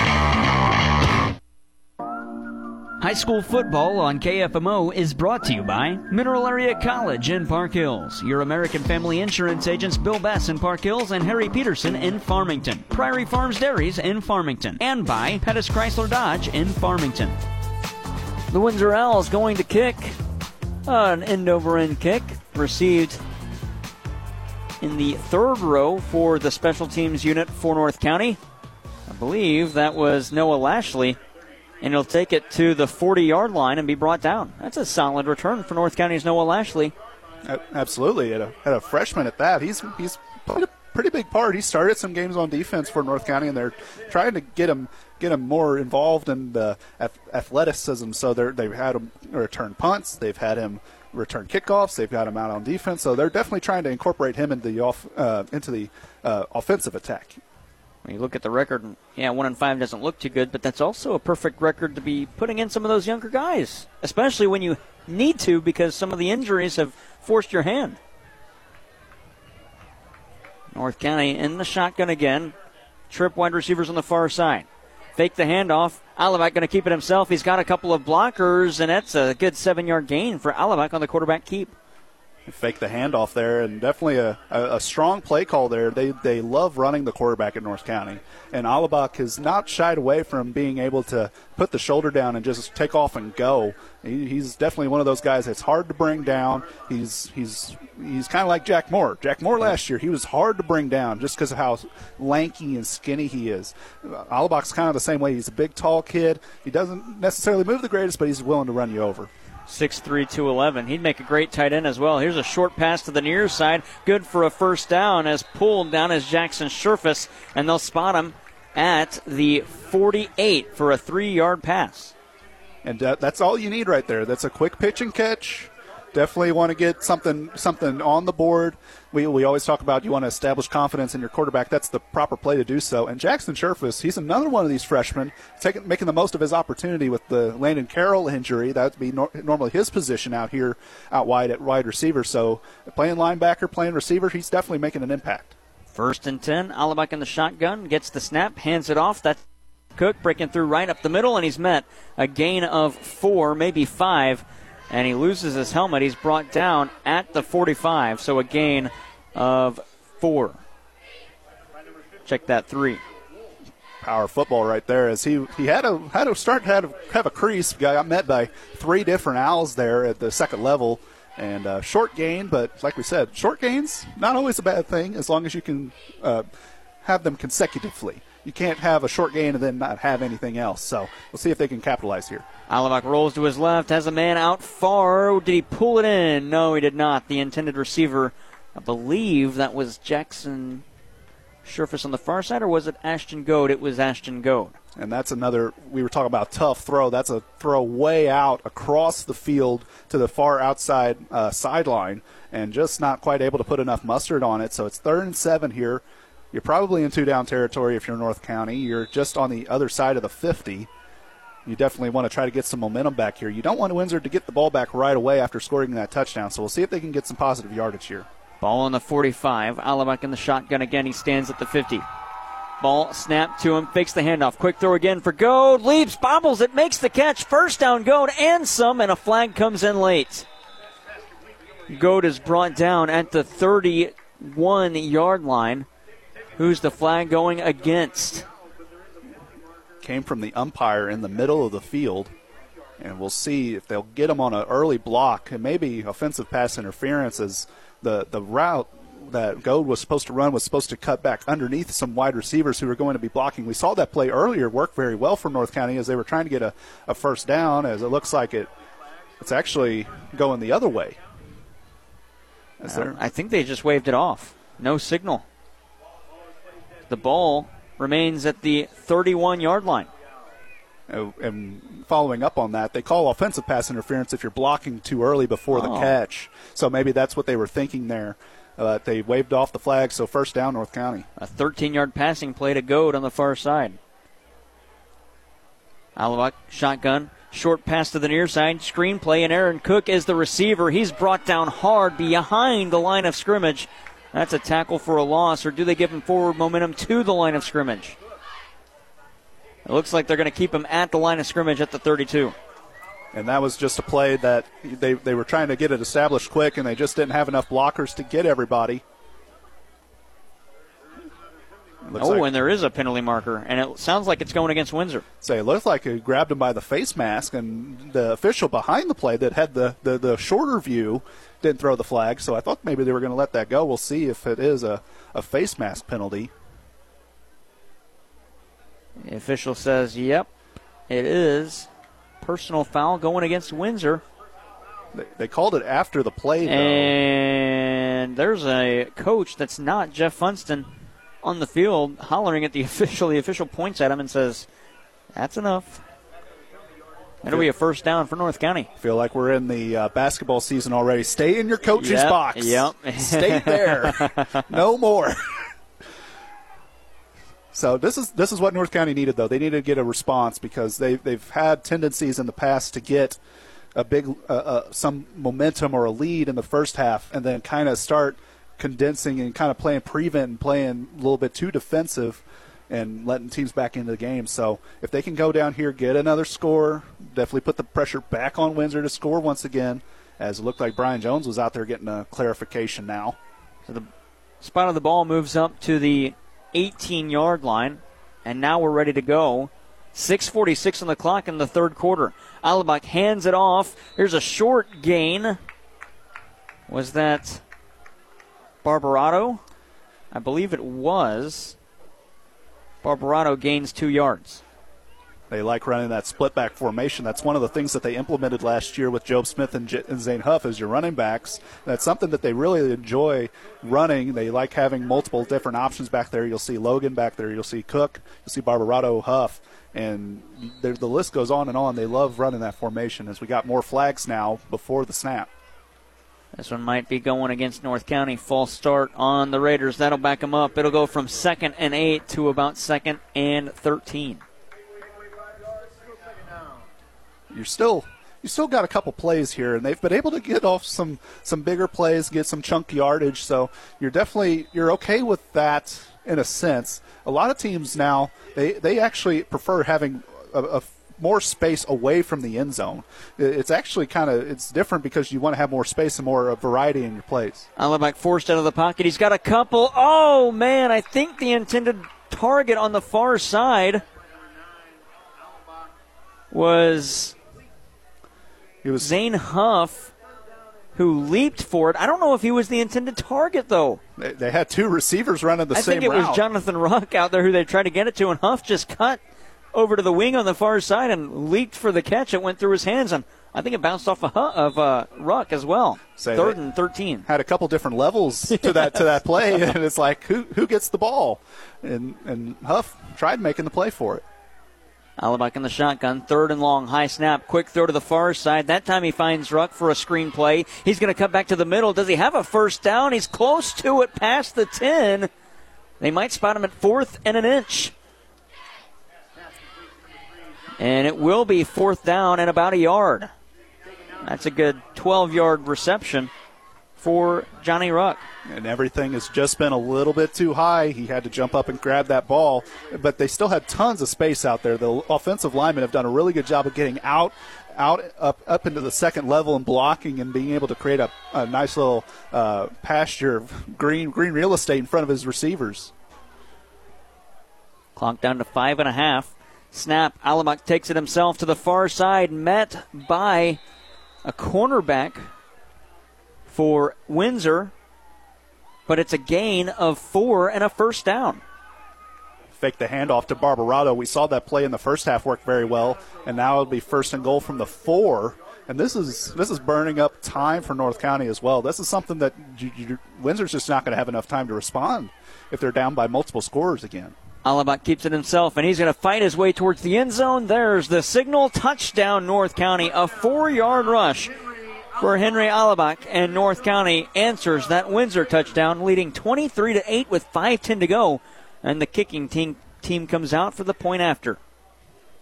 High school football on KFMO is brought to you by Mineral Area College in Park Hills, your American Family Insurance agents Bill Bass in Park Hills and Harry Peterson in Farmington, Prairie Farms Dairies in Farmington, and by Pettis Chrysler Dodge in Farmington. The Windsor Owls going to kick an end over end kick received in the third row for the special teams unit for North County. I believe that was Noah Lashley and he'll take it to the 40 yard line and be brought down. That's a solid return for North County's Noah Lashley. Absolutely, at a, at a freshman at that, he's he's played a pretty big part. He started some games on defense for North County, and they're trying to get him get him more involved in the athleticism. So they're, they've had him return punts, they've had him return kickoffs, they've got him out on defense. So they're definitely trying to incorporate him into the off uh, into the uh, offensive attack. When you look at the record, yeah, one and five doesn't look too good, but that's also a perfect record to be putting in some of those younger guys, especially when you need to because some of the injuries have forced your hand. North County in the shotgun again. Trip wide receivers on the far side. Fake the handoff. Alabak going to keep it himself. He's got a couple of blockers, and that's a good seven yard gain for Alabak on the quarterback keep. Fake the handoff there, and definitely a, a, a, strong play call there. They they love running the quarterback at North County, and Alabak has not shied away from being able to put the shoulder down and just take off and go. He, he's definitely one of those guys that's hard to bring down. He's he's he's kind of like Jack Moore. Jack Moore last year, he was hard to bring down just because of how lanky and skinny he is. Alabak's kind of the same way. He's a big, tall kid. He doesn't necessarily move the greatest, but he's willing to run you over. 6'3", 211. He'd make a great tight end as well. Here's a short pass to the near side. Good for a first down as pulled down as Jackson Sherfus, and they'll spot him at the 48 for a three-yard pass. And that's all you need right there. That's a quick pitch and catch definitely want to get something something on the board. We, we always talk about you want to establish confidence in your quarterback. That's the proper play to do so. And Jackson Sherfus, he's another one of these freshmen taking making the most of his opportunity with the Landon Carroll injury. That would be nor- normally his position out here, out wide at wide receiver. So playing linebacker, playing receiver, he's definitely making an impact. First and ten, Alabak in the shotgun gets the snap, hands it off. That's Cook breaking through right up the middle, and he's met a gain of four, maybe five and he loses his helmet. He's brought down at the 45, so a gain of four. Check that three. Power football right there as he he had a had to start had to have a crease. Guy Got met by three different owls there at the second level, and uh, short gain. But like we said, short gains not always a bad thing as long as you can uh, have them consecutively. You can't have a short gain and then not have anything else. So we'll see if they can capitalize here. Alabak rolls to his left, has a man out far. Did he pull it in? No, he did not. The intended receiver, I believe that was Jackson Sherfus on the far side, or was it Ashton Goad? It was Ashton Goad. And that's another, we were talking about tough throw. That's a throw way out across the field to the far outside uh, sideline and just not quite able to put enough mustard on it. So it's third and seven here. You're probably in two down territory if you're North County. You're just on the other side of the 50 you definitely want to try to get some momentum back here. You don't want Windsor to get the ball back right away after scoring that touchdown, so we'll see if they can get some positive yardage here. Ball on the 45. Alabak in the shotgun again. He stands at the 50. Ball snapped to him, fakes the handoff. Quick throw again for Goad. Leaps, bobbles it, makes the catch. First down, Goad, and some, and a flag comes in late. Goad is brought down at the 31 yard line. Who's the flag going against? came from the umpire in the middle of the field. And we'll see if they'll get him on an early block and maybe offensive pass interference as the, the route that Goad was supposed to run was supposed to cut back underneath some wide receivers who were going to be blocking. We saw that play earlier work very well for North County as they were trying to get a, a first down, as it looks like it it's actually going the other way. Uh, I think they just waved it off. No signal. The ball remains at the 31 yard line. Uh, and following up on that, they call offensive pass interference if you're blocking too early before oh. the catch. So maybe that's what they were thinking there. Uh, they waved off the flag, so first down, North County. A 13 yard passing play to Goad on the far side. Alabak shotgun, short pass to the near side, screen play, and Aaron Cook is the receiver. He's brought down hard behind the line of scrimmage that's a tackle for a loss, or do they give him forward momentum to the line of scrimmage? It looks like they're going to keep him at the line of scrimmage at the 32. And that was just a play that they, they were trying to get it established quick, and they just didn't have enough blockers to get everybody. oh, like, and there is a penalty marker, and it sounds like it's going against Windsor. Say, it looked like it grabbed him by the face mask, and the official behind the play that had the, the, the shorter view didn't throw the flag, so I thought maybe they were going to let that go. We'll see if it is a, a face mask penalty. The official says, yep, it is. Personal foul going against Windsor. They, they called it after the play, though. And there's a coach that's not Jeff Funston on the field hollering at the official. The official points at him and says, that's enough. That'll be a first down for North County. Feel like we're in the uh, basketball season already. Stay in your coach's yep, box. Yep. Stay there. no more. so this is this is what North County needed though. They needed to get a response because they they've had tendencies in the past to get a big uh, uh, some momentum or a lead in the first half and then kind of start condensing and kind of playing prevent and playing a little bit too defensive and letting teams back into the game. So if they can go down here, get another score, definitely put the pressure back on Windsor to score once again, as it looked like Brian Jones was out there getting a clarification now. So the spot of the ball moves up to the 18 yard line, and now we're ready to go. 6.46 on the clock in the third quarter. Alabak hands it off. Here's a short gain. Was that Barbarato? I believe it was. Barbarato gains two yards. They like running that split back formation. That's one of the things that they implemented last year with Job Smith and, J- and Zane Huff as your running backs. That's something that they really enjoy running. They like having multiple different options back there. You'll see Logan back there. You'll see Cook. You'll see Barbarato, Huff. And the list goes on and on. They love running that formation as we got more flags now before the snap. This one might be going against North County. False start on the Raiders. That'll back them up. It'll go from second and eight to about second and 13. you're still you still got a couple plays here, and they've been able to get off some some bigger plays, get some chunk yardage. So you're definitely you're okay with that in a sense. A lot of teams now they they actually prefer having a, a more space away from the end zone. It's actually kind of it's different because you want to have more space and more uh, variety in your plays. Alabak forced out of the pocket. He's got a couple. Oh man, I think the intended target on the far side was it was Zane Huff who leaped for it. I don't know if he was the intended target, though. They, they had two receivers running the I same think it route. was Jonathan Ruck out there who they tried to get it to, and Huff just cut over to the wing on the far side and leaped for the catch. It went through his hands, and I think it bounced off of, of uh, Ruck as well. Say Third and 13. Had a couple different levels to that to that play, and it's like who who gets the ball, and and Huff tried making the play for it. Alabak in the shotgun, third and long, high snap, quick throw to the far side. That time he finds Ruck for a screen play. He's going to cut back to the middle. Does he have a first down? He's close to it, past the 10. They might spot him at fourth and an inch. And it will be fourth down and about a yard. That's a good 12 yard reception for Johnny Ruck. And everything has just been a little bit too high. He had to jump up and grab that ball, but they still had tons of space out there. The offensive linemen have done a really good job of getting out out up up into the second level and blocking and being able to create a, a nice little uh, pasture of green green real estate in front of his receivers. Clock down to five and a half. Snap. Alabak takes it himself to the far side, met by a cornerback for Windsor, but it's a gain of four and a first down. Fake the handoff to Barbarato. We saw that play in the first half work very well, and now it'll be first and goal from the four. And this is this is burning up time for North County as well. This is something that you, you, Windsor's just not going to have enough time to respond if they're down by multiple scores again. Alabak keeps it himself, and he's going to fight his way towards the end zone. There's the signal. Touchdown, North County. A four yard rush for Henry Alabak, and North County answers that Windsor touchdown, leading 23 to 8 with 5:10 to go, and the kicking team team comes out for the point after.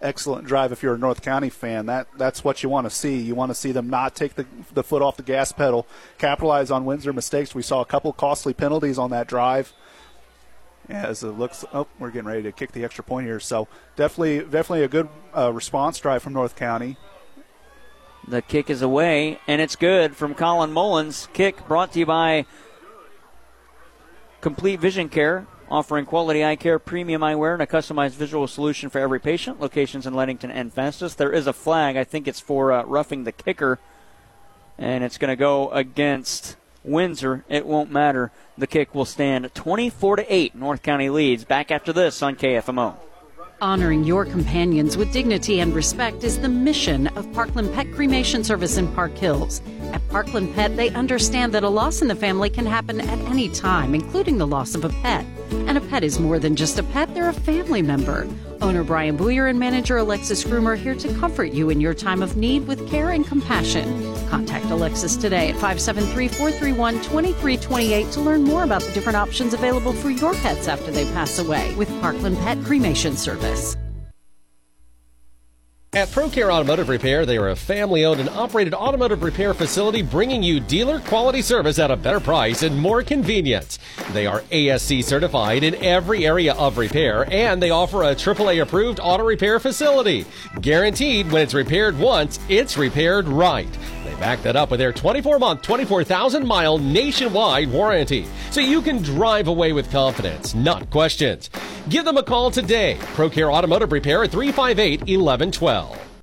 Excellent drive if you're a North County fan. That that's what you want to see. You want to see them not take the the foot off the gas pedal, capitalize on Windsor mistakes. We saw a couple costly penalties on that drive. As it looks, oh, we're getting ready to kick the extra point here. So definitely, definitely a good uh, response drive from North County. The kick is away, and it's good from Colin Mullins. Kick brought to you by Complete Vision Care, offering quality eye care, premium eyewear, and a customized visual solution for every patient. Locations in Leadington and Festus. There is a flag. I think it's for uh, roughing the kicker, and it's going to go against Windsor. It won't matter. The kick will stand 24 to 8. North County leads. Back after this on KFMO. Honoring your companions with dignity and respect is the mission of Parkland Pet Cremation Service in Park Hills. At Parkland Pet, they understand that a loss in the family can happen at any time, including the loss of a pet. And a pet is more than just a pet, they're a family member. Owner Brian Booyer and manager Alexis Groomer here to comfort you in your time of need with care and compassion. Contact Alexis today at 573 431 2328 to learn more about the different options available for your pets after they pass away with Parkland Pet Cremation Service. At ProCare Automotive Repair, they are a family owned and operated automotive repair facility bringing you dealer quality service at a better price and more convenience. They are ASE certified in every area of repair and they offer a AAA approved auto repair facility. Guaranteed when it's repaired once, it's repaired right. Back that up with their 24 month, 24,000 mile nationwide warranty. So you can drive away with confidence, not questions. Give them a call today. ProCare Automotive Repair at 358 1112.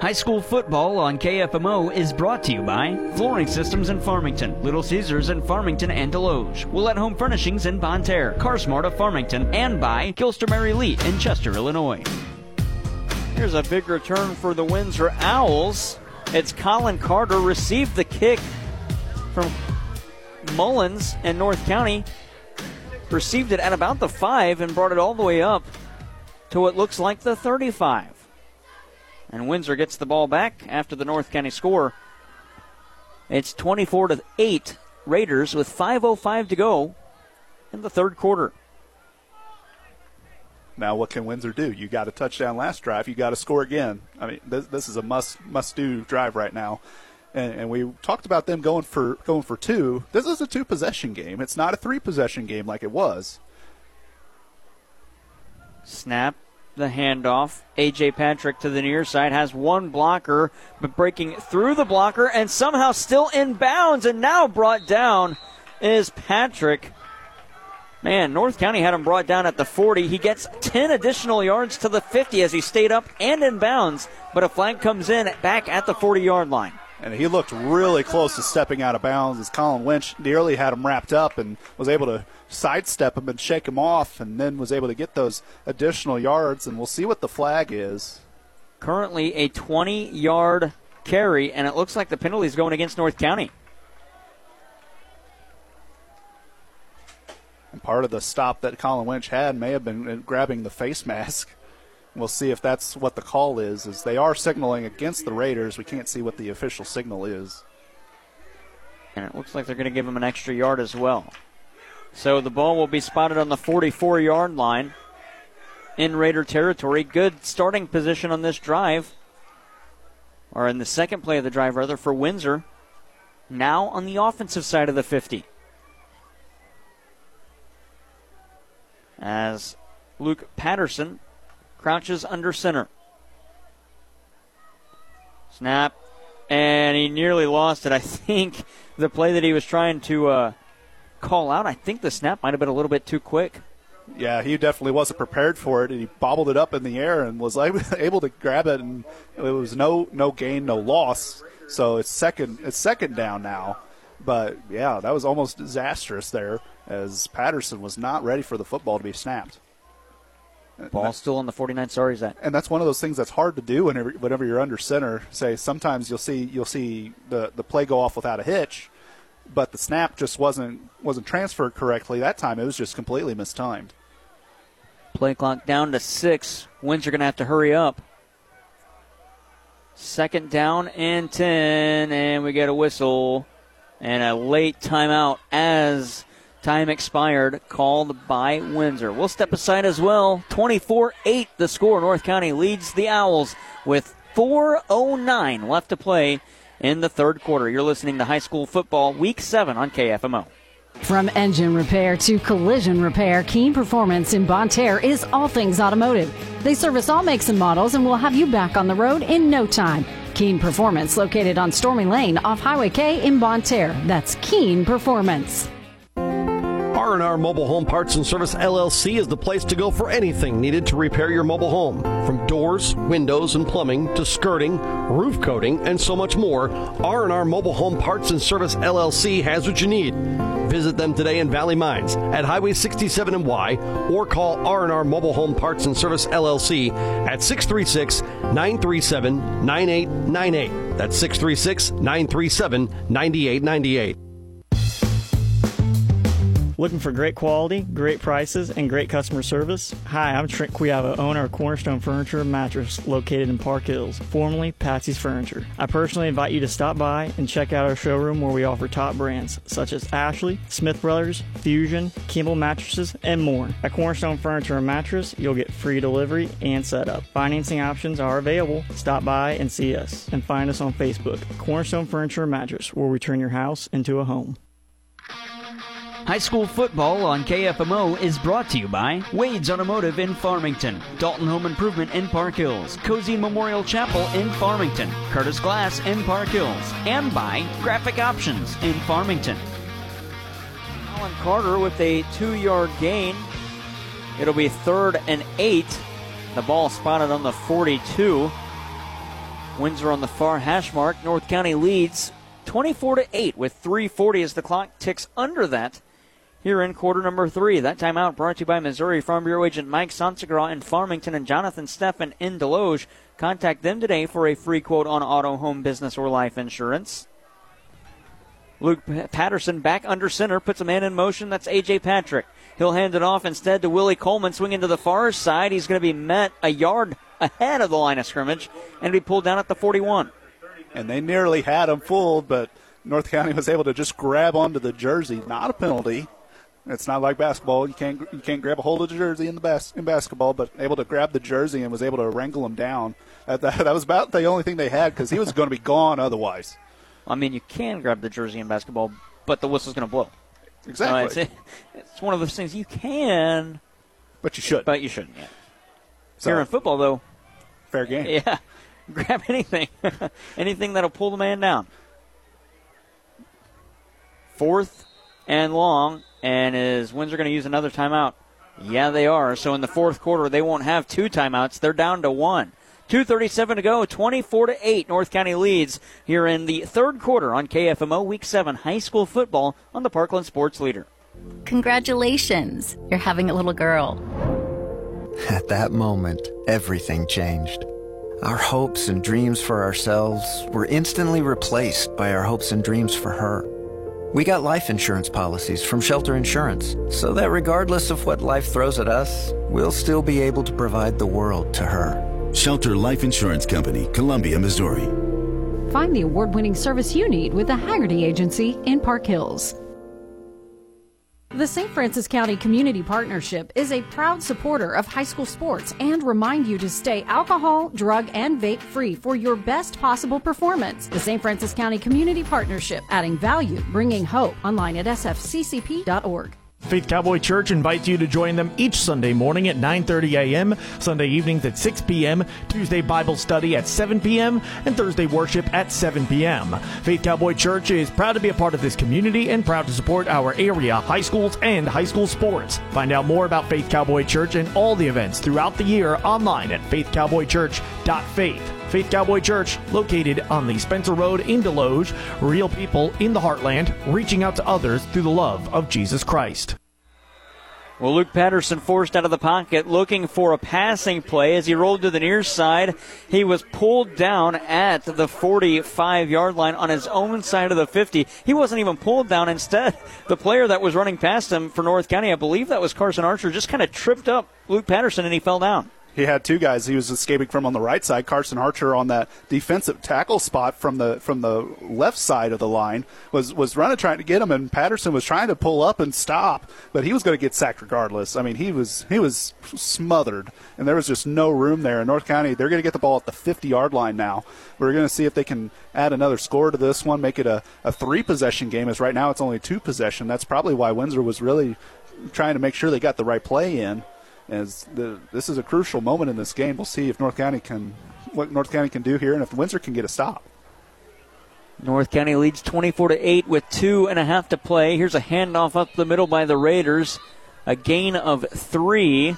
High school football on KFMO is brought to you by Flooring Systems in Farmington, Little Caesars in Farmington and Desloge, Willett Home Furnishings in Bonne Terre, CarSmart of Farmington, and by Gilster Mary Lee in Chester, Illinois. Here's a big return for the Windsor Owls. It's Colin Carter received the kick from Mullins and North County, received it at about the five and brought it all the way up to what looks like the 35. And Windsor gets the ball back after the North County score. It's 24 to 8 Raiders with 5:05 to go in the third quarter. Now, what can Windsor do? You got a touchdown last drive. You got to score again. I mean, this, this is a must must do drive right now. And, and, we talked about them going for going for two. This is a two possession game. It's not a three possession game like it was. Snap the handoff. AJ Patrick to the near side has one blocker, but breaking through the blocker and somehow still in bounds and now brought down is Patrick. Man, North County had him brought down at the 40. He gets 10 additional yards to the 50 as he stayed up and in bounds, but a flag comes in back at the 40 yard line. And he looked really close to stepping out of bounds as Colin Winch nearly had him wrapped up and was able to sidestep him and shake him off, and then was able to get those additional yards. And we'll see what the flag is. Currently, a 20 yard carry, and it looks like the penalty is going against North County. And part of the stop that Colin Winch had may have been grabbing the face mask. We'll see if that's what the call is. As they are signaling against the Raiders, we can't see what the official signal is. And it looks like they're going to give him an extra yard as well. So the ball will be spotted on the 44 yard line in Raider territory. Good starting position on this drive, or in the second play of the drive, rather, for Windsor. Now on the offensive side of the 50. As Luke Patterson crouches under center. Snap, and he nearly lost it. I think the play that he was trying to uh, call out. I think the snap might have been a little bit too quick. Yeah, he definitely wasn't prepared for it, and he bobbled it up in the air and was able to grab it, and it was no no gain, no loss. So it's second it's second down now. But yeah, that was almost disastrous there, as Patterson was not ready for the football to be snapped. Ball still on the 49. Sorry, is that. And that's one of those things that's hard to do whenever, whenever you're under center. Say sometimes you'll see you'll see the, the play go off without a hitch, but the snap just wasn't wasn't transferred correctly that time. It was just completely mistimed. Play clock down to six. Windsor going to have to hurry up. Second down and ten, and we get a whistle and a late timeout as time expired called by Windsor. We'll step aside as well. 24-8 the score. North County leads the Owls with 4:09 left to play in the third quarter. You're listening to high school football week 7 on KFMO. From engine repair to collision repair, Keen Performance in Bonne Terre is all things automotive. They service all makes and models and will have you back on the road in no time. Keen Performance, located on Stormy Lane off Highway K in Bonne Terre. That's Keen Performance. R&R Mobile Home Parts and Service LLC is the place to go for anything needed to repair your mobile home. From doors, windows, and plumbing to skirting, roof coating, and so much more, R&R Mobile Home Parts and Service LLC has what you need. Visit them today in Valley Mines at Highway 67 and Y or call R&R Mobile Home Parts and Service LLC at 636-937-9898. That's 636-937-9898. Looking for great quality, great prices, and great customer service? Hi, I'm Trent Quiava, owner of Cornerstone Furniture and Mattress located in Park Hills, formerly Patsy's Furniture. I personally invite you to stop by and check out our showroom where we offer top brands such as Ashley, Smith Brothers, Fusion, Kimball Mattresses, and more. At Cornerstone Furniture and Mattress, you'll get free delivery and setup. Financing options are available. Stop by and see us, and find us on Facebook, Cornerstone Furniture and Mattress, where we turn your house into a home. High school football on KFMO is brought to you by Wade's Automotive in Farmington, Dalton Home Improvement in Park Hills, Cozy Memorial Chapel in Farmington, Curtis Glass in Park Hills, and by Graphic Options in Farmington. Alan Carter with a two yard gain. It'll be third and eight. The ball spotted on the 42. Windsor on the far hash mark. North County leads 24 to 8 with 340 as the clock ticks under that here in quarter number three. That timeout brought to you by Missouri Farm Bureau agent Mike Sansagra in Farmington and Jonathan Steffen in Desloge. Contact them today for a free quote on auto, home, business, or life insurance. Luke Patterson back under center, puts a man in motion. That's A.J. Patrick. He'll hand it off instead to Willie Coleman, swinging to the far side. He's going to be met a yard ahead of the line of scrimmage and be pulled down at the 41. And they nearly had him fooled, but North County was able to just grab onto the jersey. Not a penalty. It's not like basketball. You can't you can't grab a hold of the jersey in the bas- in basketball, but able to grab the jersey and was able to wrangle him down. That, that, that was about the only thing they had because he was going to be gone otherwise. I mean, you can grab the jersey in basketball, but the whistle's going to blow. Exactly. Uh, it's, it's, one of those things you can, but you should. But you shouldn't. Yeah. So, Here in football, though, fair game. Yeah, grab anything, anything that'll pull the man down. Fourth and long, and is Windsor going to use another timeout? Yeah, they are. So in the fourth quarter, they won't have two timeouts. They're down to one. 2.37 to go, 24 to 8. North County leads here in the third quarter on KFMO Week 7 high school football on the Parkland Sports Leader. Congratulations, you're having a little girl. At that moment, everything changed. Our hopes and dreams for ourselves were instantly replaced by our hopes and dreams for her. We got life insurance policies from Shelter Insurance so that regardless of what life throws at us, we'll still be able to provide the world to her. Shelter Life Insurance Company, Columbia, Missouri. Find the award winning service you need with the Haggerty Agency in Park Hills. The St. Francis County Community Partnership is a proud supporter of high school sports and remind you to stay alcohol, drug, and vape free for your best possible performance. The St. Francis County Community Partnership, adding value, bringing hope. Online at sfccp.org. Faith Cowboy Church invites you to join them each Sunday morning at 9:30 a.m., Sunday evenings at 6 p.m., Tuesday Bible study at 7 p.m., and Thursday worship at 7 p.m. Faith Cowboy Church is proud to be a part of this community and proud to support our area high schools and high school sports. Find out more about Faith Cowboy Church and all the events throughout the year online at faithcowboychurch.faith. Faith Cowboy Church, located on the Spencer Road in Desloge, real people in the heartland, reaching out to others through the love of Jesus Christ. Well, Luke Patterson forced out of the pocket looking for a passing play. As he rolled to the near side, he was pulled down at the 45 yard line on his own side of the 50. He wasn't even pulled down. Instead, the player that was running past him for North County, I believe that was Carson Archer, just kind of tripped up Luke Patterson and he fell down he had two guys he was escaping from on the right side. Carson Archer on that defensive tackle spot from the from the left side of the line was was running trying to get him, and Patterson was trying to pull up and stop, but he was going to get sacked regardless. I mean, he was he was smothered, and there was just no room there. In North County, they're going to get the ball at the 50 yard line now. We're going to see if they can add another score to this one, make it a, a three possession game. As right now it's only two possession. That's probably why Windsor was really trying to make sure they got the right play in as the, this is a crucial moment in this game. We'll see if North County can what North County can do here, and if Windsor can get a stop. North County leads 24 to 8 with two and a half to play. Here's a handoff up the middle by the Raiders. A gain of three.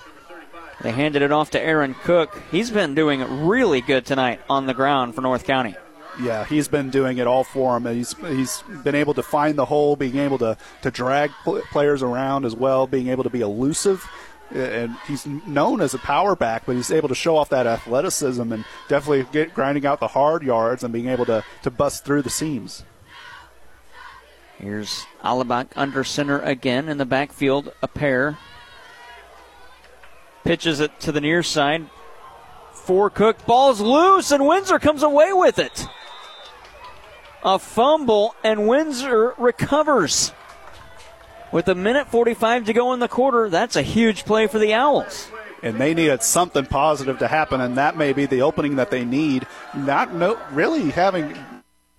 They handed it off to Aaron Cook. He's been doing really good tonight on the ground for North County. Yeah, he's been doing it all for him. He's he's been able to find the hole, being able to to drag players around as well, being able to be elusive. And he's known as a power back, but he's able to show off that athleticism and definitely get grinding out the hard yards and being able to, to bust through the seams. Here's Alabak under center again in the backfield, a pair. Pitches it to the near side. For Cook, ball's loose, and Windsor comes away with it. A fumble, and Windsor recovers. With a minute 45 to go in the quarter, that's a huge play for the Owls. And they needed something positive to happen, and that may be the opening that they need. Not no, really having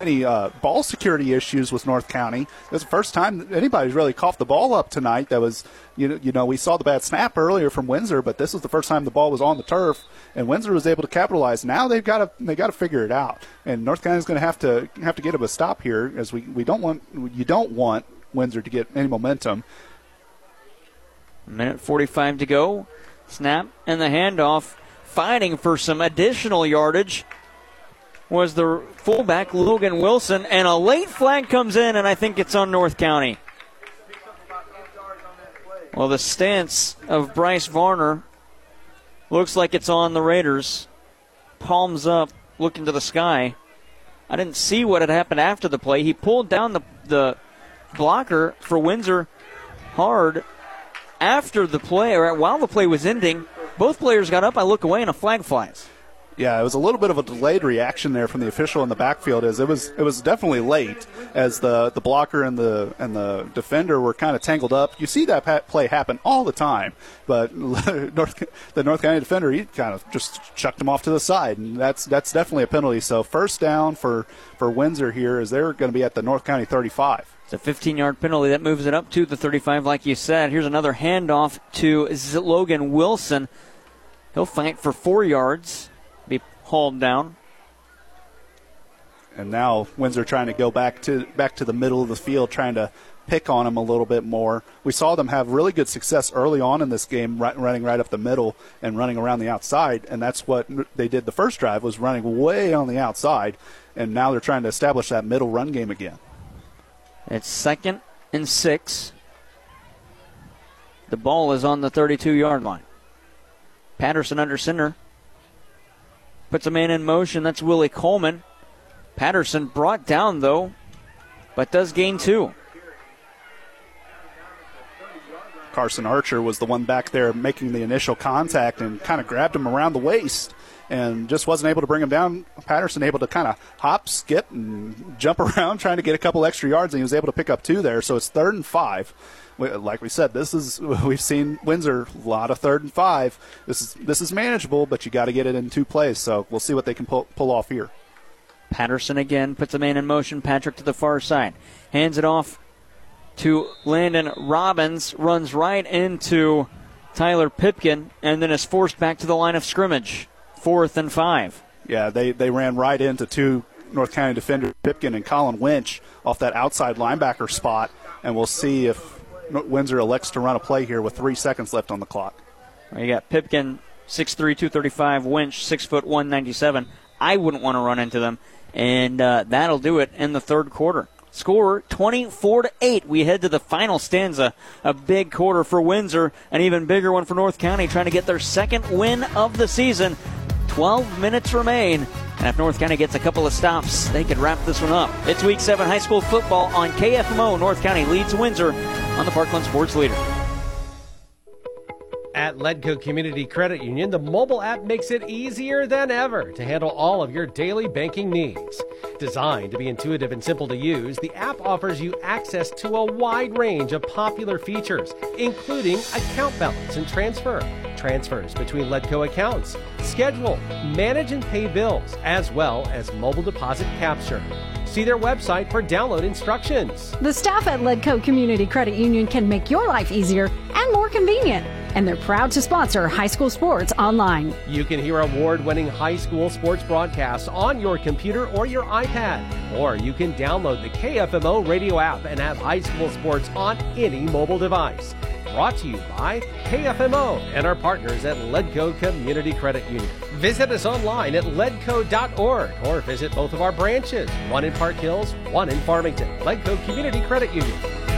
any uh, ball security issues with North County. It was the first time anybody's really coughed the ball up tonight. That was, you know, you know, we saw the bad snap earlier from Windsor, but this was the first time the ball was on the turf, and Windsor was able to capitalize. Now they've got to they got to figure it out, and North County's going to have to have to get a stop here, as we we don't want you don't want Windsor to get any momentum. Minute 45 to go. Snap and the handoff, fighting for some additional yardage was the fullback Logan Wilson, and a late flag comes in, and I think it's on North County. Well, the stance of Bryce Varner looks like it's on the Raiders. Palms up, looking to the sky. I didn't see what had happened after the play. He pulled down the, the blocker for Windsor hard after the play, or while the play was ending. Both players got up. I look away, and a flag flies. Yeah, it was a little bit of a delayed reaction there from the official in the backfield. As it was, it was definitely late as the, the blocker and the and the defender were kind of tangled up. You see that play happen all the time, but North, the North County defender he kind of just chucked him off to the side, and that's that's definitely a penalty. So first down for for Windsor here is they're going to be at the North County 35. It's a 15 yard penalty that moves it up to the 35, like you said. Here's another handoff to Logan Wilson. He'll fight for four yards be hauled down. And now Windsor trying to go back to back to the middle of the field, trying to pick on them a little bit more. We saw them have really good success early on in this game, right, running right up the middle and running around the outside, and that's what they did the first drive was running way on the outside, and now they're trying to establish that middle run game again. It's second and six. The ball is on the 32 yard line. Patterson under center. Puts a man in motion. That's Willie Coleman. Patterson brought down, though, but does gain two. Carson Archer was the one back there making the initial contact and kind of grabbed him around the waist and just wasn't able to bring him down. Patterson able to kind of hop, skip, and jump around trying to get a couple extra yards, and he was able to pick up two there. So it's third and five like we said, this is we've seen Windsor a lot of third and five. This is this is manageable, but you got to get it in two plays. So we'll see what they can pull, pull off here. Patterson again puts a man in motion. Patrick to the far side, hands it off to Landon Robbins, runs right into Tyler Pipkin, and then is forced back to the line of scrimmage. Fourth and five. Yeah, they, they ran right into two North County defenders, Pipkin and Colin Winch, off that outside linebacker spot, and we'll see if Windsor elects to run a play here with three seconds left on the clock. You got Pipkin, 6'3", 235, Winch, 6 foot 197. I wouldn't want to run into them, and uh, that'll do it in the third quarter. Score 24 to 8. We head to the final stanza. A big quarter for Windsor, an even bigger one for North County, trying to get their second win of the season. 12 minutes remain. And if North County gets a couple of stops, they could wrap this one up. It's week seven high school football on KFMO. North County leads Windsor on the Parkland Sports Leader. At Ledco Community Credit Union, the mobile app makes it easier than ever to handle all of your daily banking needs. Designed to be intuitive and simple to use, the app offers you access to a wide range of popular features, including account balance and transfer, transfers between Ledco accounts, schedule, manage and pay bills, as well as mobile deposit capture. See their website for download instructions. The staff at Ledco Community Credit Union can make your life easier and more convenient. And they're proud to sponsor high school sports online. You can hear award winning high school sports broadcasts on your computer or your iPad. Or you can download the KFMO radio app and have high school sports on any mobile device. Brought to you by KFMO and our partners at Ledco Community Credit Union. Visit us online at ledco.org or visit both of our branches, one in Park Hills, one in Farmington. Ledco Community Credit Union.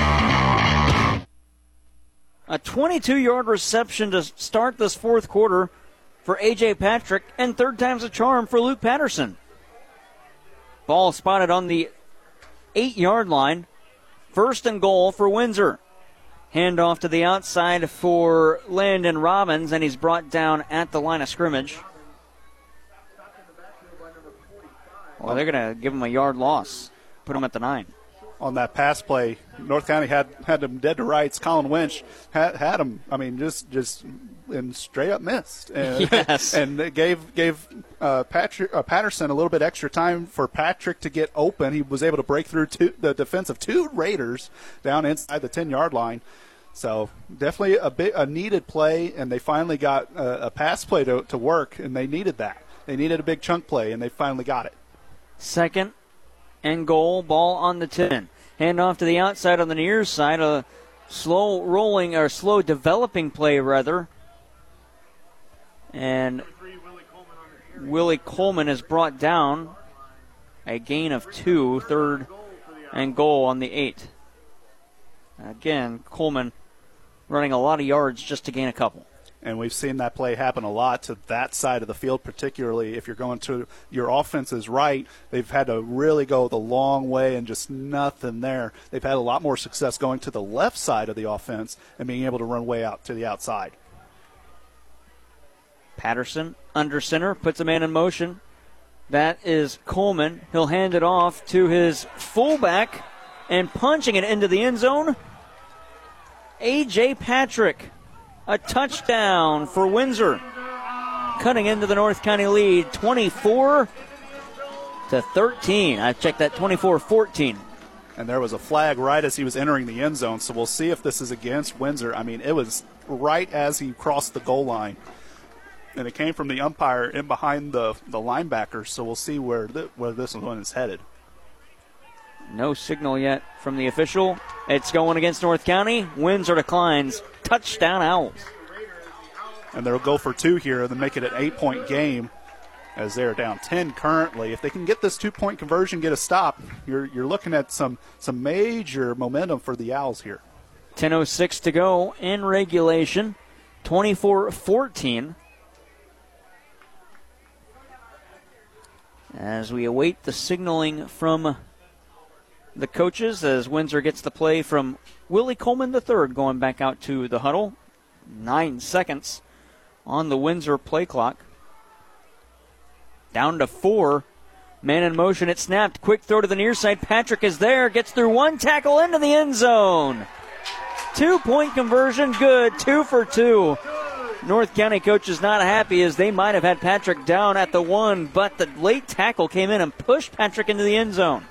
A 22 yard reception to start this fourth quarter for A.J. Patrick, and third time's a charm for Luke Patterson. Ball spotted on the eight yard line. First and goal for Windsor. Handoff to the outside for Landon Robbins, and he's brought down at the line of scrimmage. Well, they're going to give him a yard loss, put him at the nine on that pass play. North County had had them dead to rights. Colin Winch had had him. I mean, just just and straight up missed. And, yes. and it gave gave uh, Patrick uh, Patterson a little bit extra time for Patrick to get open. He was able to break through two, the defense of two Raiders down inside the ten yard line. So definitely a bit a needed play, and they finally got a, a pass play to, to work, and they needed that. They needed a big chunk play, and they finally got it. Second and goal. Ball on the 10. Hand off to the outside on the near side. A slow rolling or slow developing play, rather. And Willie Coleman is brought down. A gain of two, third and goal on the eight. Again, Coleman running a lot of yards just to gain a couple. And we've seen that play happen a lot to that side of the field, particularly if you're going to your offense is right. They've had to really go the long way and just nothing there. They've had a lot more success going to the left side of the offense and being able to run way out to the outside. Patterson under center puts a man in motion. That is Coleman. He'll hand it off to his fullback and punching it into the end zone. A.J. Patrick a touchdown for Windsor. Cutting into the North County lead 24 to 13. I checked that 24 14. And there was a flag right as he was entering the end zone, so we'll see if this is against Windsor. I mean, it was right as he crossed the goal line. And it came from the umpire in behind the, the linebacker, so we'll see where, where this one is headed. No signal yet from the official. It's going against North County. Windsor declines. Touchdown Owls. And they'll go for two here and make it an eight point game as they're down 10 currently. If they can get this two point conversion, get a stop, you're, you're looking at some, some major momentum for the Owls here. 10.06 to go in regulation. 24 14. As we await the signaling from the coaches as Windsor gets the play from Willie Coleman III going back out to the huddle. Nine seconds on the Windsor play clock. Down to four. Man in motion. It snapped. Quick throw to the near side. Patrick is there. Gets through one tackle into the end zone. Two point conversion. Good. Two for two. North County coach is not happy as they might have had Patrick down at the one, but the late tackle came in and pushed Patrick into the end zone.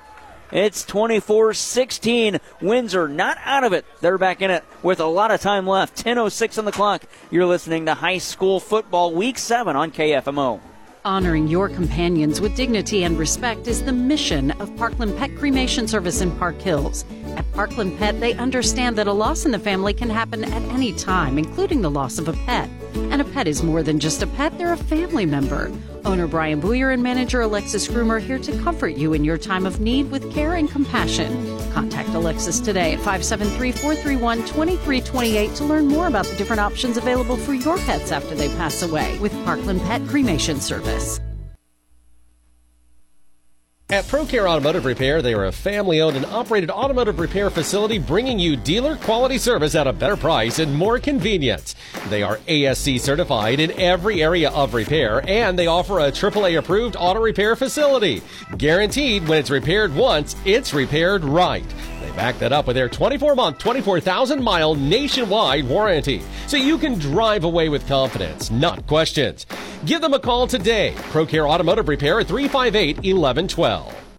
It's 24 16. Windsor not out of it. They're back in it with a lot of time left. 10.06 on the clock. You're listening to High School Football Week 7 on KFMO. Honoring your companions with dignity and respect is the mission of Parkland Pet Cremation Service in Park Hills. At Parkland Pet, they understand that a loss in the family can happen at any time, including the loss of a pet. And a pet is more than just a pet, they're a family member. Owner Brian Booyer and manager Alexis Groomer here to comfort you in your time of need with care and compassion. Contact Alexis today at 573 431 2328 to learn more about the different options available for your pets after they pass away with Parkland Pet Cremation Service. At ProCare Automotive Repair, they are a family owned and operated automotive repair facility bringing you dealer quality service at a better price and more convenience. They are ASE certified in every area of repair and they offer a AAA approved auto repair facility. Guaranteed when it's repaired once, it's repaired right. They back that up with their 24 month, 24,000 mile nationwide warranty. So you can drive away with confidence, not questions. Give them a call today. ProCare Automotive Repair at 358 1112.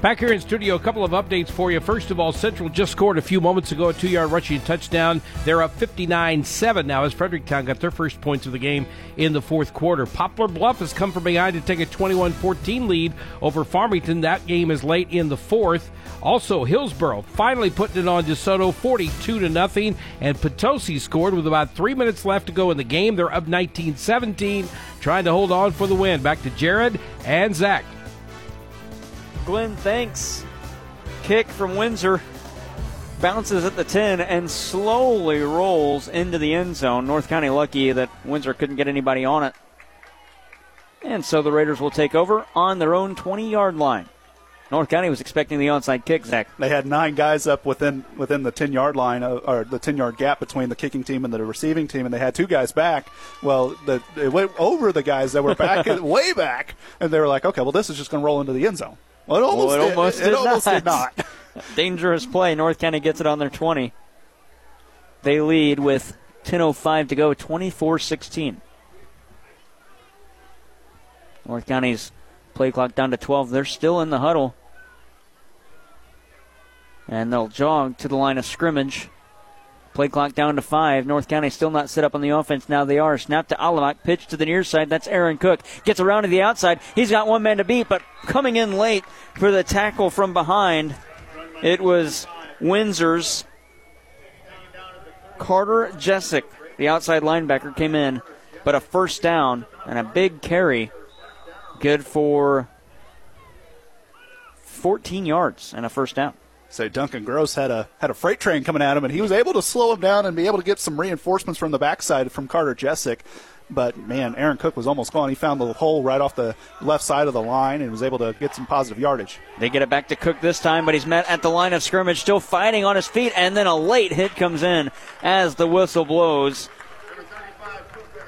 Back here in studio, a couple of updates for you. First of all, Central just scored a few moments ago a two yard rushing touchdown. They're up 59 7 now as Fredericktown got their first points of the game in the fourth quarter. Poplar Bluff has come from behind to take a 21 14 lead over Farmington. That game is late in the fourth. Also, Hillsboro finally putting it on DeSoto 42 to nothing, and Potosi scored with about three minutes left to go in the game. They're up 19 17, trying to hold on for the win. Back to Jared and Zach. Glenn, thanks. Kick from Windsor bounces at the 10 and slowly rolls into the end zone. North County lucky that Windsor couldn't get anybody on it. And so the Raiders will take over on their own 20 yard line. North County was expecting the onside kick, Zach. They had nine guys up within within the 10 yard line, uh, or the 10 yard gap between the kicking team and the receiving team, and they had two guys back. Well, the, it went over the guys that were back, way back, and they were like, okay, well, this is just going to roll into the end zone. Well, it almost, well, it almost did, did, it almost not. did not. Dangerous play. North County gets it on their 20. They lead with 10.05 to go, 24 16. North County's play clock down to 12. They're still in the huddle. And they'll jog to the line of scrimmage. Play clock down to five. North County still not set up on the offense. Now they are. Snap to Alabak. Pitch to the near side. That's Aaron Cook. Gets around to the outside. He's got one man to beat, but coming in late for the tackle from behind, it was Windsor's Carter Jessic. The outside linebacker came in, but a first down and a big carry. Good for 14 yards and a first down. So Duncan Gross had a had a freight train coming at him, and he was able to slow him down and be able to get some reinforcements from the backside from Carter Jessic. But man, Aaron Cook was almost gone. He found the hole right off the left side of the line and was able to get some positive yardage. They get it back to Cook this time, but he's met at the line of scrimmage, still fighting on his feet, and then a late hit comes in as the whistle blows.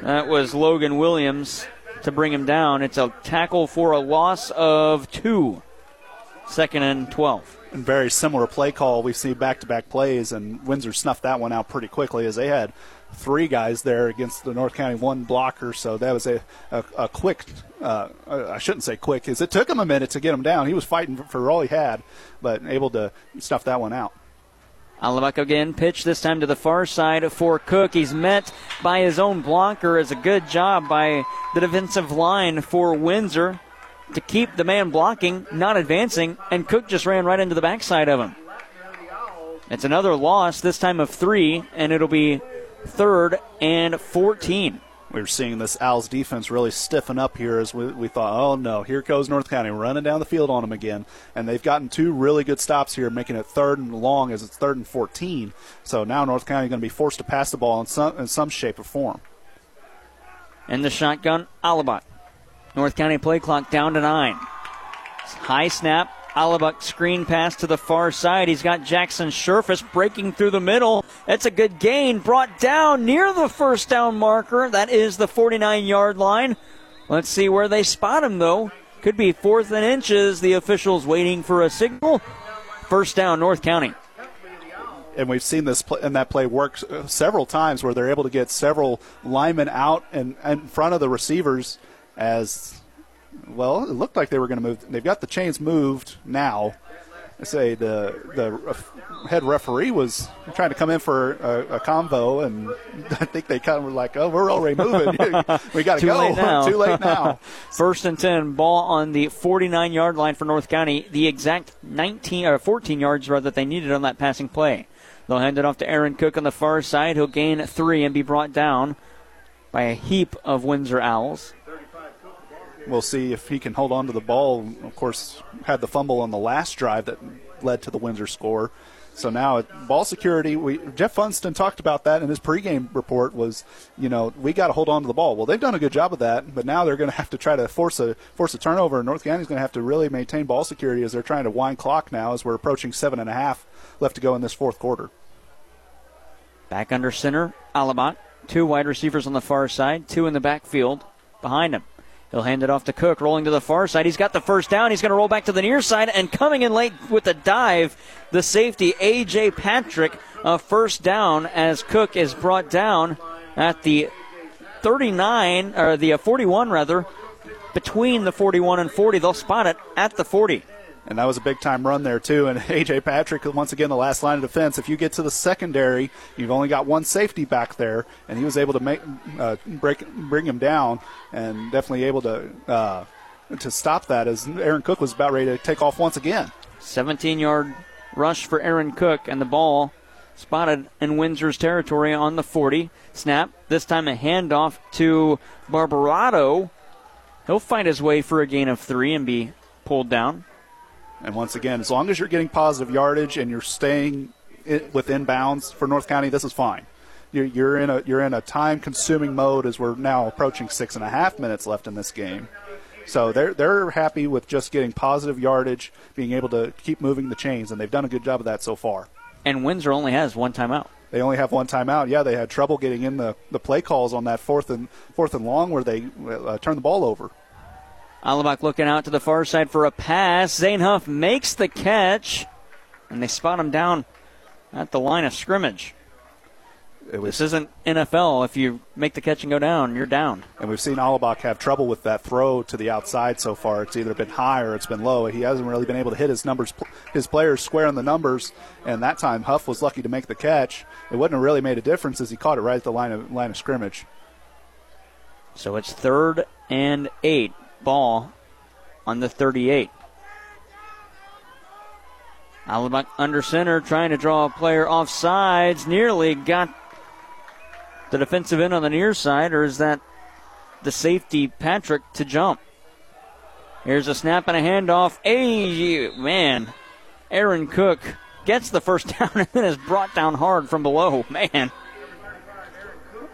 That was Logan Williams to bring him down. It's a tackle for a loss of two. Second and 12 and very similar play call. We see back to back plays, and Windsor snuffed that one out pretty quickly as they had three guys there against the North County one blocker. So that was a, a, a quick, uh, I shouldn't say quick, because it took him a minute to get him down. He was fighting for all he had, but able to stuff that one out. Alabak again, pitch this time to the far side for Cook. He's met by his own blocker as a good job by the defensive line for Windsor to keep the man blocking, not advancing, and Cook just ran right into the backside of him. It's another loss, this time of three, and it'll be third and 14. We were seeing this Owls defense really stiffen up here as we, we thought, oh no, here goes North County running down the field on them again. And they've gotten two really good stops here, making it third and long as it's third and 14. So now North County is going to be forced to pass the ball in some, in some shape or form. And the shotgun, Alabak. North County play clock down to nine. High snap. Alabak screen pass to the far side. He's got Jackson Sherfus breaking through the middle. That's a good gain. Brought down near the first down marker. That is the 49 yard line. Let's see where they spot him, though. Could be fourth and inches. The officials waiting for a signal. First down, North County. And we've seen this play, and that play work uh, several times where they're able to get several linemen out and in front of the receivers as well. It looked like they were going to move. They've got the chains moved now. I say the the head referee was trying to come in for a, a convo, and I think they kind of were like, "Oh, we're already moving. we got to go. Late now. Too late now." First and ten, ball on the 49 yard line for North County. The exact 19 or 14 yards rather that they needed on that passing play. They'll hand it off to Aaron Cook on the far side. He'll gain three and be brought down by a heap of Windsor Owls. We'll see if he can hold on to the ball. Of course, had the fumble on the last drive that led to the Windsor score. So now at ball security, we Jeff Funston talked about that in his pregame report. Was you know we got to hold on to the ball. Well, they've done a good job of that, but now they're going to have to try to force a force a turnover. North County's going to have to really maintain ball security as they're trying to wind clock now as we're approaching seven and a half left to go in this fourth quarter. Back under center, Alabak. Two wide receivers on the far side, two in the backfield behind him. He'll hand it off to Cook, rolling to the far side. He's got the first down. He's going to roll back to the near side, and coming in late with the dive, the safety, A.J. Patrick, a first down as Cook is brought down at the 39, or the uh, 41 rather, between the 41 and 40. They'll spot it at the 40 and that was a big time run there too. And AJ Patrick, once again, the last line of defense. If you get to the secondary, you've only got one safety back there, and he was able to make uh, break bring him down, and definitely able to uh, to stop that as Aaron Cook was about ready to take off once again. 17 yard rush for Aaron Cook, and the ball spotted in Windsor's territory on the 40. Snap. This time a handoff to Barbarato. He'll find his way for a gain of three and be pulled down. And once again, as long as you're getting positive yardage and you're staying within bounds for North County, this is fine. You're, you're in a you're in a time-consuming mode as we're now approaching six and a half minutes left in this game. So they're they're happy with just getting positive yardage, being able to keep moving the chains, and they've done a good job of that so far. And Windsor only has one timeout. They only have one timeout. Yeah, they had trouble getting in the, the play calls on that fourth and fourth and long where they uh, turned the ball over. Alabak looking out to the far side for a pass. Zane Huff makes the catch, and they spot him down at the line of scrimmage. this isn't NFL. If you make the catch and go down, you're down. And we've seen Alabak have trouble with that throw to the outside so far. It's either been high or it's been low. He hasn't really been able to hit his numbers, his players square on the numbers. And that time, Huff was lucky to make the catch. It wouldn't have really made a difference as he caught it right at the line of line of scrimmage. So it's third and eight ball on the 38. Alabak under center trying to draw a player off sides. Nearly got the defensive end on the near side, or is that the safety Patrick to jump? Here's a snap and a handoff. Hey, man. Aaron Cook gets the first down and then is brought down hard from below. Man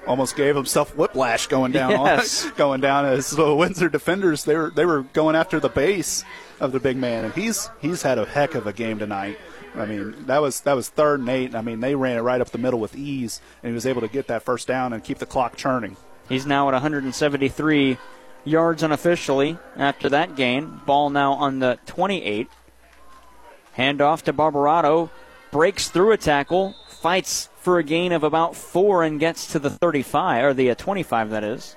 almost gave himself whiplash going down. Yes. going down as the Windsor defenders they were they were going after the base of the big man, and he's he's had a heck of a game tonight. I mean, that was that was third and eight. I mean, they ran it right up the middle with ease, and he was able to get that first down and keep the clock churning. He's now at 173 yards unofficially after that gain. Ball now on the 28. Handoff to Barbarato. Breaks through a tackle. Fights for a gain of about four and gets to the 35, or the uh, 25, that is.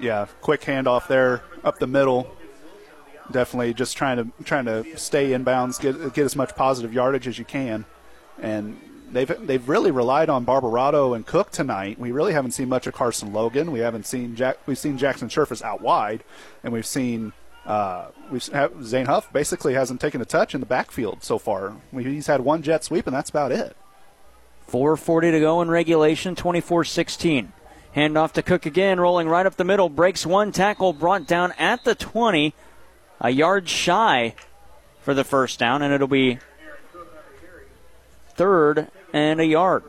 Yeah, quick handoff there up the middle. Definitely just trying to trying to stay inbounds, get get as much positive yardage as you can, and they've they've really relied on Barbarato and Cook tonight. We really haven't seen much of Carson Logan. We haven't seen Jack. We've seen Jackson Sherfus out wide, and we've seen uh, we've Zane Huff basically hasn't taken a touch in the backfield so far. He's had one jet sweep, and that's about it. 4.40 to go in regulation, 24 16. Handoff to Cook again, rolling right up the middle, breaks one tackle, brought down at the 20, a yard shy for the first down, and it'll be third and a yard.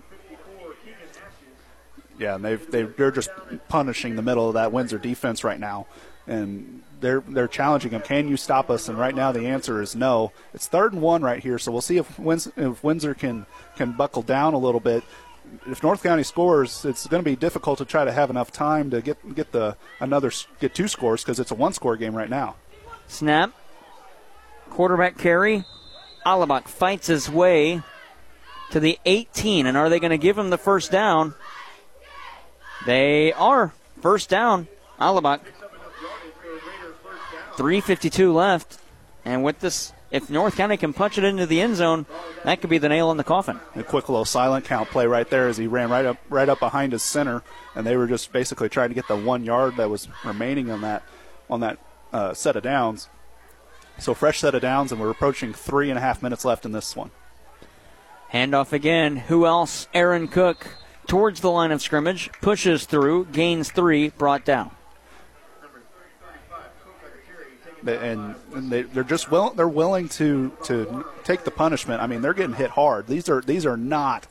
Yeah, and they've, they're just punishing the middle of that Windsor defense right now. And they're they're challenging him. Can you stop us? And right now the answer is no. It's third and one right here, so we'll see if, Wins- if Windsor can can buckle down a little bit. If North County scores, it's going to be difficult to try to have enough time to get get the another get two scores because it's a one score game right now. Snap, quarterback carry. Alabak fights his way to the 18, and are they going to give him the first down? They are first down. Alabak 3.52 left. And with this, if North County can punch it into the end zone, that could be the nail in the coffin. A quick little silent count play right there as he ran right up right up behind his center, and they were just basically trying to get the one yard that was remaining on that on that uh, set of downs. So fresh set of downs, and we're approaching three and a half minutes left in this one. Handoff again. Who else? Aaron Cook towards the line of scrimmage, pushes through, gains three, brought down. And, they, they're just will, they're willing to to take the punishment. I mean, they're getting hit hard. These are these are not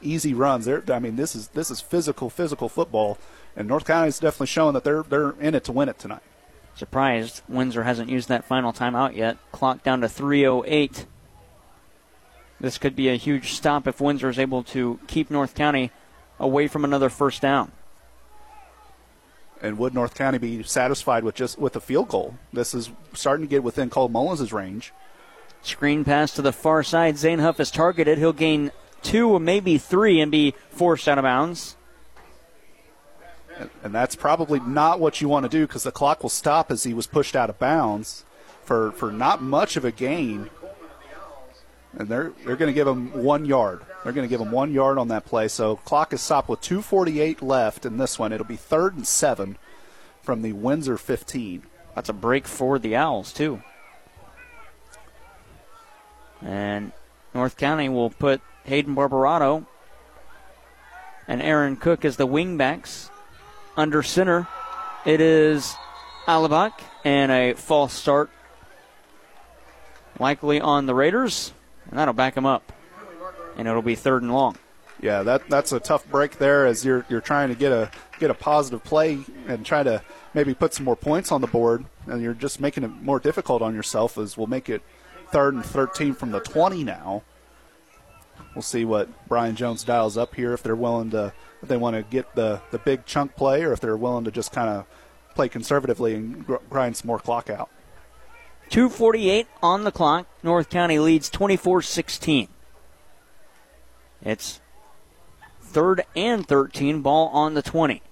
easy runs. They're, I mean, this is this is physical physical football, and North County is definitely showing that they're they're in it to win it tonight. Surprised Windsor hasn't used that final timeout yet. Clock down to 3:08. This could be a huge stop if Windsor is able to keep North County away from another first down. And would North County be satisfied with just with a field goal? This is starting to get within Cole Mullins' range. Screen pass to the far side. Zane Huff is targeted. He'll gain two or maybe three and be forced out of bounds. And that's probably not what you want to do because the clock will stop as he was pushed out of bounds for, for not much of a gain. And they're, they're going to give him one yard. They're going to give him one yard on that play. So clock is stopped with 2.48 left in this one. It'll be third and seven from the Windsor 15. That's a break for the Owls, too. And North County will put Hayden Barbarato and Aaron Cook as the wingbacks. Under center, it is Alabak and a false start, likely on the Raiders, and that'll back them up. And it'll be third and long. Yeah, that that's a tough break there as you're you're trying to get a get a positive play and try to maybe put some more points on the board, and you're just making it more difficult on yourself. As we'll make it third and 13 from the 20 now. We'll see what Brian Jones dials up here if they're willing to if they want to get the the big chunk play or if they're willing to just kind of play conservatively and gr- grind some more clock out. 248 on the clock. North County leads 24-16. It's third and 13, ball on the 20.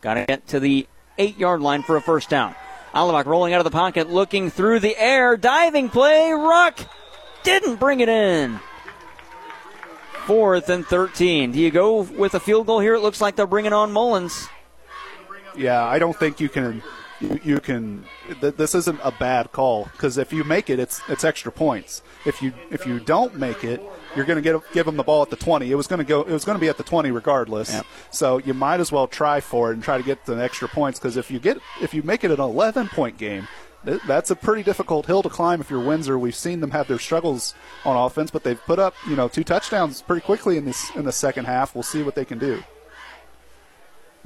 Got to get to the eight yard line for a first down. Alabak rolling out of the pocket, looking through the air, diving play. Ruck didn't bring it in. Fourth and 13. Do you go with a field goal here? It looks like they're bringing on Mullins. Yeah, I don't think you can. You, you can. Th- this isn't a bad call because if you make it, it's it's extra points. If you if you don't make it, you're going to get give them the ball at the 20. It was going to go. It was going to be at the 20 regardless. So you might as well try for it and try to get the extra points because if you get if you make it an 11 point game, th- that's a pretty difficult hill to climb if you're Windsor. We've seen them have their struggles on offense, but they've put up you know two touchdowns pretty quickly in this in the second half. We'll see what they can do.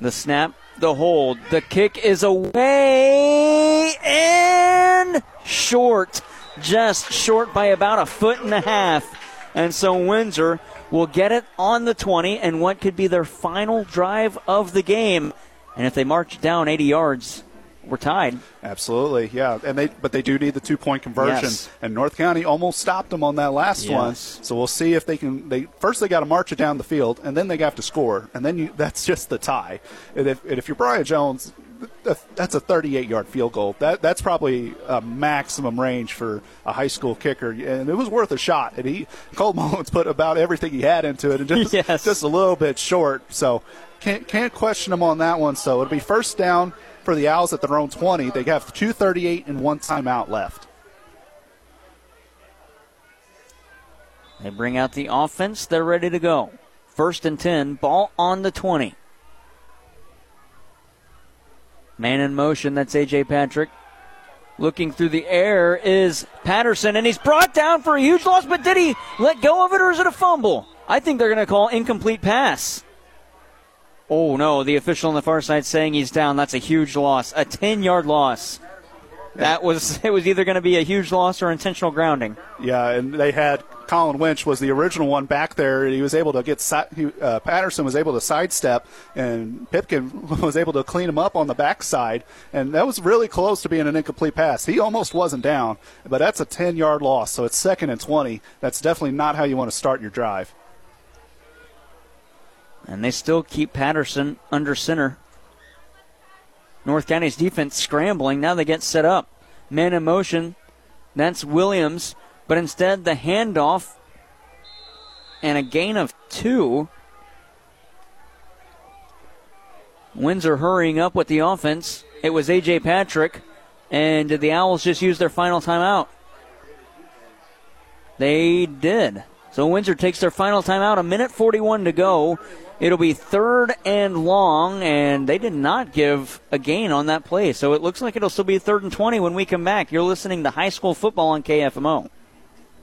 The snap, the hold, the kick is away and short. Just short by about a foot and a half. And so Windsor will get it on the 20 and what could be their final drive of the game. And if they march down 80 yards, we're tied. Absolutely, yeah, and they but they do need the two point conversion, Yes. and North County almost stopped them on that last one. So we'll see if they can. They first they got to march it down the field, and then they have to score, and then you that's just the tie. And if and if you're Brian Jones, that's a 38 yard field goal. That that's probably a maximum range for a high school kicker, and it was worth a shot. And he Cole Mullins put about everything he had into it, and just Yes. just a little bit short. So can't can't question him on that one. So it'll be first down for the Owls at their own 20. They have 2:38 and one timeout left. They bring out the offense. They're ready to go. First and 10, ball on the 20. Man in motion, that's A.J. Patrick. Looking through the air is Patterson, and he's brought down for a huge loss, but did he let go of it or is it a fumble? I think they're going to call incomplete pass. Oh no, the official on the far side saying he's down. That's a huge loss. A 10 yard loss. That was it was either going to be a huge loss or intentional grounding. Yeah, and they had Colin Winch was the original one back there. He was able to get uh, Patterson was able to sidestep, and Pipkin was able to clean him up on the backside, and that was really close to being an incomplete pass. He almost wasn't down, but that's a 10 yard loss, so it's second and 20. That's definitely not how you want to start your drive. And they still keep Patterson under center. North County's defense scrambling. Now they get set up. Man in motion. That's Williams. But instead, the handoff and a gain of two. Windsor hurrying up with the offense. It was A.J. Patrick. And did the Owls just use their final timeout? They did. So Windsor takes their final timeout. A minute 41 to go It'll be third and long, and they did not give a gain on that play. So it looks like it'll still be third and 20 when we come back. You're listening to high school football on KFMO.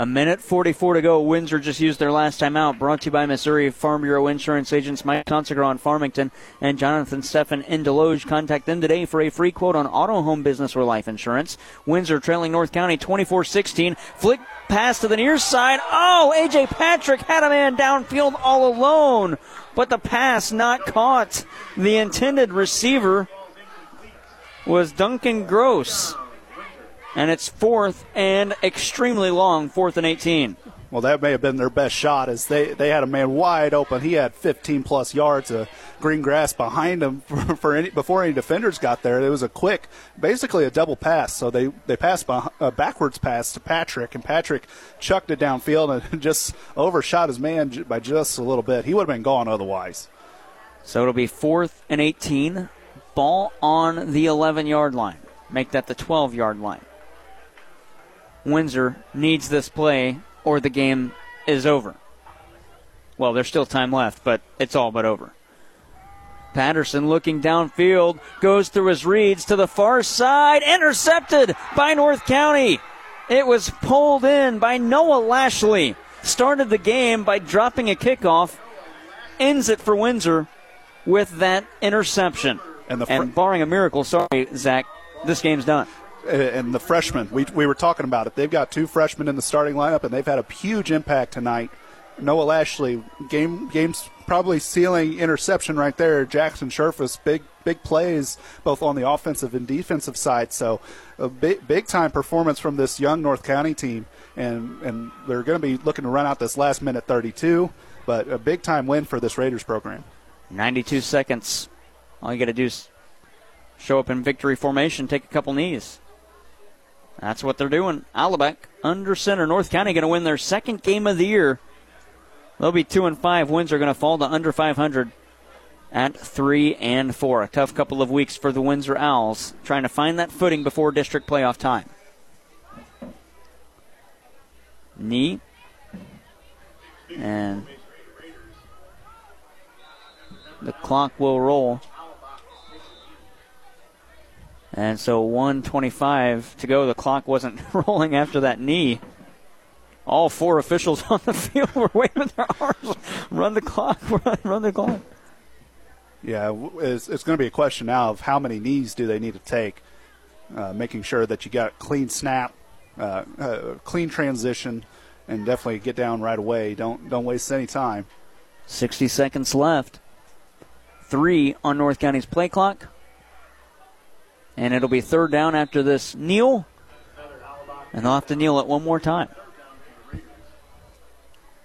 A minute 44 to go. Windsor just used their last time out. Brought to you by Missouri Farm Bureau Insurance agents Mike Tonsiger on Farmington and Jonathan Steffen in Desloge. Contact them today for a free quote on auto, home, business, or life insurance. Windsor trailing North County 24 16. Flick pass to the near side. Oh, A.J. Patrick had a man downfield all alone, but the pass not caught. The intended receiver was Duncan Gross and it's fourth and extremely long, fourth and 18. Well, that may have been their best shot as they, they had a man wide open. He had 15 plus yards of green grass behind him for, for any, before any defenders got there. It was a quick, basically a double pass. So they, they passed a uh, backwards pass to Patrick, and Patrick chucked it downfield and just overshot his man by just a little bit. He would have been gone otherwise. So it'll be fourth and 18. Ball on the 11 yard line. Make that the 12 yard line. Windsor needs this play or the game is over. Well, there's still time left, but it's all but over. Patterson looking downfield, goes through his reads to the far side, intercepted by North County. It was pulled in by Noah Lashley. Started the game by dropping a kickoff, ends it for Windsor with that interception. And, fr- and barring a miracle, sorry, Zach, this game's done Uh, and the freshmen. We, we were talking about it. They've got two freshmen in the starting lineup, and they've had a huge impact tonight. Noah Lashley, game game's probably sealing interception right there. Jackson Sherfus, big big plays both on the offensive and defensive side. So a big big time performance from this young North County team, and and they're going to be looking to run out this last minute 32, but a big time win for this Raiders program. 92 seconds. All you got to do is show up in victory formation, take a couple knees. That's what they're doing. Alabak under center. North County going to win their second game of the year. They'll be two and five. Windsor going to fall to under 500 at three and four. A tough couple of weeks for the Windsor Owls, trying to find that footing before district playoff time. Knee and the clock will roll. And so 125 to go. The clock wasn't rolling after that knee. All four officials on the field were waving their arms. Run the clock. Run, run the clock. Yeah, it's, it's, going to be a question now of how many knees do they need to take, uh, making sure that you got clean snap, uh, uh, clean transition, and definitely get down right away. Don't don't waste any time. 60 seconds left. Three on North County's play clock. And it'll be third down after this kneel. And they'll have to kneel it one more time.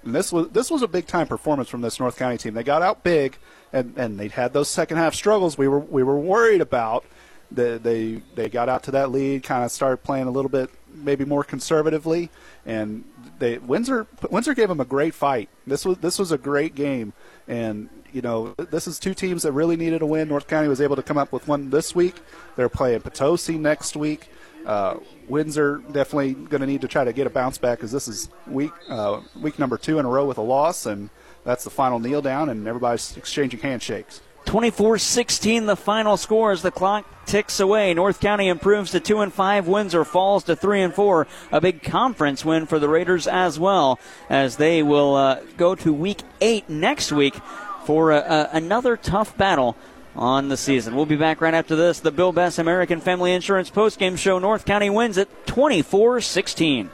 And this was this was a big time performance from this North County team. They got out big, and, and they had those second half struggles we were we were worried about. They they, they got out to that lead, kind of started playing a little bit maybe more conservatively, and they Windsor Windsor gave them a great fight. This was this was a great game, and you know, this is two teams that really needed a win. North County was able to come up with one this week. They're playing Potosi next week. Uh, Windsor definitely going to need to try to get a bounce back because this is week uh, week number two in a row with a loss, and that's the final kneel down, and everybody's exchanging handshakes. 24 16, the final score as the clock ticks away. North County improves to 2 and 5. Windsor falls to 3 and 4. A big conference win for the Raiders as well, as they will uh, go to week 8 next week for a, a, another tough battle on the season. We'll be back right after this. The Bill Bess American Family Insurance postgame show. North County wins at 24 16.